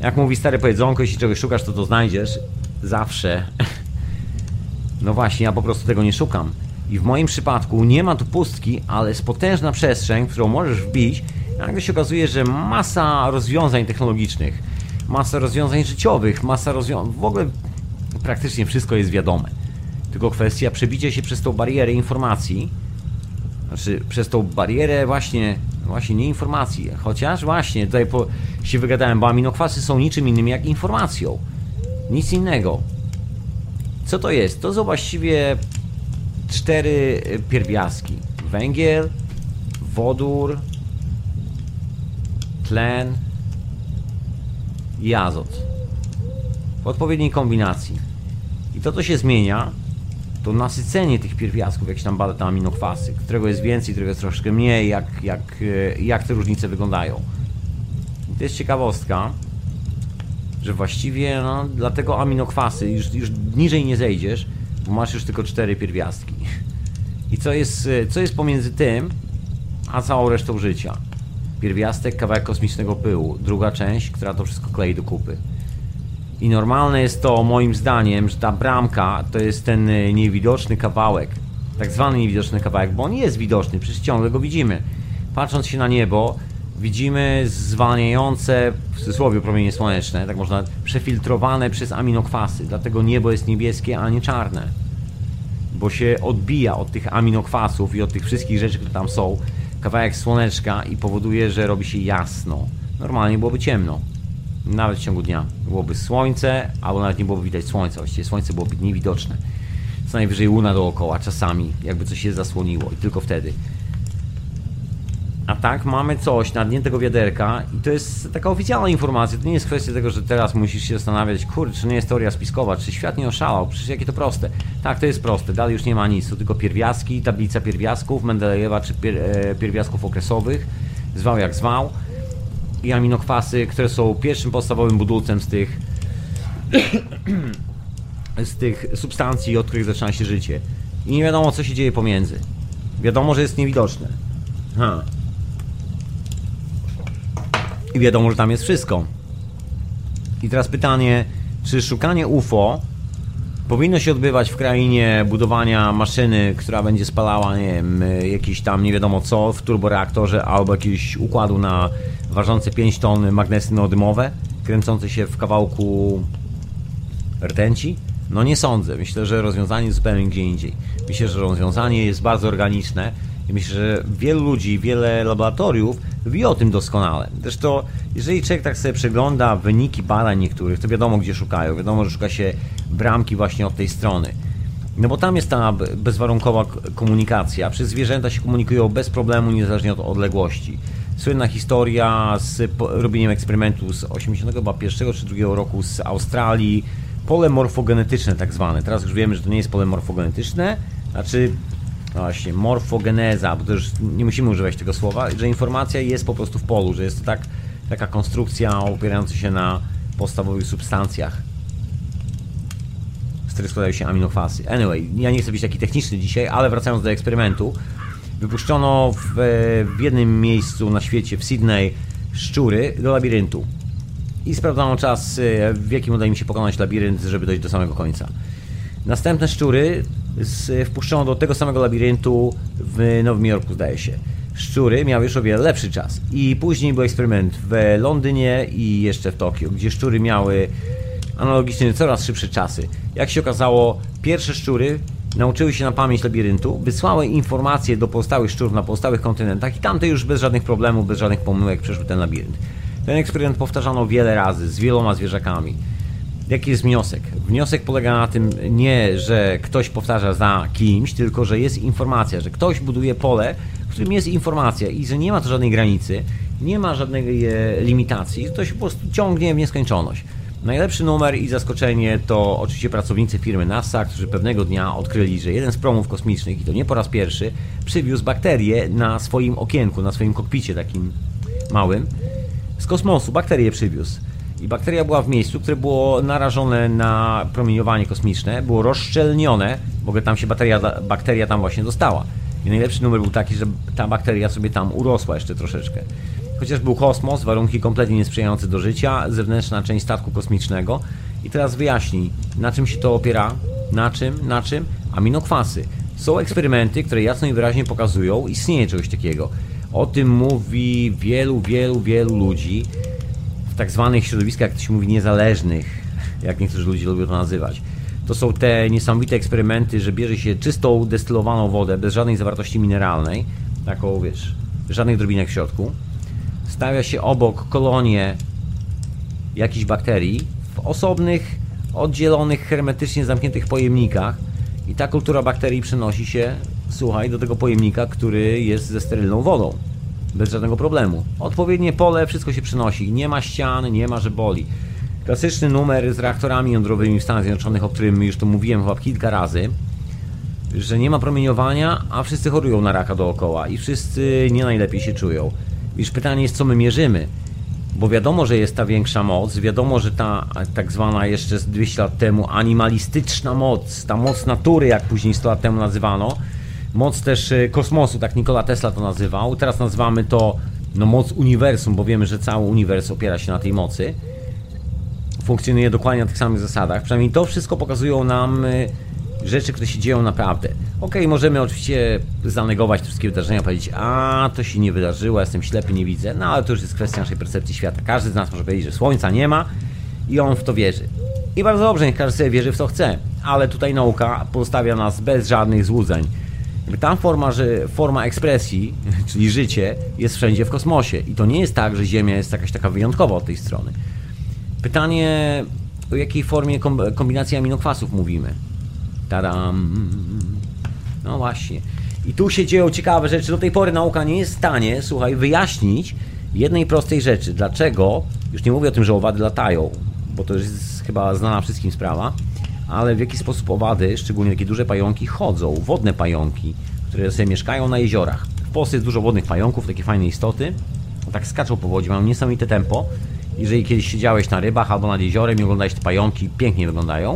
Jak mówi stare powiedzonko, jeśli czegoś szukasz, to to znajdziesz. Zawsze. No właśnie, ja po prostu tego nie szukam. I w moim przypadku nie ma tu pustki, ale jest potężna przestrzeń, w którą możesz wbić. Nagle się okazuje, że masa rozwiązań technologicznych, masa rozwiązań życiowych, masa rozwiązań. W ogóle praktycznie wszystko jest wiadome. Tylko kwestia przebicia się przez tą barierę informacji, znaczy przez tą barierę właśnie, właśnie nie informacji, chociaż właśnie tutaj po, się wygadałem, bo aminokwasy są niczym innym jak informacją. Nic innego. Co to jest? To są właściwie cztery pierwiastki. Węgiel, wodór, tlen i azot. W odpowiedniej kombinacji. I to, co się zmienia, to nasycenie tych pierwiastków, jak się tam bada te aminokwasy, którego jest więcej, którego jest troszkę mniej, jak, jak, jak te różnice wyglądają. I to jest ciekawostka, że właściwie no, dlatego aminokwasy, już, już niżej nie zejdziesz, bo masz już tylko cztery pierwiastki. I co jest, co jest pomiędzy tym, a całą resztą życia? Pierwiastek, kawałek kosmicznego pyłu, druga część, która to wszystko klei do kupy. I normalne jest to, moim zdaniem, że ta bramka to jest ten e, niewidoczny kawałek. Tak zwany niewidoczny kawałek, bo on jest widoczny, przecież ciągle go widzimy. Patrząc się na niebo, widzimy zwalniające, w cudzysłowie, promienie słoneczne, tak można, przefiltrowane przez aminokwasy. Dlatego niebo jest niebieskie, a nie czarne. Bo się odbija od tych aminokwasów i od tych wszystkich rzeczy, które tam są, kawałek słoneczka i powoduje, że robi się jasno. Normalnie byłoby ciemno nawet w ciągu dnia. Byłoby słońce, albo nawet nie byłoby widać słońca, właściwie słońce byłoby niewidoczne. Co najwyżej luna dookoła, czasami, jakby coś się zasłoniło i tylko wtedy. A tak, mamy coś na dnie tego wiaderka i to jest taka oficjalna informacja. To nie jest kwestia tego, że teraz musisz się zastanawiać, kurde, czy nie jest teoria spiskowa, czy świat nie oszalał, przecież jakie to proste. Tak, to jest proste, dalej już nie ma nic, to tylko pierwiastki, tablica pierwiastków, Mendelejewa czy pier, e, pierwiastków okresowych, zwał jak zwał i aminokwasy, które są pierwszym podstawowym budulcem z tych z tych substancji, od których zaczyna się życie. I nie wiadomo, co się dzieje pomiędzy. Wiadomo, że jest niewidoczne. Ha. I wiadomo, że tam jest wszystko. I teraz pytanie, czy szukanie UFO powinno się odbywać w krainie budowania maszyny, która będzie spalała, nie wiem, jakiś tam nie wiadomo co w turboreaktorze albo jakiegoś układu na ważące 5 ton magnesy neodymowe, kręcące się w kawałku rtęci? No nie sądzę. Myślę, że rozwiązanie jest zupełnie gdzie indziej. Myślę, że rozwiązanie jest bardzo organiczne i myślę, że wielu ludzi, wiele laboratoriów wie o tym doskonale. Zresztą, jeżeli człowiek tak sobie przegląda wyniki badań niektórych, to wiadomo gdzie szukają. Wiadomo, że szuka się bramki właśnie od tej strony. No bo tam jest ta bezwarunkowa komunikacja. Przez zwierzęta się komunikują bez problemu, niezależnie od odległości. Słynna historia z robieniem eksperymentu z 81 czy 2 roku z Australii. Pole morfogenetyczne tak zwane. Teraz już wiemy, że to nie jest pole morfogenetyczne, znaczy właśnie, morfogeneza, bo to już nie musimy używać tego słowa, że informacja jest po prostu w polu, że jest to tak, taka konstrukcja opierająca się na podstawowych substancjach, z których składają się aminokwasy. Anyway, ja nie chcę być taki techniczny dzisiaj, ale wracając do eksperymentu, wypuszczono w, w jednym miejscu na świecie, w Sydney, szczury do labiryntu. I sprawdzono czas, w jakim uda im się pokonać labirynt, żeby dojść do samego końca. Następne szczury z, wpuszczono do tego samego labiryntu w Nowym Jorku, zdaje się. Szczury miały już o wiele lepszy czas. I później był eksperyment w Londynie i jeszcze w Tokio, gdzie szczury miały analogicznie coraz szybsze czasy. Jak się okazało, pierwsze szczury nauczyły się na pamięć labiryntu, wysłały informacje do pozostałych szczurów na pozostałych kontynentach i tamte już bez żadnych problemów, bez żadnych pomyłek przeszły ten labirynt. Ten eksperyment powtarzano wiele razy z wieloma zwierzakami. Jaki jest wniosek? Wniosek polega na tym nie, że ktoś powtarza za kimś, tylko że jest informacja, że ktoś buduje pole, w którym jest informacja i że nie ma to żadnej granicy, nie ma żadnej e, limitacji, to się po prostu ciągnie w nieskończoność. Najlepszy numer i zaskoczenie to oczywiście pracownicy firmy NASA, którzy pewnego dnia odkryli, że jeden z promów kosmicznych, i to nie po raz pierwszy, przywiózł bakterię na swoim okienku, na swoim kokpicie takim małym. Z kosmosu bakterię przywiózł. I bakteria była w miejscu, które było narażone na promieniowanie kosmiczne, było rozszczelnione, w ogóle tam się bakteria, bakteria tam właśnie dostała. I najlepszy numer był taki, że ta bakteria sobie tam urosła jeszcze troszeczkę. Chociaż był kosmos, warunki kompletnie niesprzyjające do życia, zewnętrzna część statku kosmicznego. I teraz wyjaśnij, na czym się to opiera? Na czym? Na czym? Aminokwasy. Są eksperymenty, które jasno i wyraźnie pokazują, istnieje czegoś takiego. O tym mówi wielu, wielu, wielu ludzi w tak zwanych środowiskach, jak to się mówi, niezależnych, jak niektórzy ludzie lubią to nazywać. To są te niesamowite eksperymenty, że bierze się czystą, destylowaną wodę, bez żadnej zawartości mineralnej, taką, wiesz, żadnych drobinek w środku. Stawia się obok kolonie jakichś bakterii w osobnych, oddzielonych, hermetycznie zamkniętych pojemnikach i ta kultura bakterii przenosi się, słuchaj, do tego pojemnika, który jest ze sterylną wodą bez żadnego problemu. Odpowiednie pole, wszystko się przenosi. Nie ma ścian, nie ma, że boli. Klasyczny numer z reaktorami jądrowymi w Stanach Zjednoczonych, o którym już tu mówiłem chyba kilka razy, że nie ma promieniowania, a wszyscy chorują na raka dookoła i wszyscy nie najlepiej się czują. Już pytanie jest, co my mierzymy. Bo wiadomo, że jest ta większa moc, wiadomo, że ta tak zwana jeszcze 200 lat temu animalistyczna moc, ta moc natury, jak później 100 lat temu nazywano, moc też e, kosmosu, tak Nikola Tesla to nazywał. Teraz nazywamy to no, moc uniwersum, bo wiemy, że cały uniwers opiera się na tej mocy. Funkcjonuje dokładnie na tych samych zasadach. Przynajmniej to wszystko pokazują nam e, rzeczy, które się dzieją naprawdę. Ok, możemy oczywiście zanegować te wszystkie wydarzenia, powiedzieć, a to się nie wydarzyło, jestem ślepy, nie widzę, no ale to już jest kwestia naszej percepcji świata. Każdy z nas może powiedzieć, że słońca nie ma i on w to wierzy. I bardzo dobrze, niech każdy sobie wierzy w co chce, ale tutaj nauka pozostawia nas bez żadnych złudzeń. Ta forma, że forma ekspresji, czyli życie, jest wszędzie w kosmosie. I to nie jest tak, że Ziemia jest jakaś taka wyjątkowa od tej strony. Pytanie, o jakiej formie kombinacji aminokwasów mówimy? Tadam. No właśnie. I tu się dzieją ciekawe rzeczy. Do tej pory nauka nie jest w stanie, słuchaj, wyjaśnić jednej prostej rzeczy. Dlaczego, już nie mówię o tym, że owady latają, bo to jest chyba znana wszystkim sprawa, ale w jaki sposób owady, szczególnie takie duże pająki, chodzą, wodne pająki, które sobie mieszkają na jeziorach. W Polsce jest dużo wodnych pająków, takie fajne istoty, tak skaczą po wodzie, mają niesamowite tempo. Jeżeli kiedyś siedziałeś na rybach albo nad jeziorem i oglądałeś te pająki, pięknie wyglądają.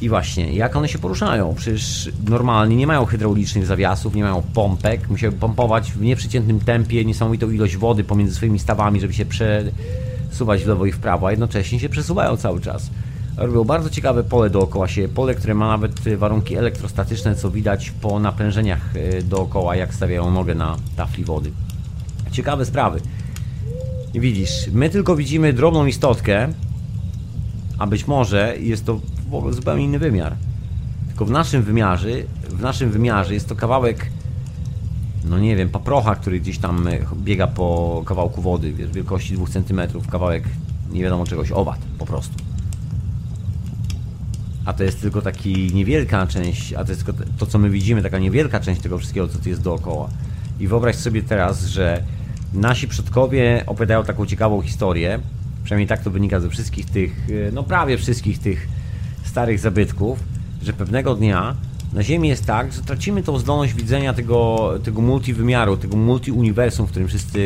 I właśnie, jak one się poruszają? Przecież normalnie nie mają hydraulicznych zawiasów, nie mają pompek, musiały pompować w nieprzeciętnym tempie niesamowitą ilość wody pomiędzy swoimi stawami, żeby się przesuwać w lewo i w prawo, a jednocześnie się przesuwają cały czas robią bardzo ciekawe pole dookoła siebie. Pole, które ma nawet warunki elektrostatyczne, co widać po napрężeniach e, dookoła, jak stawiają nogę na tafli wody. Ciekawe sprawy. Widzisz, my tylko widzimy drobną istotkę, a być może jest to w ogóle zupełnie inny wymiar. Tylko w naszym wymiarze, w naszym wymiarze jest to kawałek no nie wiem, paprocha, który gdzieś tam e, biega po kawałku wody, wiesz, wielkości 2 cm, kawałek nie wiadomo czegoś, owad po prostu. A to jest tylko taki niewielka część, a to jest tylko to, co my widzimy, taka niewielka część tego wszystkiego, co tu jest dookoła. I wyobraź sobie teraz, że nasi przodkowie opowiadają taką ciekawą historię, przynajmniej tak to wynika ze wszystkich tych, e, no prawie wszystkich tych starych zabytków, że pewnego dnia na Ziemi jest tak, że tracimy tą zdolność widzenia tego, tego multiwymiaru, tego multiuniwersum, w którym wszyscy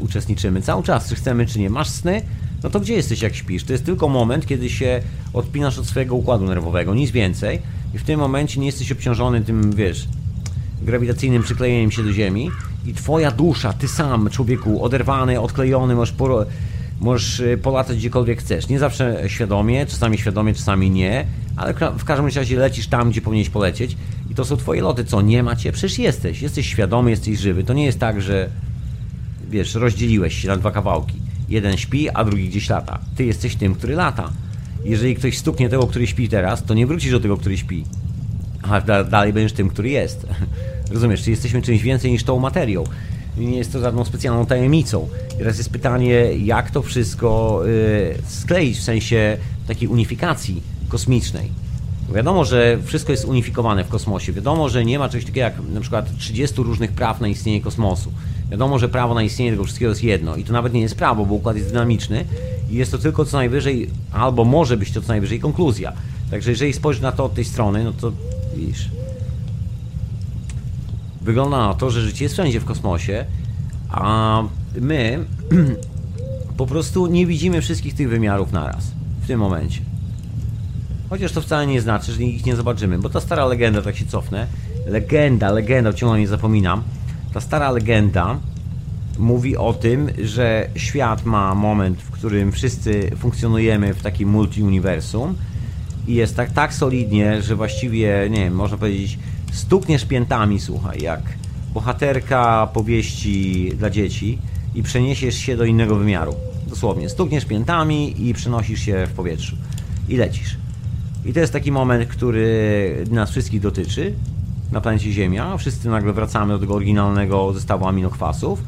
uczestniczymy. Cały czas, czy chcemy, czy nie. Masz sny? No to gdzie jesteś, jak śpisz? To jest tylko moment, kiedy się odpinasz od swojego układu nerwowego, nic więcej. I w tym momencie nie jesteś obciążony tym, wiesz, grawitacyjnym przyklejeniem się do Ziemi i twoja dusza, ty sam, człowieku, oderwany, odklejony, możesz, możesz y, polatać gdziekolwiek chcesz. Nie zawsze świadomie, czasami świadomie, czasami nie, ale w każdym razie lecisz tam, gdzie powinieneś polecieć i to są twoje loty. Co, nie macie? Przecież jesteś. Jesteś świadomy, jesteś żywy. To nie jest tak, że wiesz, rozdzieliłeś się na dwa kawałki. Jeden śpi, a drugi gdzieś lata. Ty jesteś tym, który lata. Jeżeli ktoś stuknie tego, który śpi teraz, to nie wrócisz do tego, który śpi. A da dalej będziesz tym, który jest. Rozumiesz, czy jesteśmy czymś więcej niż tą materią. Nie jest to żadną specjalną tajemnicą. teraz jest pytanie, jak to wszystko yy, skleić w sensie takiej unifikacji kosmicznej. Wiadomo, że wszystko jest unifikowane w kosmosie. Wiadomo, że nie ma czegoś takiego jak na przykład 30 różnych praw na istnienie kosmosu. Wiadomo, że prawo na istnienie tego wszystkiego jest jedno. I to nawet nie jest prawo, bo układ jest dynamiczny i jest to tylko co najwyżej, albo może być to co najwyżej konkluzja. Także jeżeli spojrzysz na to od tej strony, no to widzisz. Wygląda na to, że życie jest wszędzie w kosmosie, a my po prostu nie widzimy wszystkich tych wymiarów naraz w tym momencie. Chociaż to wcale nie znaczy, że ich nie zobaczymy, bo ta stara legenda, tak się cofnę, legenda, legenda, ciągle nie zapominam, ta stara legenda mówi o tym, że świat ma moment, w którym wszyscy funkcjonujemy w takim multiuniwersum i jest tak, tak solidnie, że właściwie, nie wiem, można powiedzieć, stukniesz piętami, słuchaj, jak bohaterka powieści dla dzieci i przeniesiesz się do innego wymiaru. Dosłownie, stukniesz piętami i przenosisz się w powietrzu i lecisz. I to jest taki moment, który nas wszystkich dotyczy na planecie Ziemia. Wszyscy nagle wracamy do tego oryginalnego zestawu aminokwasów.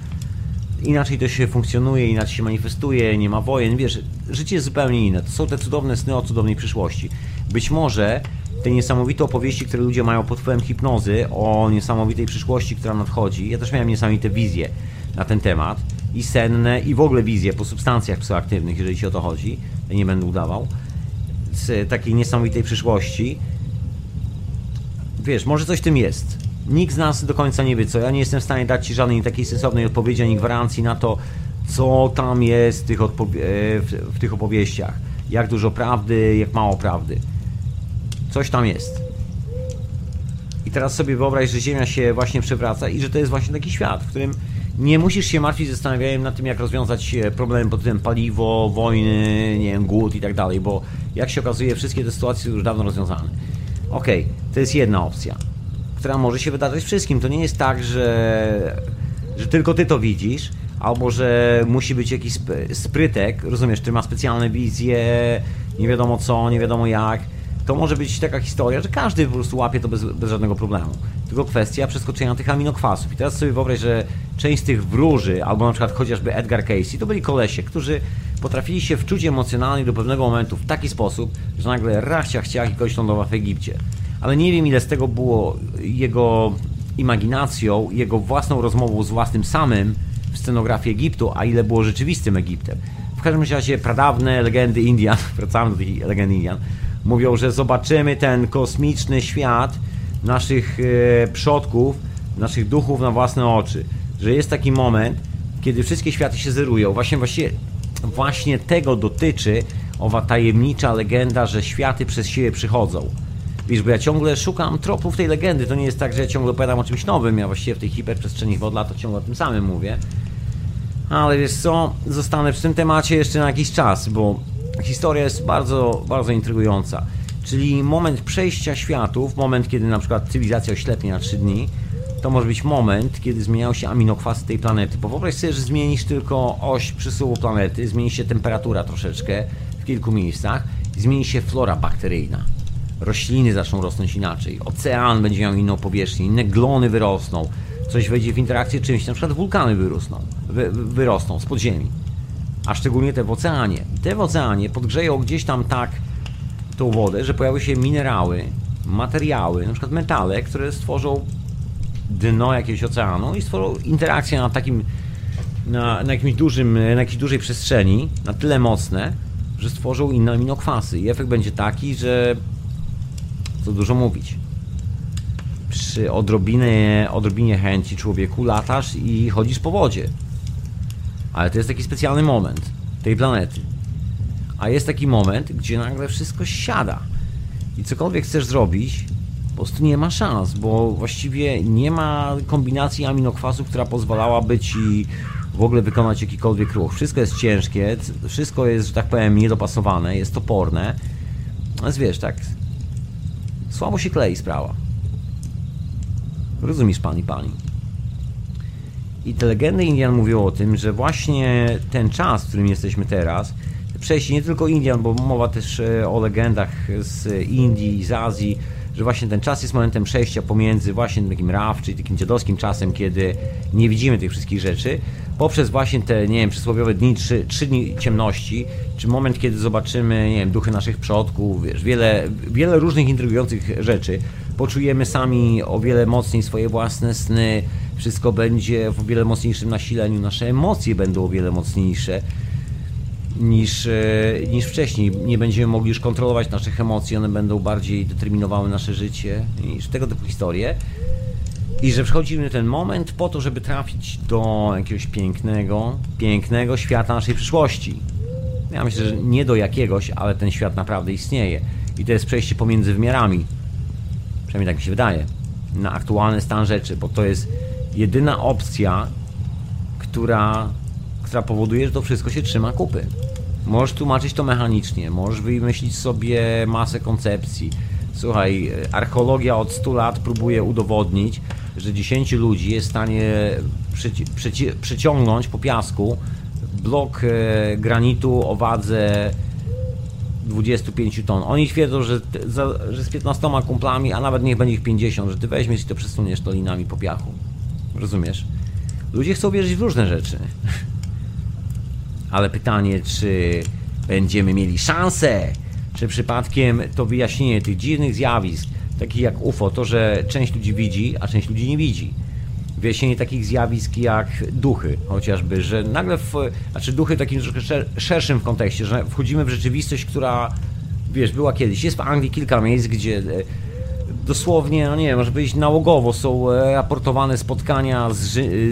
Inaczej to się funkcjonuje, inaczej się manifestuje, nie ma wojen. Wiesz, życie jest zupełnie inne. To są te cudowne sny o cudownej przyszłości. Być może te niesamowite opowieści, które ludzie mają pod wpływem hipnozy o niesamowitej przyszłości, która nadchodzi. Ja też miałem niesamowite wizje na ten temat. I senne, i w ogóle wizje po substancjach psychoaktywnych, jeżeli ci o to chodzi. Nie będę udawał z takiej niesamowitej przyszłości. Wiesz, może coś w tym jest. Nikt z nas do końca nie wie co. Ja nie jestem w stanie dać Ci żadnej takiej sensownej odpowiedzi ani gwarancji na to, co tam jest w tych, e, w tych opowieściach. Jak dużo prawdy, jak mało prawdy. Coś tam jest. I teraz sobie wyobraź, że Ziemia się właśnie przewraca i że to jest właśnie taki świat, w którym nie musisz się martwić zastanawianiem nad tym, jak rozwiązać problemy pod tym paliwo, wojny, nie wiem, głód i tak dalej, bo jak się okazuje, wszystkie te sytuacje są już dawno rozwiązane. Okej, okay, to jest jedna opcja, która może się wydarzyć wszystkim. To nie jest tak, że, że tylko ty to widzisz, albo że musi być jakiś sprytek, rozumiesz, który ma specjalne wizje, nie wiadomo co, nie wiadomo jak to może być taka historia, że każdy po prostu łapie to bez, bez żadnego problemu. Tylko kwestia przeskoczenia tych aminokwasów. I teraz sobie wyobraź, że część z tych wróży, albo na przykład chociażby Edgar Casey, to byli kolesie, którzy potrafili się wczuć emocjonalnie do pewnego momentu w taki sposób, że nagle rachcia chciach i kogoś lądowa w Egipcie. Ale nie wiem ile z tego było jego imaginacją, jego własną rozmową z własnym samym w scenografii Egiptu, a ile było rzeczywistym Egiptem. W każdym razie pradawne legendy Indian, wracamy do tych legend Indian, mówią, że zobaczymy ten kosmiczny świat naszych e, przodków, naszych duchów na własne oczy. Że jest taki moment, kiedy wszystkie światy się zerują. Właśnie, właśnie, właśnie tego dotyczy owa tajemnicza legenda, że światy przez siebie przychodzą. Wiesz, bo ja ciągle szukam tropów tej legendy. To nie jest tak, że ja ciągle opowiadam o czymś nowym. Ja właściwie w tej hiperprzestrzeni od lat to ciągle o tym samym mówię. Ale wiesz co, zostanę przy tym temacie jeszcze na jakiś czas, bo historia jest bardzo, bardzo intrygująca. Czyli moment przejścia światów, moment, kiedy na przykład cywilizacja oślepnie na 3 dni, to może być moment, kiedy zmieniają się aminokwasy tej planety. Bo wyobraź sobie, że zmienisz tylko oś przesuwu planety, zmieni się temperatura troszeczkę w kilku miejscach, zmieni się flora bakteryjna. Rośliny zaczną rosnąć inaczej, ocean będzie miał inną powierzchnię, inne glony wyrosną, coś wejdzie w interakcję czymś, na przykład wulkany wyrosną, wy, wyrosną z podziemi. A szczególnie te w oceanie. Te w oceanie podgrzeją gdzieś tam tak tą wodę, że pojawią się minerały, materiały, na przykład metale, które stworzą dno jakiegoś oceanu i stworzą interakcję na takim na, na, jakimś dużym, na jakiejś dużej przestrzeni, na tyle mocne, że stworzą inne aminokwasy. I efekt będzie taki, że co dużo mówić. Przy odrobinie, odrobinie chęci człowieku latasz i chodzisz po wodzie. Ale to jest taki specjalny moment tej planety. A jest taki moment, gdzie nagle wszystko siada. I cokolwiek chcesz zrobić, po prostu nie ma szans, bo właściwie nie ma kombinacji aminokwasów, która pozwalałaby ci w ogóle wykonać jakikolwiek ruch. Wszystko jest ciężkie, wszystko jest, że tak powiem, niedopasowane, jest toporne. Więc wiesz, tak. Słabo się klei sprawa. Rozumiesz, pani, pani. I te legendy Indian mówią o tym, że właśnie ten czas, w którym jesteśmy teraz, przejście nie tylko Indian, bo mowa też e, o legendach z Indii, z Azji, że właśnie ten czas jest momentem przejścia pomiędzy właśnie takim RAW, czyli takim dziadowskim czasem, kiedy nie widzimy tych wszystkich rzeczy, poprzez właśnie te, nie wiem, przysłowiowe dni, trzy, trzy dni ciemności, czy moment, kiedy zobaczymy, nie wiem, duchy naszych przodków, wiesz, wiele, wiele różnych intrygujących rzeczy, poczujemy sami o wiele mocniej swoje własne sny, wszystko będzie w o wiele mocniejszym nasileniu, nasze emocje będą o wiele mocniejsze niż, e, niż wcześniej. Nie będziemy mogli już kontrolować naszych emocji, one będą bardziej determinowały nasze życie niż tego typu historie. I że przychodzimy ten moment po to, żeby trafić do jakiegoś pięknego, pięknego świata naszej przyszłości. Ja myślę, że nie do jakiegoś, ale ten świat naprawdę istnieje. I to jest przejście pomiędzy wymiarami. Przynajmniej tak mi się wydaje. Na aktualny stan rzeczy, bo to jest jedyna opcja, która, która powoduje, że to wszystko się trzyma kupy. Możesz tłumaczyć to mechanicznie, możesz wymyślić sobie masę koncepcji. Słuchaj, archeologia od 100 lat próbuje udowodnić, że 10 ludzi jest w stanie przyci przyci przyciągnąć po piasku blok e, granitu o wadze 25 ton. Oni twierdzą, że, za, że z 15 kumplami, a nawet niech będzie ich 50, że ty weźmiesz i to przesuniesz to linami po piachu. Rozumiesz? Ludzie chcą wierzyć w różne rzeczy. Ale pytanie, czy będziemy mieli szansę? Czy przypadkiem to wyjaśnienie tych dziwnych zjawisk, takich jak UFO, to, że część ludzi widzi, a część ludzi nie widzi. Wyjaśnienie takich zjawisk jak duchy, chociażby, że nagle, w, znaczy duchy w takim troszkę szerszym kontekście, że wchodzimy w rzeczywistość, która, wiesz, była kiedyś. Jest w Anglii kilka miejsc, gdzie e, dosłownie, no nie wiem, może powiedzieć nałogowo są e, raportowane spotkania z,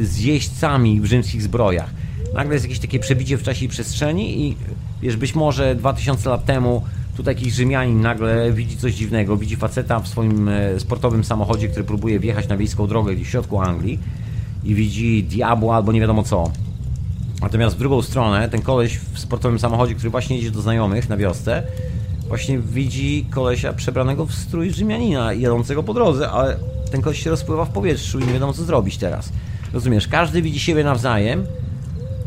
z jeźdźcami w rzymskich zbrojach. Nagle jest jakieś takie przebicie w czasie i przestrzeni i wiesz, być może 2000 lat temu tutaj jakiś Rzymianin nagle widzi coś dziwnego, widzi faceta w swoim e, sportowym samochodzie, który próbuje wjechać na wiejską drogę gdzieś w środku Anglii i widzi diabła albo nie wiadomo co. Natomiast w drugą stronę ten koleś w sportowym samochodzie, który właśnie jedzie do znajomych na wiosce, właśnie widzi kolesia przebranego w strój Rzymianina jadącego po drodze, ale ten koleś się rozpływa w powietrzu i nie wiadomo co zrobić teraz. Rozumiesz, każdy widzi siebie nawzajem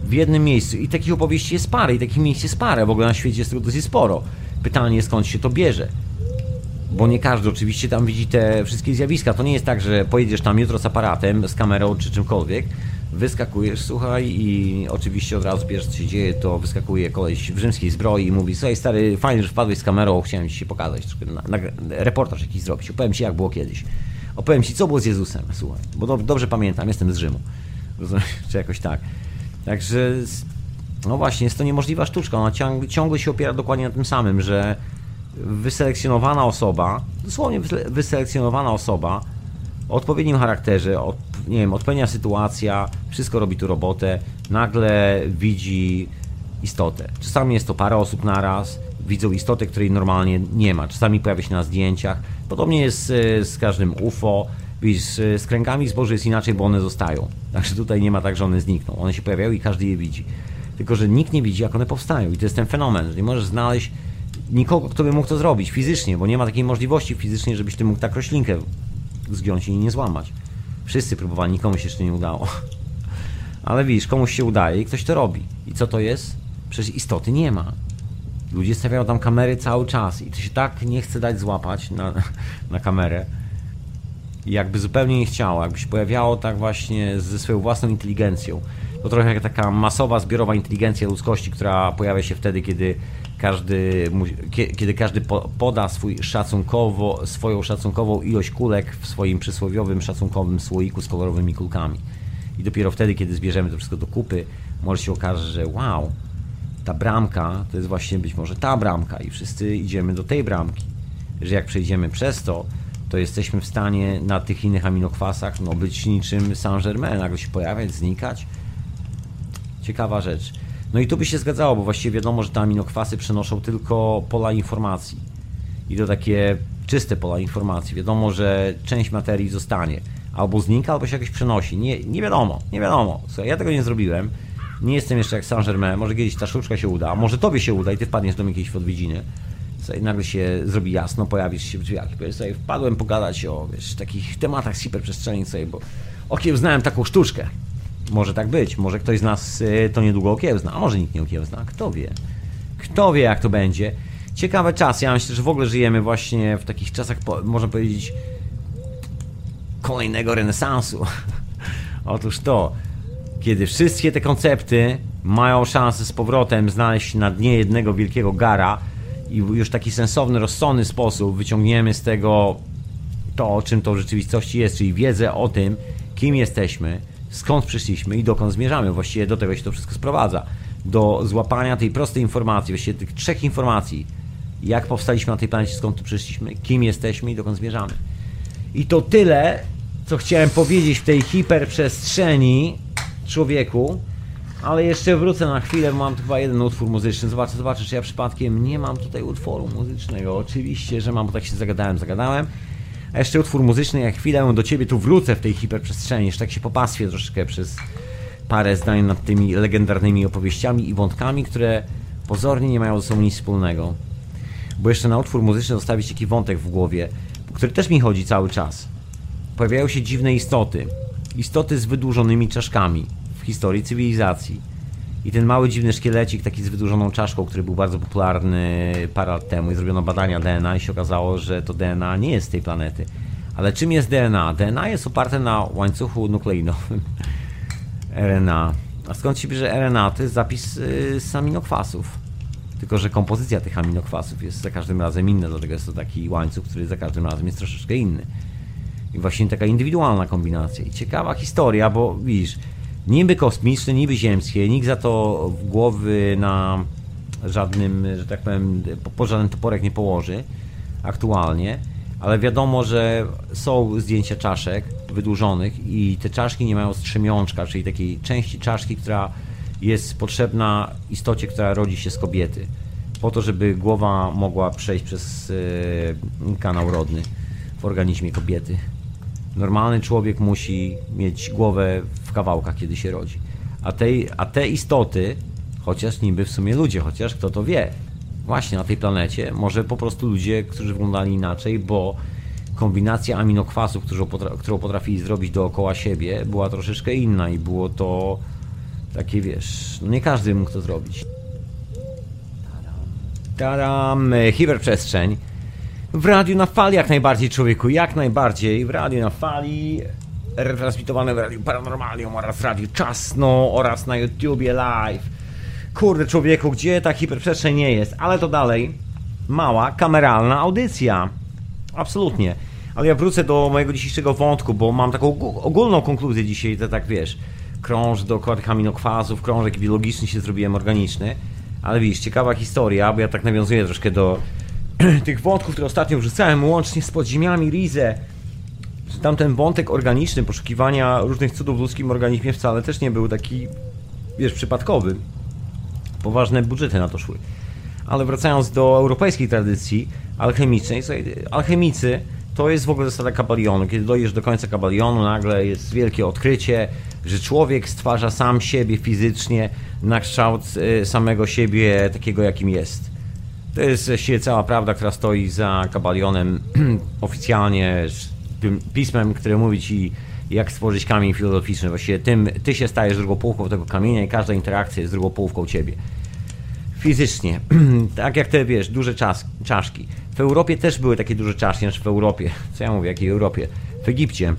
w jednym miejscu i takich opowieści jest parę i takich miejsc jest parę, w ogóle na świecie jest tego dosyć sporo. Pytanie skąd się to bierze. Bo nie każdy oczywiście tam widzi te wszystkie zjawiska. To nie jest tak, że pojedziesz tam jutro z aparatem, z kamerą czy czymkolwiek, wyskakujesz, słuchaj i oczywiście od razu pierwsze co się dzieje, to wyskakuje koleś w rzymskiej zbroi i mówi, słuchaj stary, fajnie, że wpadłeś z kamerą, chciałem ci się pokazać, na, na, reportaż jakiś zrobić, opowiem ci jak było kiedyś. Opowiem ci co było z Jezusem, słuchaj, bo do, dobrze pamiętam, jestem z Rzymu. Czy jakoś tak. Także no właśnie, jest to niemożliwa sztuczka. Ona ciągle się opiera dokładnie na tym samym, że wyselekcjonowana osoba, dosłownie wyselekcjonowana osoba o odpowiednim charakterze, od, nie wiem, odpowiednia sytuacja, wszystko robi tu robotę, nagle widzi istotę. Czasami jest to parę osób naraz, widzą istotę, której normalnie nie ma. Czasami pojawia się na zdjęciach. Podobnie jest z, z każdym UFO. Widzisz, z kręgami zboży jest inaczej, bo one zostają. Także tutaj nie ma tak, że one znikną. One się pojawiają i każdy je widzi. Tylko, że nikt nie widzi, jak one powstają. I to jest ten fenomen, że nie możesz znaleźć nikogo, kto by mógł to zrobić fizycznie, bo nie ma takiej możliwości fizycznie, żebyś ty mógł tak roślinkę zgiąć i nie złamać. Wszyscy próbowali, nikomu się jeszcze nie udało. Ale widzisz, komuś się udaje i ktoś to robi. I co to jest? Przecież istoty nie ma. Ludzie stawiają tam kamery cały czas i to się tak nie chce dać złapać na, na kamerę. jakby zupełnie nie chciało, jakby się pojawiało tak właśnie ze swoją własną inteligencją. To trochę jak taka masowa, zbiorowa inteligencja ludzkości, która pojawia się wtedy, kiedy każdy, kiedy każdy poda swój szacunkowo, swoją szacunkową ilość kulek w swoim przysłowiowym szacunkowym słoiku z kolorowymi kulkami. I dopiero wtedy, kiedy zbierzemy to wszystko do kupy, może się okaże, że wow, ta bramka to jest właśnie być może ta bramka i wszyscy idziemy do tej bramki. Że jak przejdziemy przez to, to jesteśmy w stanie na tych innych aminokwasach no, być niczym Saint-Germain, nagle się pojawiać, znikać. Ciekawa rzecz. No i tu by się zgadzało, bo właściwie wiadomo, że te aminokwasy przenoszą tylko pola informacji. I to takie czyste pola informacji. Wiadomo, że część materii zostanie. Albo znika, albo się jakoś przenosi. Nie, nie wiadomo, nie wiadomo. Słuchaj, ja tego nie zrobiłem. Nie jestem jeszcze jak Saint-Germain. Może kiedyś ta sztuczka się uda. Może tobie się uda i ty wpadniesz do jakiejś odwiedziny. Słuchaj, nagle się zrobi jasno, pojawisz się w drzwiach. Sobie, wpadłem pogadać o wiesz, takich tematach z hiperprzestrzeni bo okiełznałem taką sztuczkę. Może tak być. Może ktoś z nas y, to niedługo okiełzna, a może nikt nie okiełzna. Kto wie? Kto wie, jak to będzie? Ciekawe czasy. Ja myślę, że w ogóle żyjemy właśnie w takich czasach, można powiedzieć, kolejnego renesansu. Otóż to, kiedy wszystkie te koncepty mają szansę z powrotem znaleźć na dnie jednego wielkiego gara i już taki sensowny, rozsądny sposób wyciągniemy z tego to, czym to w rzeczywistości jest, czyli wiedzę o tym, kim jesteśmy, skąd przyszliśmy i dokąd zmierzamy. Właściwie do tego się to wszystko sprowadza. Do złapania tej prostej informacji, właściwie tych trzech informacji. Jak powstaliśmy na tej planecie, skąd tu przyszliśmy, kim jesteśmy i dokąd zmierzamy. I to tyle, co chciałem powiedzieć w tej hiperprzestrzeni człowieku. Ale jeszcze wrócę na chwilę, mam tu chyba jeden utwór muzyczny. Zobaczę, zobaczę, czy ja przypadkiem nie mam tutaj utworu muzycznego. Oczywiście, że mam, bo tak się zagadałem, zagadałem. A jeszcze utwór muzyczny, jak chwilę do ciebie tu wrócę w tej hiperprzestrzeni, jeszcze tak się popaswię troszeczkę przez parę zdań nad tymi legendarnymi opowieściami i wątkami, które pozornie nie mają ze sobą nic wspólnego. Bo jeszcze na utwór muzyczny zostawić taki wątek w głowie, który też mi chodzi cały czas. Pojawiają się dziwne istoty. Istoty z wydłużonymi czaszkami w historii cywilizacji. I ten mały dziwny szkielecik, taki z wydłużoną czaszką, który był bardzo popularny parę lat temu i zrobiono badania DNA i się okazało, że to DNA nie jest z tej planety. Ale czym jest DNA? DNA jest oparte na łańcuchu nukleinowym RNA. A skąd się bierze RNA? To jest zapis y, z aminokwasów. Tylko, że kompozycja tych aminokwasów jest za każdym razem inna, dlatego jest to taki łańcuch, który za każdym razem jest troszeczkę inny. I właśnie taka indywidualna kombinacja. I ciekawa historia, bo widzisz, niby kosmiczne, niby ziemskie, nikt za to głowy na żadnym, że tak powiem, po, żaden toporek nie położy aktualnie, ale wiadomo, że są zdjęcia czaszek wydłużonych i te czaszki nie mają strzemiączka, czyli takiej części czaszki, która jest potrzebna istocie, która rodzi się z kobiety, po to, żeby głowa mogła przejść przez e, kanał rodny w organizmie kobiety. Normalny człowiek musi mieć głowę w kawałkach, kiedy się rodzi. A, tej, a te istoty, chociaż niby w sumie ludzie, chociaż kto to wie, właśnie na tej planecie, może po prostu ludzie, którzy wyglądali inaczej, bo kombinacja aminokwasów, którą, potra którą potrafili zrobić dookoła siebie, była troszeczkę inna i było to takie, wiesz, no nie każdy mógł to zrobić. Tadam, hiperprzestrzeń w radiu na fali jak najbardziej, człowieku, jak najbardziej. W radiu na fali, retransmitowane w radiu Paranormalium oraz radiu Czasno oraz na YouTubie live. Kurde, człowieku, gdzie ta hiperprzestrzeń nie jest? Ale to dalej mała, kameralna audycja. Absolutnie. Ale ja wrócę do mojego dzisiejszego wątku, bo mam taką ogólną konkluzję dzisiaj, to tak wiesz, krąż dookoła tych aminokwasów, krążek biologiczny się zrobiłem organiczny. Ale widzisz, ciekawa historia, bo ja tak nawiązuję troszkę do tych wątków, które ostatnio wrzucałem, łącznie z podziemiami Rize, tamten wątek organiczny, poszukiwania różnych cudów w ludzkim organizmie wcale też nie był taki, wiesz, przypadkowy. Poważne budżety na to szły. Ale wracając do europejskiej tradycji alchemicznej, alchemicy to jest w ogóle zasada kabalionu. Kiedy dojdziesz do końca kabalionu, nagle jest wielkie odkrycie, że człowiek stwarza sam siebie fizycznie na kształt y, samego siebie takiego, jakim jest. To jest właściwie cała prawda, która stoi za kabalionem oficjalnie, tym pismem, które mówi ci, jak stworzyć kamień filozoficzny. Właściwie tym, ty się stajesz drugą połówką tego kamienia i każda interakcja jest drugą połówką ciebie. Fizycznie. tak jak te, wiesz, duże czas, czaszki. W Europie też były takie duże czaszki, znaczy w Europie, co ja mówię, jakiej Europie? w Egipcie.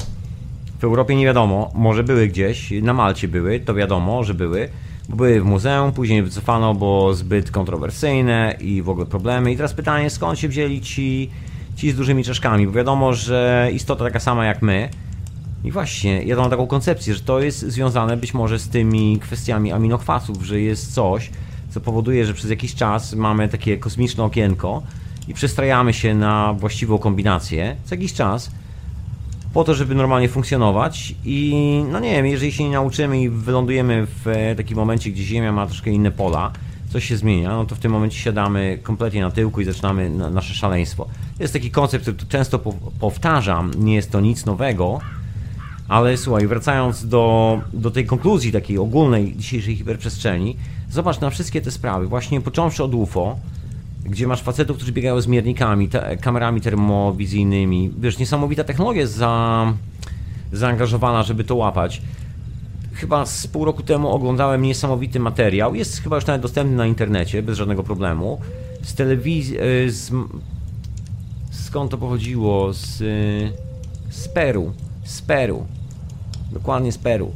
W Europie nie wiadomo, może były gdzieś, na Malcie były, to wiadomo, że były. Były w muzeum, później wycofano, bo zbyt kontrowersyjne i w ogóle problemy. I teraz pytanie, skąd się wzięli ci, ci z dużymi czaszkami? Bo wiadomo, że istota taka sama jak my. I właśnie, ja mam taką koncepcję, że to jest związane być może z tymi kwestiami aminokwasów, że jest coś, co powoduje, że przez jakiś czas mamy takie kosmiczne okienko i przestrajamy się na właściwą kombinację co jakiś czas po to, żeby normalnie funkcjonować i no nie wiem, jeżeli się nie nauczymy i wylądujemy w e, takim momencie, gdzie Ziemia ma troszkę inne pola, coś się zmienia, no to w tym momencie siadamy kompletnie na tyłku i zaczynamy na, nasze szaleństwo. Jest taki koncept, który często powtarzam, nie jest to nic nowego, ale słuchaj, wracając do, do tej konkluzji takiej ogólnej dzisiejszej hiperprzestrzeni, zobacz na wszystkie te sprawy, właśnie począwszy od UFO, gdzie masz facetów, którzy biegają z miernikami, te, kamerami termowizyjnymi. Wiesz, niesamowita technologia jest za, zaangażowana, żeby to łapać. Chyba z pół roku temu oglądałem niesamowity materiał. Jest chyba już nawet dostępny na internecie, bez żadnego problemu. Z telewizji. E, z, skąd to pochodziło? Z, z Peru. Z Peru. Dokładnie z Peru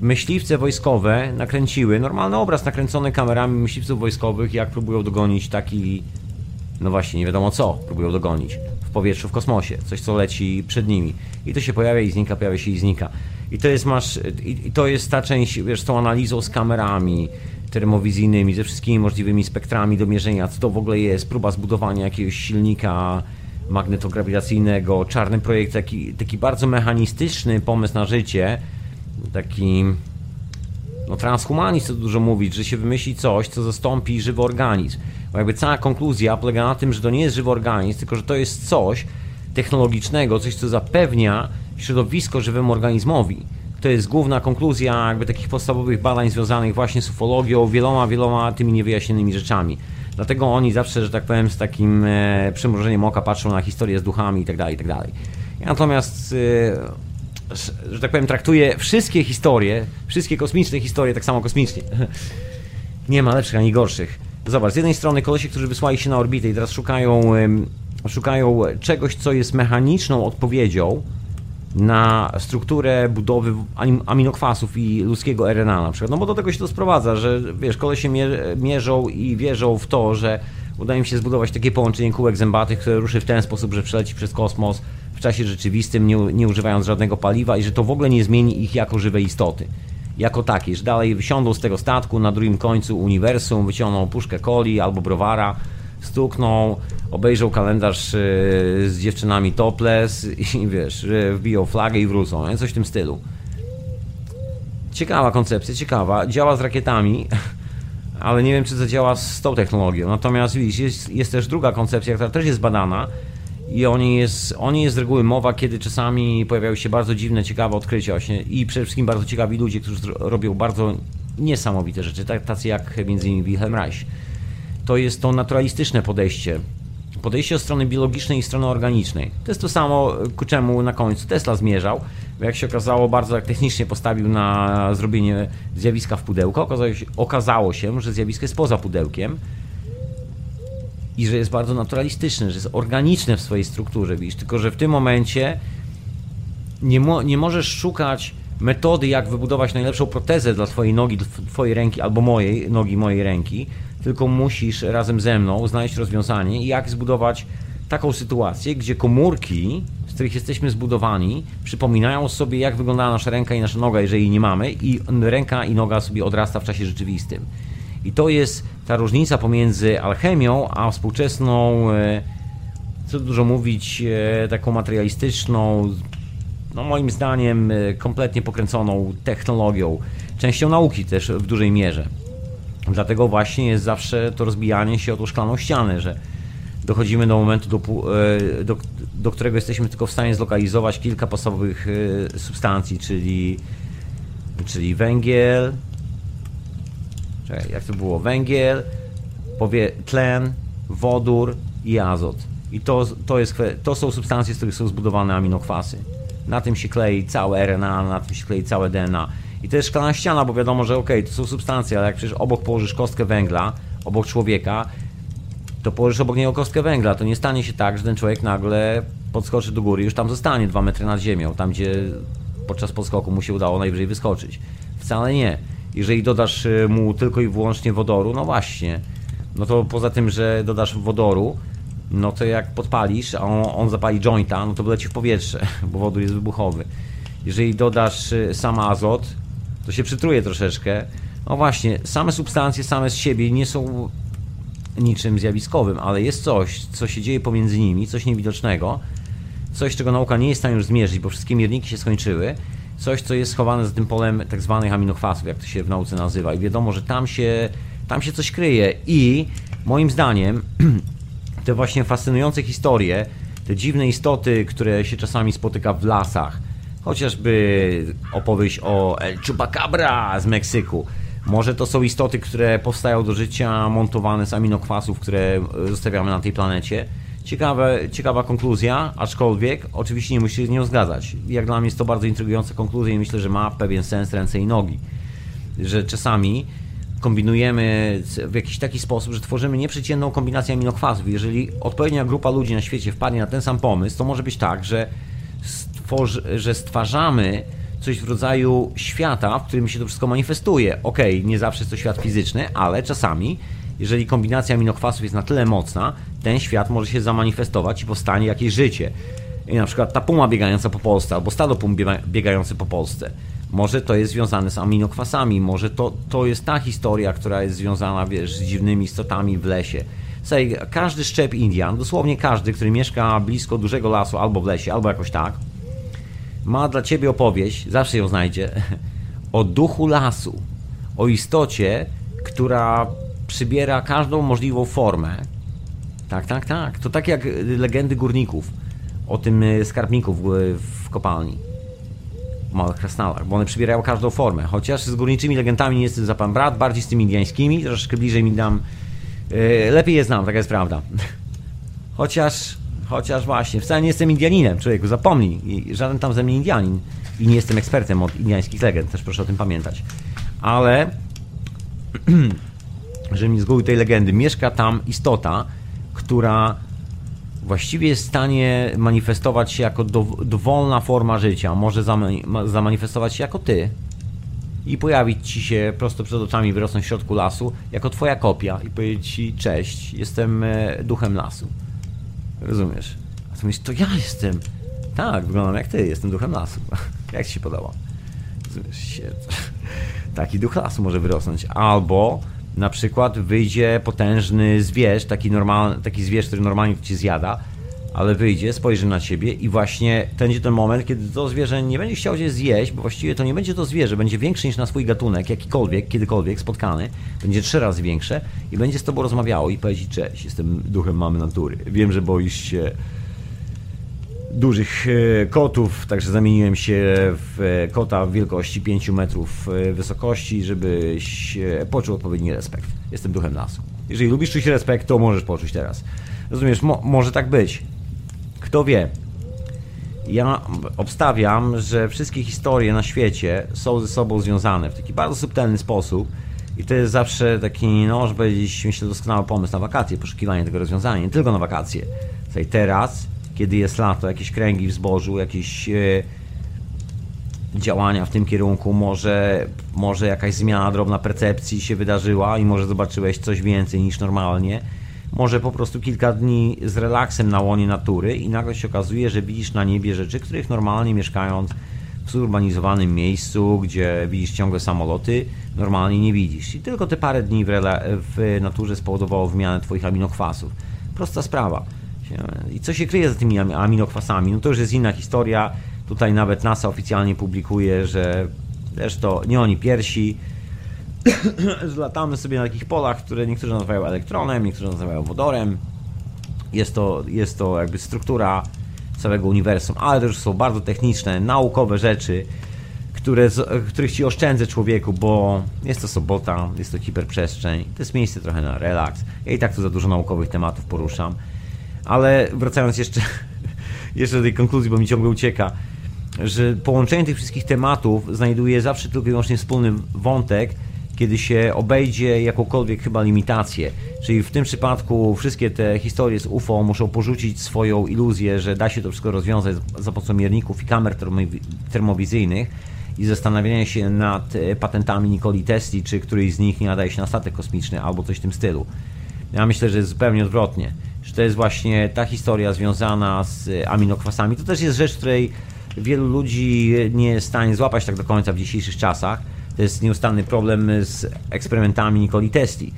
myśliwce wojskowe nakręciły, normalny obraz nakręcony kamerami myśliwców wojskowych, jak próbują dogonić taki, no właśnie, nie wiadomo co, próbują dogonić w powietrzu, w kosmosie, coś co leci przed nimi. I to się pojawia i znika, pojawia się i znika. I to jest masz, i, i to jest ta część, wiesz, tą analizą z kamerami termowizyjnymi, ze wszystkimi możliwymi spektrami do mierzenia, co to w ogóle jest, próba zbudowania jakiegoś silnika magnetograwitacyjnego, czarny projekt, taki, taki bardzo mechanistyczny pomysł na życie, taki no transhumanizm to dużo mówić, że się wymyśli coś, co zastąpi żywy organizm. Bo jakby cała konkluzja polega na tym, że to nie jest żywy organizm, tylko że to jest coś technologicznego, coś, co zapewnia środowisko żywemu organizmowi. To jest główna konkluzja jakby takich podstawowych badań związanych właśnie z ufologią, wieloma, wieloma tymi niewyjaśnionymi rzeczami. Dlatego oni zawsze, że tak powiem, z takim e, przymrużeniem oka patrzą na historię z duchami itd., tak itd. Tak ja natomiast e, że tak powiem, traktuje wszystkie historie, wszystkie kosmiczne historie tak samo kosmicznie. Nie ma lepszych ani gorszych. Zobacz, z jednej strony kolesie, którzy wysłali się na orbitę i teraz szukają, szukają czegoś, co jest mechaniczną odpowiedzią na strukturę budowy aminokwasów i ludzkiego RNA na przykład. No bo do tego się to sprowadza, że wiesz, kolesie mierzą i wierzą w to, że uda im się zbudować takie połączenie kółek zębatych, które ruszy w ten sposób, że przeleci przez kosmos w czasie rzeczywistym, nie, nie używając żadnego paliwa i że to w ogóle nie zmieni ich jako żywe istoty. Jako takie, że dalej wysiądą z tego statku na drugim końcu uniwersum, wyciągną puszkę coli albo browara, stukną, obejrzą kalendarz e, z dziewczynami topless i wiesz, wbiją flagę i wrócą, nie? coś w tym stylu. Ciekawa koncepcja, ciekawa. Działa z rakietami, ale nie wiem, czy zadziała z tą technologią. Natomiast widzisz, jest, jest też druga koncepcja, która też jest badana, i o niej, jest, o niej jest z reguły mowa, kiedy czasami pojawiają się bardzo dziwne, ciekawe odkrycia właśnie i przede wszystkim bardzo ciekawi ludzie, którzy robią bardzo niesamowite rzeczy, tacy jak innymi Wilhelm Reich. To jest to naturalistyczne podejście. Podejście od strony biologicznej i strony organicznej. To jest to samo, ku czemu na końcu Tesla zmierzał. Jak się okazało, bardzo tak technicznie postawił na zrobienie zjawiska w pudełku. Okazało się, okazało się że zjawisko jest poza pudełkiem i że jest bardzo naturalistyczny, że jest organiczny w swojej strukturze, widzisz, tylko że w tym momencie nie, mo nie możesz szukać metody, jak wybudować najlepszą protezę dla twojej nogi, twojej ręki albo mojej nogi, mojej ręki, tylko musisz razem ze mną znaleźć rozwiązanie, jak zbudować taką sytuację, gdzie komórki, z których jesteśmy zbudowani, przypominają sobie, jak wyglądała nasza ręka i nasza noga, jeżeli nie mamy, i ręka i noga sobie odrasta w czasie rzeczywistym. I to jest ta różnica pomiędzy alchemią a współczesną, e, co dużo mówić, e, taką materialistyczną, no moim zdaniem e, kompletnie pokręconą technologią, częścią nauki też w dużej mierze. Dlatego właśnie jest zawsze to rozbijanie się o tą szklaną ścianę, że dochodzimy do momentu, do, do, do którego jesteśmy tylko w stanie zlokalizować kilka podstawowych substancji, czyli, czyli węgiel, Czekaj, jak to było? Węgiel, powie tlen, wodór i azot. I to, to, jest, to są substancje, z których są zbudowane aminokwasy. Na tym się klei całe RNA, na tym się klei całe DNA. I to jest szklana ściana, bo wiadomo, że ok, to są substancje, ale jak przecież obok położysz kostkę węgla, obok człowieka, to położysz obok niego kostkę węgla, to nie stanie się tak, że ten człowiek nagle podskoczy do góry, już tam zostanie 2 metry nad ziemią, tam gdzie podczas podskoku mu się udało najwyżej wyskoczyć. Wcale nie. Jeżeli dodasz y, mu tylko i wyłącznie wodoru, no właśnie, no to poza tym, że dodasz wodoru, no to jak podpalisz, a on, on zapali jointa, no to wyleci w powietrze, bo wodór jest wybuchowy. Jeżeli dodasz y, sam azot, to się przytruje troszeczkę. No właśnie, same substancje same z siebie nie są niczym zjawiskowym, ale jest coś, co się dzieje pomiędzy nimi, coś niewidocznego, coś, czego nauka nie jest w stanie już zmierzyć, bo wszystkie mierniki się skończyły, coś, co jest schowane za tym polem tak zwanych aminokwasów, jak to się w nauce nazywa. I wiadomo, że tam się, tam się coś kryje. I moim zdaniem te właśnie fascynujące historie, te dziwne istoty, które się czasami spotyka w lasach, chociażby opowieść o El Chupacabra z Meksyku, może to są istoty, które powstają do życia montowane z aminokwasów, które zostawiamy na tej planecie. Ciekawe, ciekawa konkluzja, aczkolwiek oczywiście nie musi się z nią zgadzać. Jak dla mnie jest to bardzo intrygująca konkluzja i myślę, że ma pewien sens ręce i nogi. Że czasami kombinujemy w jakiś taki sposób, że tworzymy nieprzeciętną kombinację aminokwasów. Jeżeli odpowiednia grupa ludzi na świecie wpadnie na ten sam pomysł, to może być tak, że, stworzy, że stwarzamy coś w rodzaju świata, w którym się to wszystko manifestuje. Okej, okay, nie zawsze jest to świat fizyczny, ale czasami, jeżeli kombinacja aminokwasów jest na tyle mocna, ten świat może się zamanifestować i powstanie jakieś życie. I na przykład ta puma biegająca po Polsce, albo stado pum biegające po Polsce. Może to jest związane z aminokwasami, może to, to jest ta historia, która jest związana, wiesz, z dziwnymi istotami w lesie. Słuchaj, każdy szczep Indian, dosłownie każdy, który mieszka blisko dużego lasu, albo w lesie, albo jakoś tak, ma dla ciebie opowieść, zawsze ją znajdzie, o duchu lasu, o istocie, która przybiera każdą możliwą formę. Tak, tak, tak. To tak jak legendy górników o tym y, skarbniku w, kopalni. W małych krasnalach, bo one przybierają każdą formę. Chociaż z górniczymi legendami nie jestem za pan brat, bardziej z tymi indiańskimi, troszeczkę bliżej mi dam. Yy, lepiej je znam, taka jest prawda. Chociaż Chociaż właśnie, wcale nie jestem Indianinem, człowieku, zapomnij. Żaden tam ze mnie Indianin. I nie jestem ekspertem od indiańskich legend, też proszę o tym pamiętać. Ale, że mi z góry tej legendy, mieszka tam istota, która właściwie jest w stanie manifestować się jako do, dowolna forma życia. Może zamanifestować się jako ty i pojawić ci się prosto przed oczami, wyrosnąć w środku lasu, jako twoja kopia i powiedzieć ci cześć, jestem e, duchem lasu. Rozumiesz? A ty myślisz, to ja jestem. Tak, wyglądam jak ty, jestem duchem lasu. jak ci się podoba? Rozumiesz? Taki duch lasu może wyrosnąć. Albo na przykład wyjdzie potężny zwierz, taki, normal, taki zwierz, który normalnie ci zjada, ale wyjdzie, spojrzy na ciebie i właśnie będzie ten moment, kiedy to zwierzę nie będzie chciało cię zjeść, bo właściwie to nie będzie to zwierzę, będzie większe niż na swój gatunek, jakikolwiek, kiedykolwiek spotkany, będzie trzy razy większe i będzie z tobą rozmawiało i powiedzieć cześć, jestem duchem mamy natury, wiem, że boisz się dużych e, kotów, także zamieniłem się w kota wielkości 5 metrów e, wysokości, żebyś poczuł odpowiedni respekt. Jestem duchem lasu. Jeżeli lubisz czuć respekt, to możesz poczuć teraz. Rozumiesz, mo może tak być. Kto wie? Ja obstawiam, że wszystkie historie na świecie są ze sobą związane w taki bardzo subtelny sposób. I to jest zawsze taki, no, powiedzieć, myślę, doskonały pomysł na wakacje, poszukiwanie tego rozwiązania, nie tylko na wakacje. Tutaj teraz, kiedy jest lato, jakieś kręgi w zbożu, jakieś e, działania w tym kierunku, może, może jakaś zmiana drobna percepcji się wydarzyła i może zobaczyłeś coś więcej niż normalnie może po prostu kilka dni z relaksem na łonie natury i nagle się okazuje, że widzisz na niebie rzeczy, których normalnie mieszkając w zurbanizowanym miejscu, gdzie widzisz ciągle samoloty, normalnie nie widzisz. I tylko te parę dni w, w naturze spowodowało wymianę Twoich aminokwasów. Prosta sprawa. I co się kryje za tymi aminokwasami? No to już jest inna historia. Tutaj nawet NASA oficjalnie publikuje, że też to nie oni piersi, latamy sobie na takich polach, które niektórzy nazywają elektronem, niektórzy nazywają wodorem. Jest to, jest to jakby struktura całego uniwersum, ale też są bardzo techniczne, naukowe rzeczy, które, których ci oszczędzę człowieku, bo jest to sobota, jest to hiperprzestrzeń, to jest miejsce trochę na relaks. Ja i tak tu za dużo naukowych tematów poruszam. Ale wracając jeszcze, jeszcze do tej konkluzji, bo mi ciągle ucieka, że połączenie tych wszystkich tematów znajduje zawsze tylko i wyłącznie wspólny wątek, kiedy się obejdzie jakąkolwiek chyba limitację. Czyli w tym przypadku wszystkie te historie z UFO muszą porzucić swoją iluzję, że da się to wszystko rozwiązać za pomocą mierników i kamer termowizyjnych i zastanawiania się nad e, patentami Nikoli Tesli, czy któryś z nich nie nadaje się na statek kosmiczny albo coś w tym stylu. Ja myślę, że jest zupełnie odwrotnie. To jest właśnie ta historia związana z aminokwasami. To też jest rzecz, której wielu ludzi nie jest w stanie złapać tak do końca w dzisiejszych czasach. To jest nieustanny problem z eksperymentami Nikoli Tesli.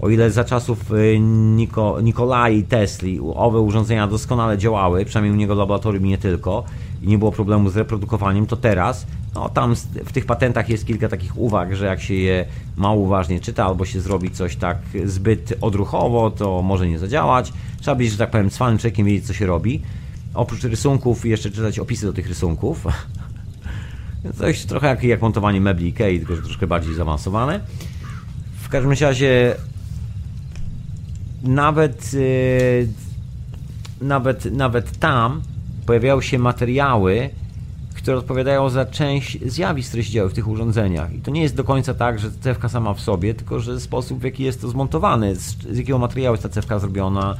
O ile za czasów y, Niko, Nikolai Tesli owe urządzenia doskonale działały, przynajmniej u niego w laboratorium i nie tylko, i nie było problemu z reprodukowaniem, to teraz no, tam w tych patentach jest kilka takich uwag, że jak się je mało uważnie czyta albo się zrobi coś tak zbyt odruchowo, to może nie zadziałać. Trzeba być, że tak powiem, cwalnym człowiekiem, wiedzieć co się robi. Oprócz rysunków jeszcze czytać opisy do tych rysunków. Coś trochę jak, jak montowanie mebli Ikei, tylko że troszkę bardziej zaawansowane. W każdym razie nawet yy, nawet, nawet tam pojawiały się materiały, które odpowiadają za część zjawisk, które się działy w tych urządzeniach. I to nie jest do końca tak, że cewka sama w sobie, tylko że sposób, w jaki jest to zmontowane, z, z jakiego materiału jest ta cewka zrobiona,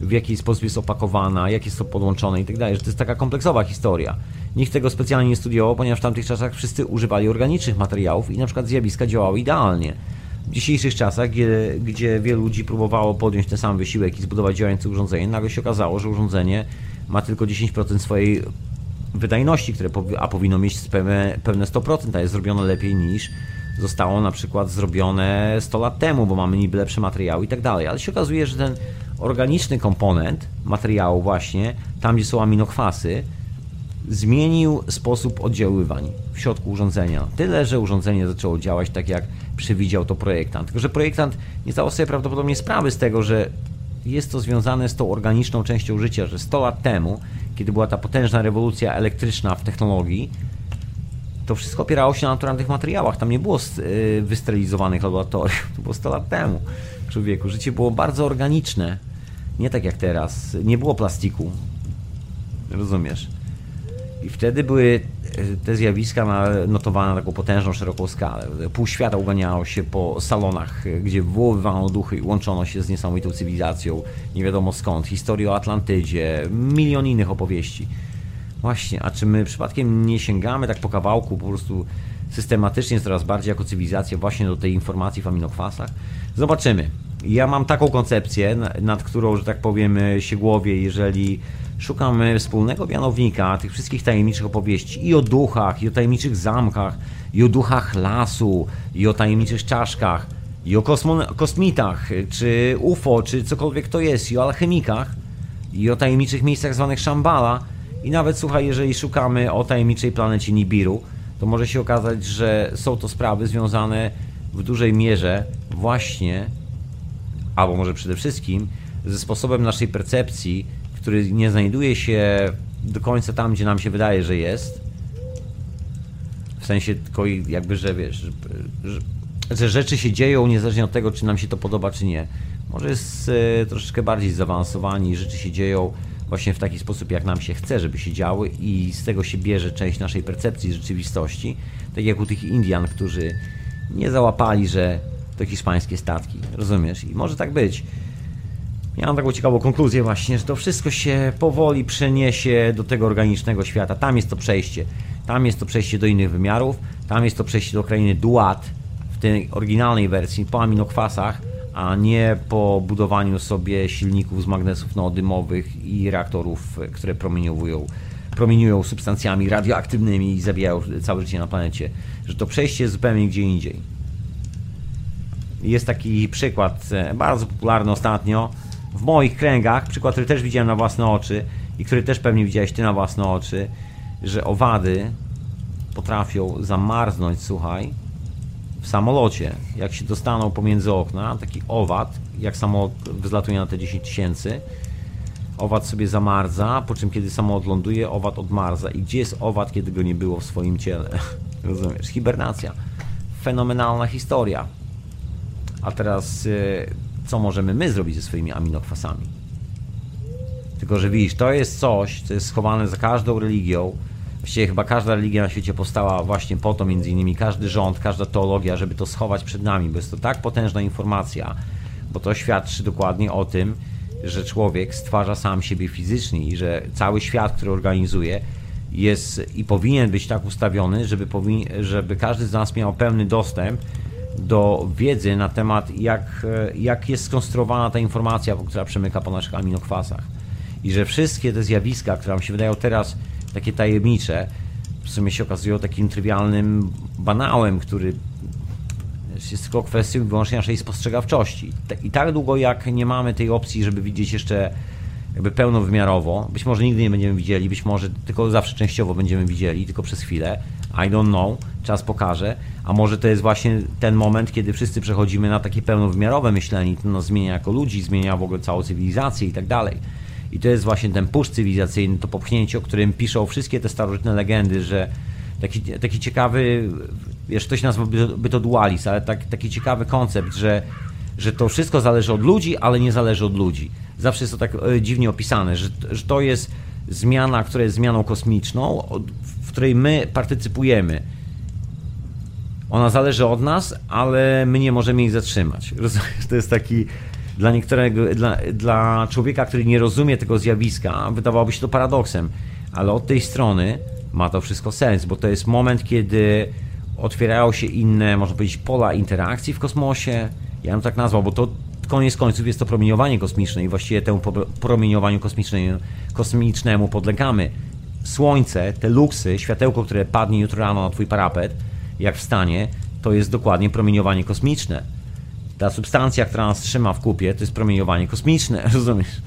w jaki sposób jest opakowana, jak jest to podłączone i tak dalej, że to jest taka kompleksowa historia. Nikt tego specjalnie nie studiował, ponieważ w tamtych czasach wszyscy używali organicznych materiałów i na przykład zjawiska działały idealnie. W dzisiejszych czasach, gdzie, gdzie wielu ludzi próbowało podjąć ten sam wysiłek i zbudować działające urządzenie, nagle się okazało, że urządzenie ma tylko 10% swojej wydajności, które a powinno mieć pewne, pewne 100%, a jest zrobione lepiej niż zostało na przykład zrobione 100 lat temu, bo mamy niby lepsze materiały i tak dalej. Ale się okazuje, że ten organiczny komponent materiału właśnie, tam gdzie są aminokwasy, zmienił sposób oddziaływań w środku urządzenia. Tyle, że urządzenie zaczęło działać tak, jak przewidział to projektant. Tylko, że projektant nie zdawał sobie prawdopodobnie sprawy z tego, że jest to związane z tą organiczną częścią życia, że 100 lat temu, kiedy była ta potężna rewolucja elektryczna w technologii, to wszystko opierało się na naturalnych materiałach. Tam nie było y, wysterylizowanych laboratoriów. To było 100 lat temu. Człowieku, życie było bardzo organiczne. Nie tak jak teraz. Nie było plastiku. Rozumiesz? I wtedy były te zjawiska notowane na taką potężną, szeroką skalę. Pół świata uganiało się po salonach, gdzie wywoływano duchy i łączono się z niesamowitą cywilizacją, nie wiadomo skąd. Historię o Atlantydzie, milion innych opowieści. Właśnie, a czy my przypadkiem nie sięgamy tak po kawałku, po prostu systematycznie coraz bardziej jako cywilizacja właśnie do tej informacji w aminokwasach? Zobaczymy. Ja mam taką koncepcję, nad którą, że tak powiem, się głowię, jeżeli szukam wspólnego mianownika tych wszystkich tajemniczych opowieści i o duchach, i o tajemniczych zamkach, i o duchach lasu, i o tajemniczych czaszkach, i o kosmitach, czy UFO, czy cokolwiek to jest, i o alchemikach, i o tajemniczych miejscach zwanych Shambhala, i nawet słuchaj, jeżeli szukamy o tajemniczej planecie Nibiru, to może się okazać, że są to sprawy związane w dużej mierze właśnie, albo może przede wszystkim, ze sposobem naszej percepcji który nie znajduje się do końca tam, gdzie nam się wydaje, że jest. W sensie tylko jakby, że wiesz, że, że rzeczy się dzieją niezależnie od tego, czy nam się to podoba, czy nie. Może jest e, troszeczkę bardziej zaawansowani i rzeczy się dzieją właśnie w taki sposób, jak nam się chce, żeby się działy i z tego się bierze część naszej percepcji rzeczywistości. Tak jak u tych Indian, którzy nie załapali, że to hiszpańskie statki. Rozumiesz? I może tak być. Mam taką ciekawą konkluzję właśnie, że to wszystko się powoli przeniesie do tego organicznego świata. Tam jest to przejście. Tam jest to przejście do innych wymiarów. Tam jest to przejście do krainy Duat w tej oryginalnej wersji po aminokwasach, a nie po budowaniu sobie silników z magnesów neodymowych i reaktorów, które promieniowują, promieniują substancjami radioaktywnymi i zabijają całe życie na planecie. Że to przejście jest zupełnie gdzie indziej. Jest taki przykład, e, bardzo popularny ostatnio, w moich kręgach, przykład, który też widziałem na własne oczy i który też pewnie widziałeś ty na własne oczy, że owady potrafią zamarznąć, słuchaj, w samolocie. Jak się dostaną pomiędzy okna, taki owad, jak samolot wzlatuje na te 10 tysięcy, owad sobie zamarza, po czym kiedy samolot ląduje, owad odmarza. I gdzie jest owad, kiedy go nie było w swoim ciele? Rozumiesz? Hibernacja. Fenomenalna historia. A teraz yy, co możemy my zrobić ze swoimi aminokwasami. Tylko, że widzisz, to jest coś, co jest schowane za każdą religią, Właściwie chyba każda religia na świecie powstała właśnie po to, między innymi każdy rząd, każda teologia, żeby to schować przed nami, bo jest to tak potężna informacja, bo to świadczy dokładnie o tym, że człowiek stwarza sam siebie fizycznie i że cały świat, który organizuje, jest i powinien być tak ustawiony, żeby, powin, żeby każdy z nas miał pełny dostęp do wiedzy na temat, jak, jak jest skonstruowana ta informacja, która przemyka po naszych aminokwasach. I że wszystkie te zjawiska, które nam się wydają teraz takie tajemnicze, w sumie się okazują takim trywialnym banałem, który jest tylko kwestią wyłącznie naszej spostrzegawczości. I tak długo jak nie mamy tej opcji, żeby widzieć jeszcze jakby pełnowymiarowo, być może nigdy nie będziemy widzieli, być może tylko zawsze częściowo będziemy widzieli, tylko przez chwilę, I don't know, czas pokaże, a może to jest właśnie ten moment, kiedy wszyscy przechodzimy na takie pełnowymiarowe myślenie, to nas zmienia jako ludzi, zmienia w ogóle całą cywilizację i tak dalej. I to jest właśnie ten push cywilizacyjny, to popchnięcie, o którym piszą wszystkie te starożytne legendy, że taki, taki ciekawy, wiesz, ktoś nazwałby to dualizm, ale tak, taki ciekawy koncept, że, że to wszystko zależy od ludzi, ale nie zależy od ludzi. Zawsze jest to tak e, dziwnie opisane, że, że to jest zmiana, która jest zmianą kosmiczną, w której my partycypujemy. Ona zależy od nas, ale my nie możemy jej zatrzymać. To jest taki dla niektórego, dla, dla człowieka, który nie rozumie tego zjawiska, wydawałoby się to paradoksem, ale od tej strony ma to wszystko sens, bo to jest moment, kiedy otwierają się inne, można powiedzieć, pola interakcji w kosmosie. Ja bym tak nazwał, bo to koniec końców jest to promieniowanie kosmiczne i właściwie temu promieniowaniu kosmicznemu podlegamy. Słońce, te luksy, światełko, które padnie jutro rano na twój parapet, jak wstanie, to jest dokładnie promieniowanie kosmiczne. Ta substancja, która nas trzyma w kupie, to jest promieniowanie kosmiczne, rozumiesz?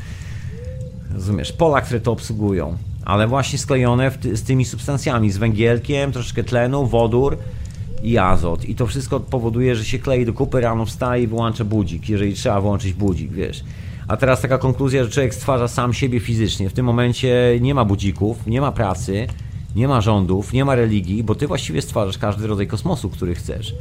Rozumiesz? Pola, które to obsługują, ale właśnie sklejone ty z tymi substancjami, z węgielkiem, troszeczkę tlenu, wodór i azot. I to wszystko powoduje, że się klei do kupy, rano wstaje i wyłącza budzik, jeżeli trzeba włączyć budzik, wiesz. A teraz taka konkluzja, że człowiek stwarza sam siebie fizycznie. W tym momencie nie ma budzików, nie ma pracy, nie ma rządów, nie ma religii, bo ty właściwie stwarzasz każdy rodzaj kosmosu, który chcesz.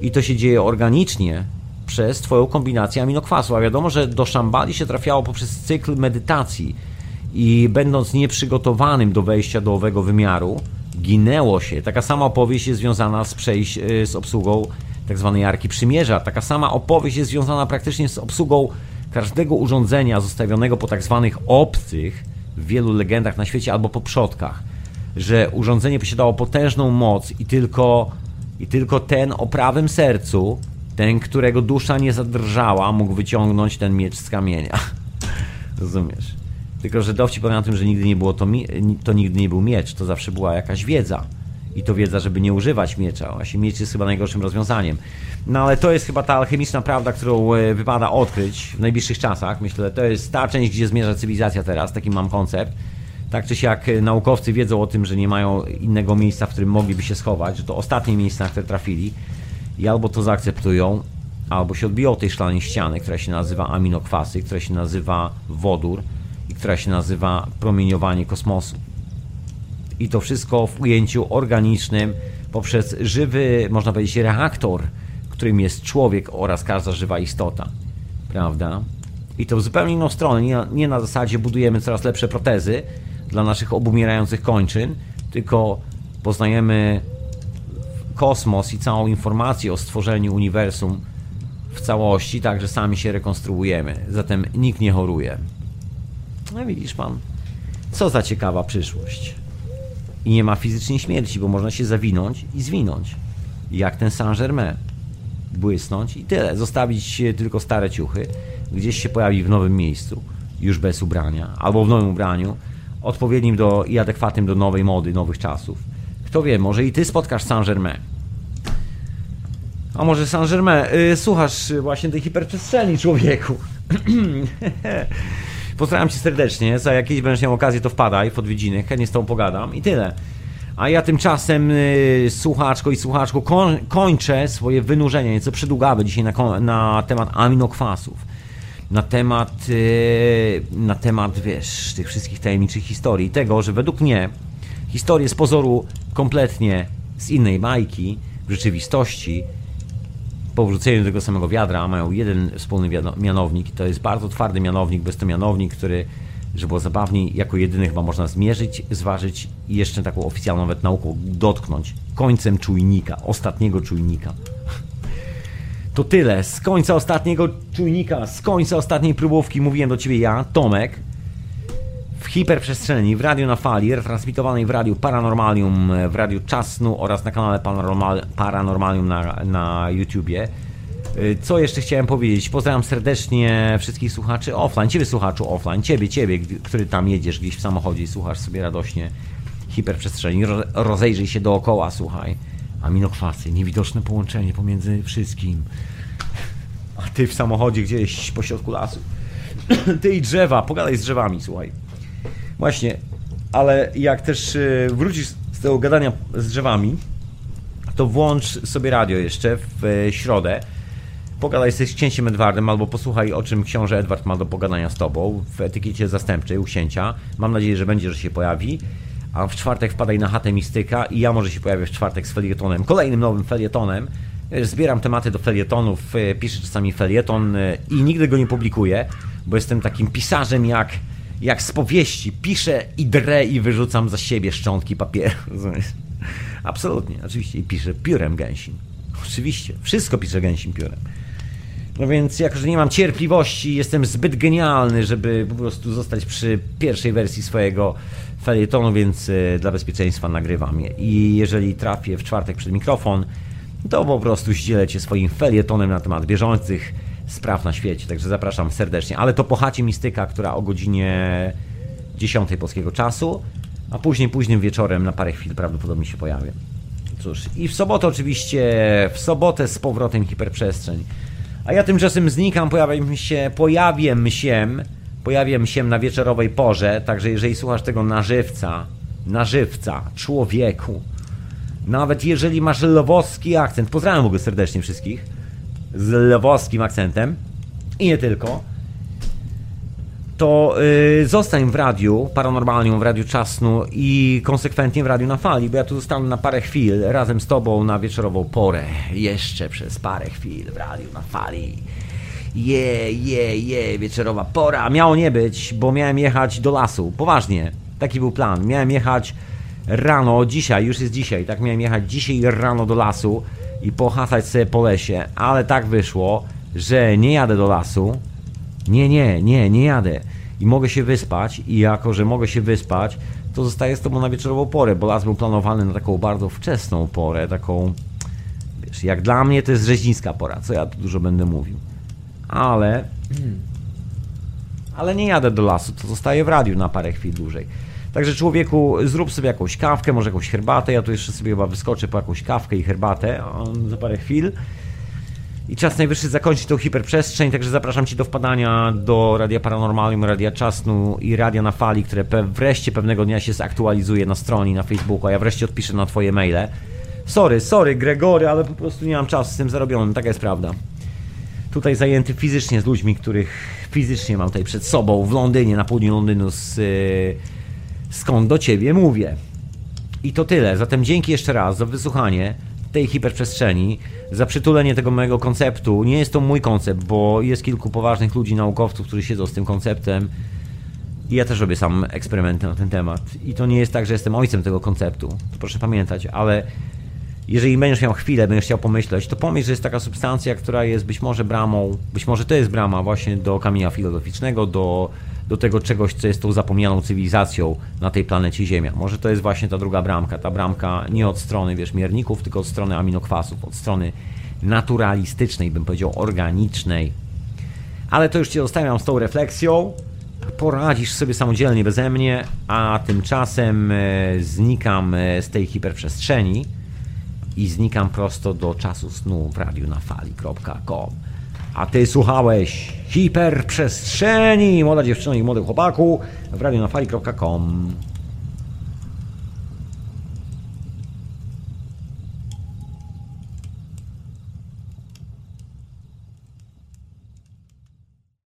I to się dzieje organicznie, przez Twoją kombinację aminokwasu. A wiadomo, że do szambali się trafiało poprzez cykl medytacji i będąc nieprzygotowanym do wejścia do owego wymiaru, ginęło się. Taka sama opowieść jest związana z, przejść, e, z obsługą tak zwanej Arki Przymierza. Taka sama opowieść jest związana praktycznie z obsługą każdego urządzenia zostawionego po tak zwanych obcych w wielu legendach na świecie albo po przodkach. Że urządzenie posiadało potężną moc i tylko, i tylko ten o prawym sercu ten, którego dusza nie zadrżała, mógł wyciągnąć ten miecz z kamienia. Rozumiesz? Tylko, że dowcip na tym, że nigdy nie było to, to nigdy nie był miecz, to zawsze była jakaś wiedza. I to wiedza, żeby nie używać miecza. Właśnie miecz jest chyba najgorszym rozwiązaniem. No ale to jest chyba ta alchemiczna prawda, którą e, wypada odkryć w najbliższych czasach. Myślę, że to jest ta część, gdzie zmierza cywilizacja teraz. Taki mam koncept. Tak czy siak e, naukowcy wiedzą o tym, że nie mają innego miejsca, w którym mogliby się schować, że to ostatnie miejsca, na które trafili i albo to zaakceptują, albo się odbiją tej szklanej ściany, która się nazywa aminokwasy, która się nazywa wodór która się nazywa promieniowanie kosmosu. I to wszystko w ujęciu organicznym poprzez żywy, można powiedzieć, reaktor, którym jest człowiek oraz każda żywa istota. Prawda? I to w zupełnie inną stronę. Nie, nie na zasadzie budujemy coraz lepsze protezy dla naszych obumierających kończyn, tylko poznajemy kosmos i całą informację o stworzeniu uniwersum w całości, tak że sami się rekonstruujemy. Zatem nikt nie choruje. No widzisz pan, co za ciekawa przyszłość. I nie ma fizycznie śmierci, bo można się zawinąć i zwinąć. Jak ten Saint-Germain. Błysnąć i tyle. Zostawić tylko stare ciuchy. Gdzieś się pojawi w nowym miejscu, już bez ubrania, albo w nowym ubraniu, odpowiednim do, i adekwatnym do nowej mody, nowych czasów. Kto wie, może i ty spotkasz Saint-Germain. A może Saint-Germain, yy, słuchasz właśnie tej hiperprzestrzeni, człowieku. Pozdrawiam cię serdecznie, za jakieś będziesz miał okazję, to wpadaj w odwiedziny, chętnie z tobą pogadam i tyle. A ja tymczasem, yy, słuchaczko i słuchaczku, koń, kończę swoje wynurzenie, nieco przydługawe dzisiaj na, na temat aminokwasów. Na temat, yy, na temat, wiesz, tych wszystkich tajemniczych historii. Tego, że według mnie historie z pozoru kompletnie z innej bajki, w rzeczywistości po wrzuceniu tego samego wiadra mają jeden wspólny mianownik i to jest bardzo twardy mianownik, bez to mianownik, który żeby było zabawniej, jako jedyny chyba można zmierzyć, zważyć i jeszcze taką oficjalną nawet nauką dotknąć końcem czujnika, ostatniego czujnika. To tyle. Z końca ostatniego czujnika, z końca ostatniej próbówki mówiłem do ciebie ja, Tomek. W hiperprzestrzeni, w radiu na fali, retransmitowanej w radiu Paranormalium, w radiu Czasnu oraz na kanale Paranormal, Paranormalium na, na YouTubie. Y, Co jeszcze chciałem powiedzieć? Pozdrawiam serdecznie wszystkich słuchaczy offline, ciebie słuchaczu offline, ciebie, ciebie, który tam jedziesz gdzieś w samochodzie i słuchasz sobie radośnie hiperprzestrzeni. Ro, rozejrzyj się dookoła, słuchaj. Aminokwasy, niewidoczne połączenie pomiędzy wszystkim. A ty w samochodzie gdzieś po środku lasu. Ty i drzewa, pogadaj z drzewami, słuchaj. Właśnie, ale jak też y, wrócisz z tego gadania z drzewami, to włącz sobie radio jeszcze w e, środę. Pogadaj z księciem Edwardem, albo posłuchaj o czym książę Edward ma do pogadania z tobą w etykiecie zastępczej u księcia. Mam nadzieję, że będzie, że się pojawi. A w czwartek wpadaj na chatę Mistyka i ja może się pojawię w czwartek z felietonem, kolejnym nowym felietonem. Wiesz, Zbieram tematy do felietonów, e, piszę czasami felieton e, i nigdy go nie publikuję, bo jestem takim pisarzem jak, jak z powieści. Piszę i drę i wyrzucam za siebie szczątki papieru. Absolutnie, oczywiście. I piszę piórem gęsim. Oczywiście, wszystko piszę gęsim piórem. No więc, jako że nie mam cierpliwości, jestem zbyt genialny, żeby po prostu zostać przy pierwszej wersji swojego felietonu, więc e, dla bezpieczeństwa nagrywam je. I jeżeli trafię w czwartek przed mikrofon, to po prostu zdzielę cię swoim felietonem na temat bieżących spraw na świecie. Także zapraszam serdecznie. Ale to po chacie Mistyka, która o godzinie 10 polskiego czasu, a później, późnym wieczorem na parę chwil prawdopodobnie się pojawię. Cóż, i w sobotę oczywiście, w sobotę z powrotem hiperprzestrzeń. A ja tymczasem znikam, pojawiam się, pojawię się, pojawię się na wieczorowej porze, także jeżeli słuchasz tego na żywca, na żywca, człowieku, nawet jeżeli masz lwowski akcent, pozdrawiam w ogóle serdecznie wszystkich z lwowskim akcentem i nie tylko, to yy, zostań w radiu Paranormalium, w radiu Czasnu i konsekwentnie w radiu na fali, bo ja tu zostanę na parę chwil razem z tobą na wieczorową porę. Jeszcze przez parę chwil w radiu na fali. Je, je, je, wieczorowa pora. Miało nie być, bo miałem jechać do lasu. Poważnie, taki był plan. Miałem jechać rano, dzisiaj, już jest dzisiaj, tak miałem jechać dzisiaj rano do lasu i pohasać sobie po lesie, ale tak wyszło, że nie jadę do lasu, nie, nie, nie, nie jadę. I mogę się wyspać, i jako, że mogę się wyspać, to zostaję z tobą na wieczorową porę, bo las był planowany na taką bardzo wczesną porę, taką, wiesz, jak dla mnie to jest rzeźnicka pora, co ja tu dużo będę mówił. Ale, ale nie jadę do lasu, to zostaję w radiu na parę chwil dłużej. Także człowieku, zrób sobie jakąś kawkę, może jakąś herbatę, ja tu jeszcze sobie chyba wyskoczę po jakąś kawkę i herbatę za parę chwil. I czas najwyższy zakończyć tą hiperprzestrzeń, także zapraszam Cię do wpadania do Radia Paranormalium, Radia Czasnu i Radia na Fali, które pe wreszcie pewnego dnia się zaktualizuje na stronie, na Facebooku, a ja wreszcie odpiszę na Twoje maile. Sorry, sorry Gregory, ale po prostu nie mam czasu z tym zarobionym, taka jest prawda. Tutaj zajęty fizycznie z ludźmi, których fizycznie mam tutaj przed sobą w Londynie, na południu Londynu, z, yy, skąd do Ciebie mówię. I to tyle. Zatem dzięki jeszcze raz za wysłuchanie tej hiperprzestrzeni, za przytulenie tego mojego konceptu. Nie jest to mój koncept, bo jest kilku poważnych ludzi, naukowców, którzy siedzą z tym konceptem. I ja też robię sam eksperymenty na ten temat. I to nie jest tak, że jestem ojcem tego konceptu. To proszę pamiętać, ale jeżeli będziesz miał chwilę, będziesz chciał pomyśleć, to pomyśl, że jest taka substancja, która jest być może bramą, być może to jest brama właśnie do kamienia filozoficznego, do, do tego czegoś, co jest tą zapomnianą cywilizacją na tej planecie Ziemia. Może to jest właśnie ta druga bramka, ta bramka nie od strony, wiesz, mierników, tylko od strony aminokwasów, od strony naturalistycznej, bym powiedział, organicznej. Ale to już Cię zostawiam z tą refleksją. Poradzisz sobie samodzielnie beze mnie, a tymczasem e, znikam e, z tej hiperprzestrzeni i znikam prosto do czasu snu w radiu na fali.com. A ty słuchałeś hiperprzestrzeni, młoda dziewczyno i młody chłopaku w radiu na fali.com.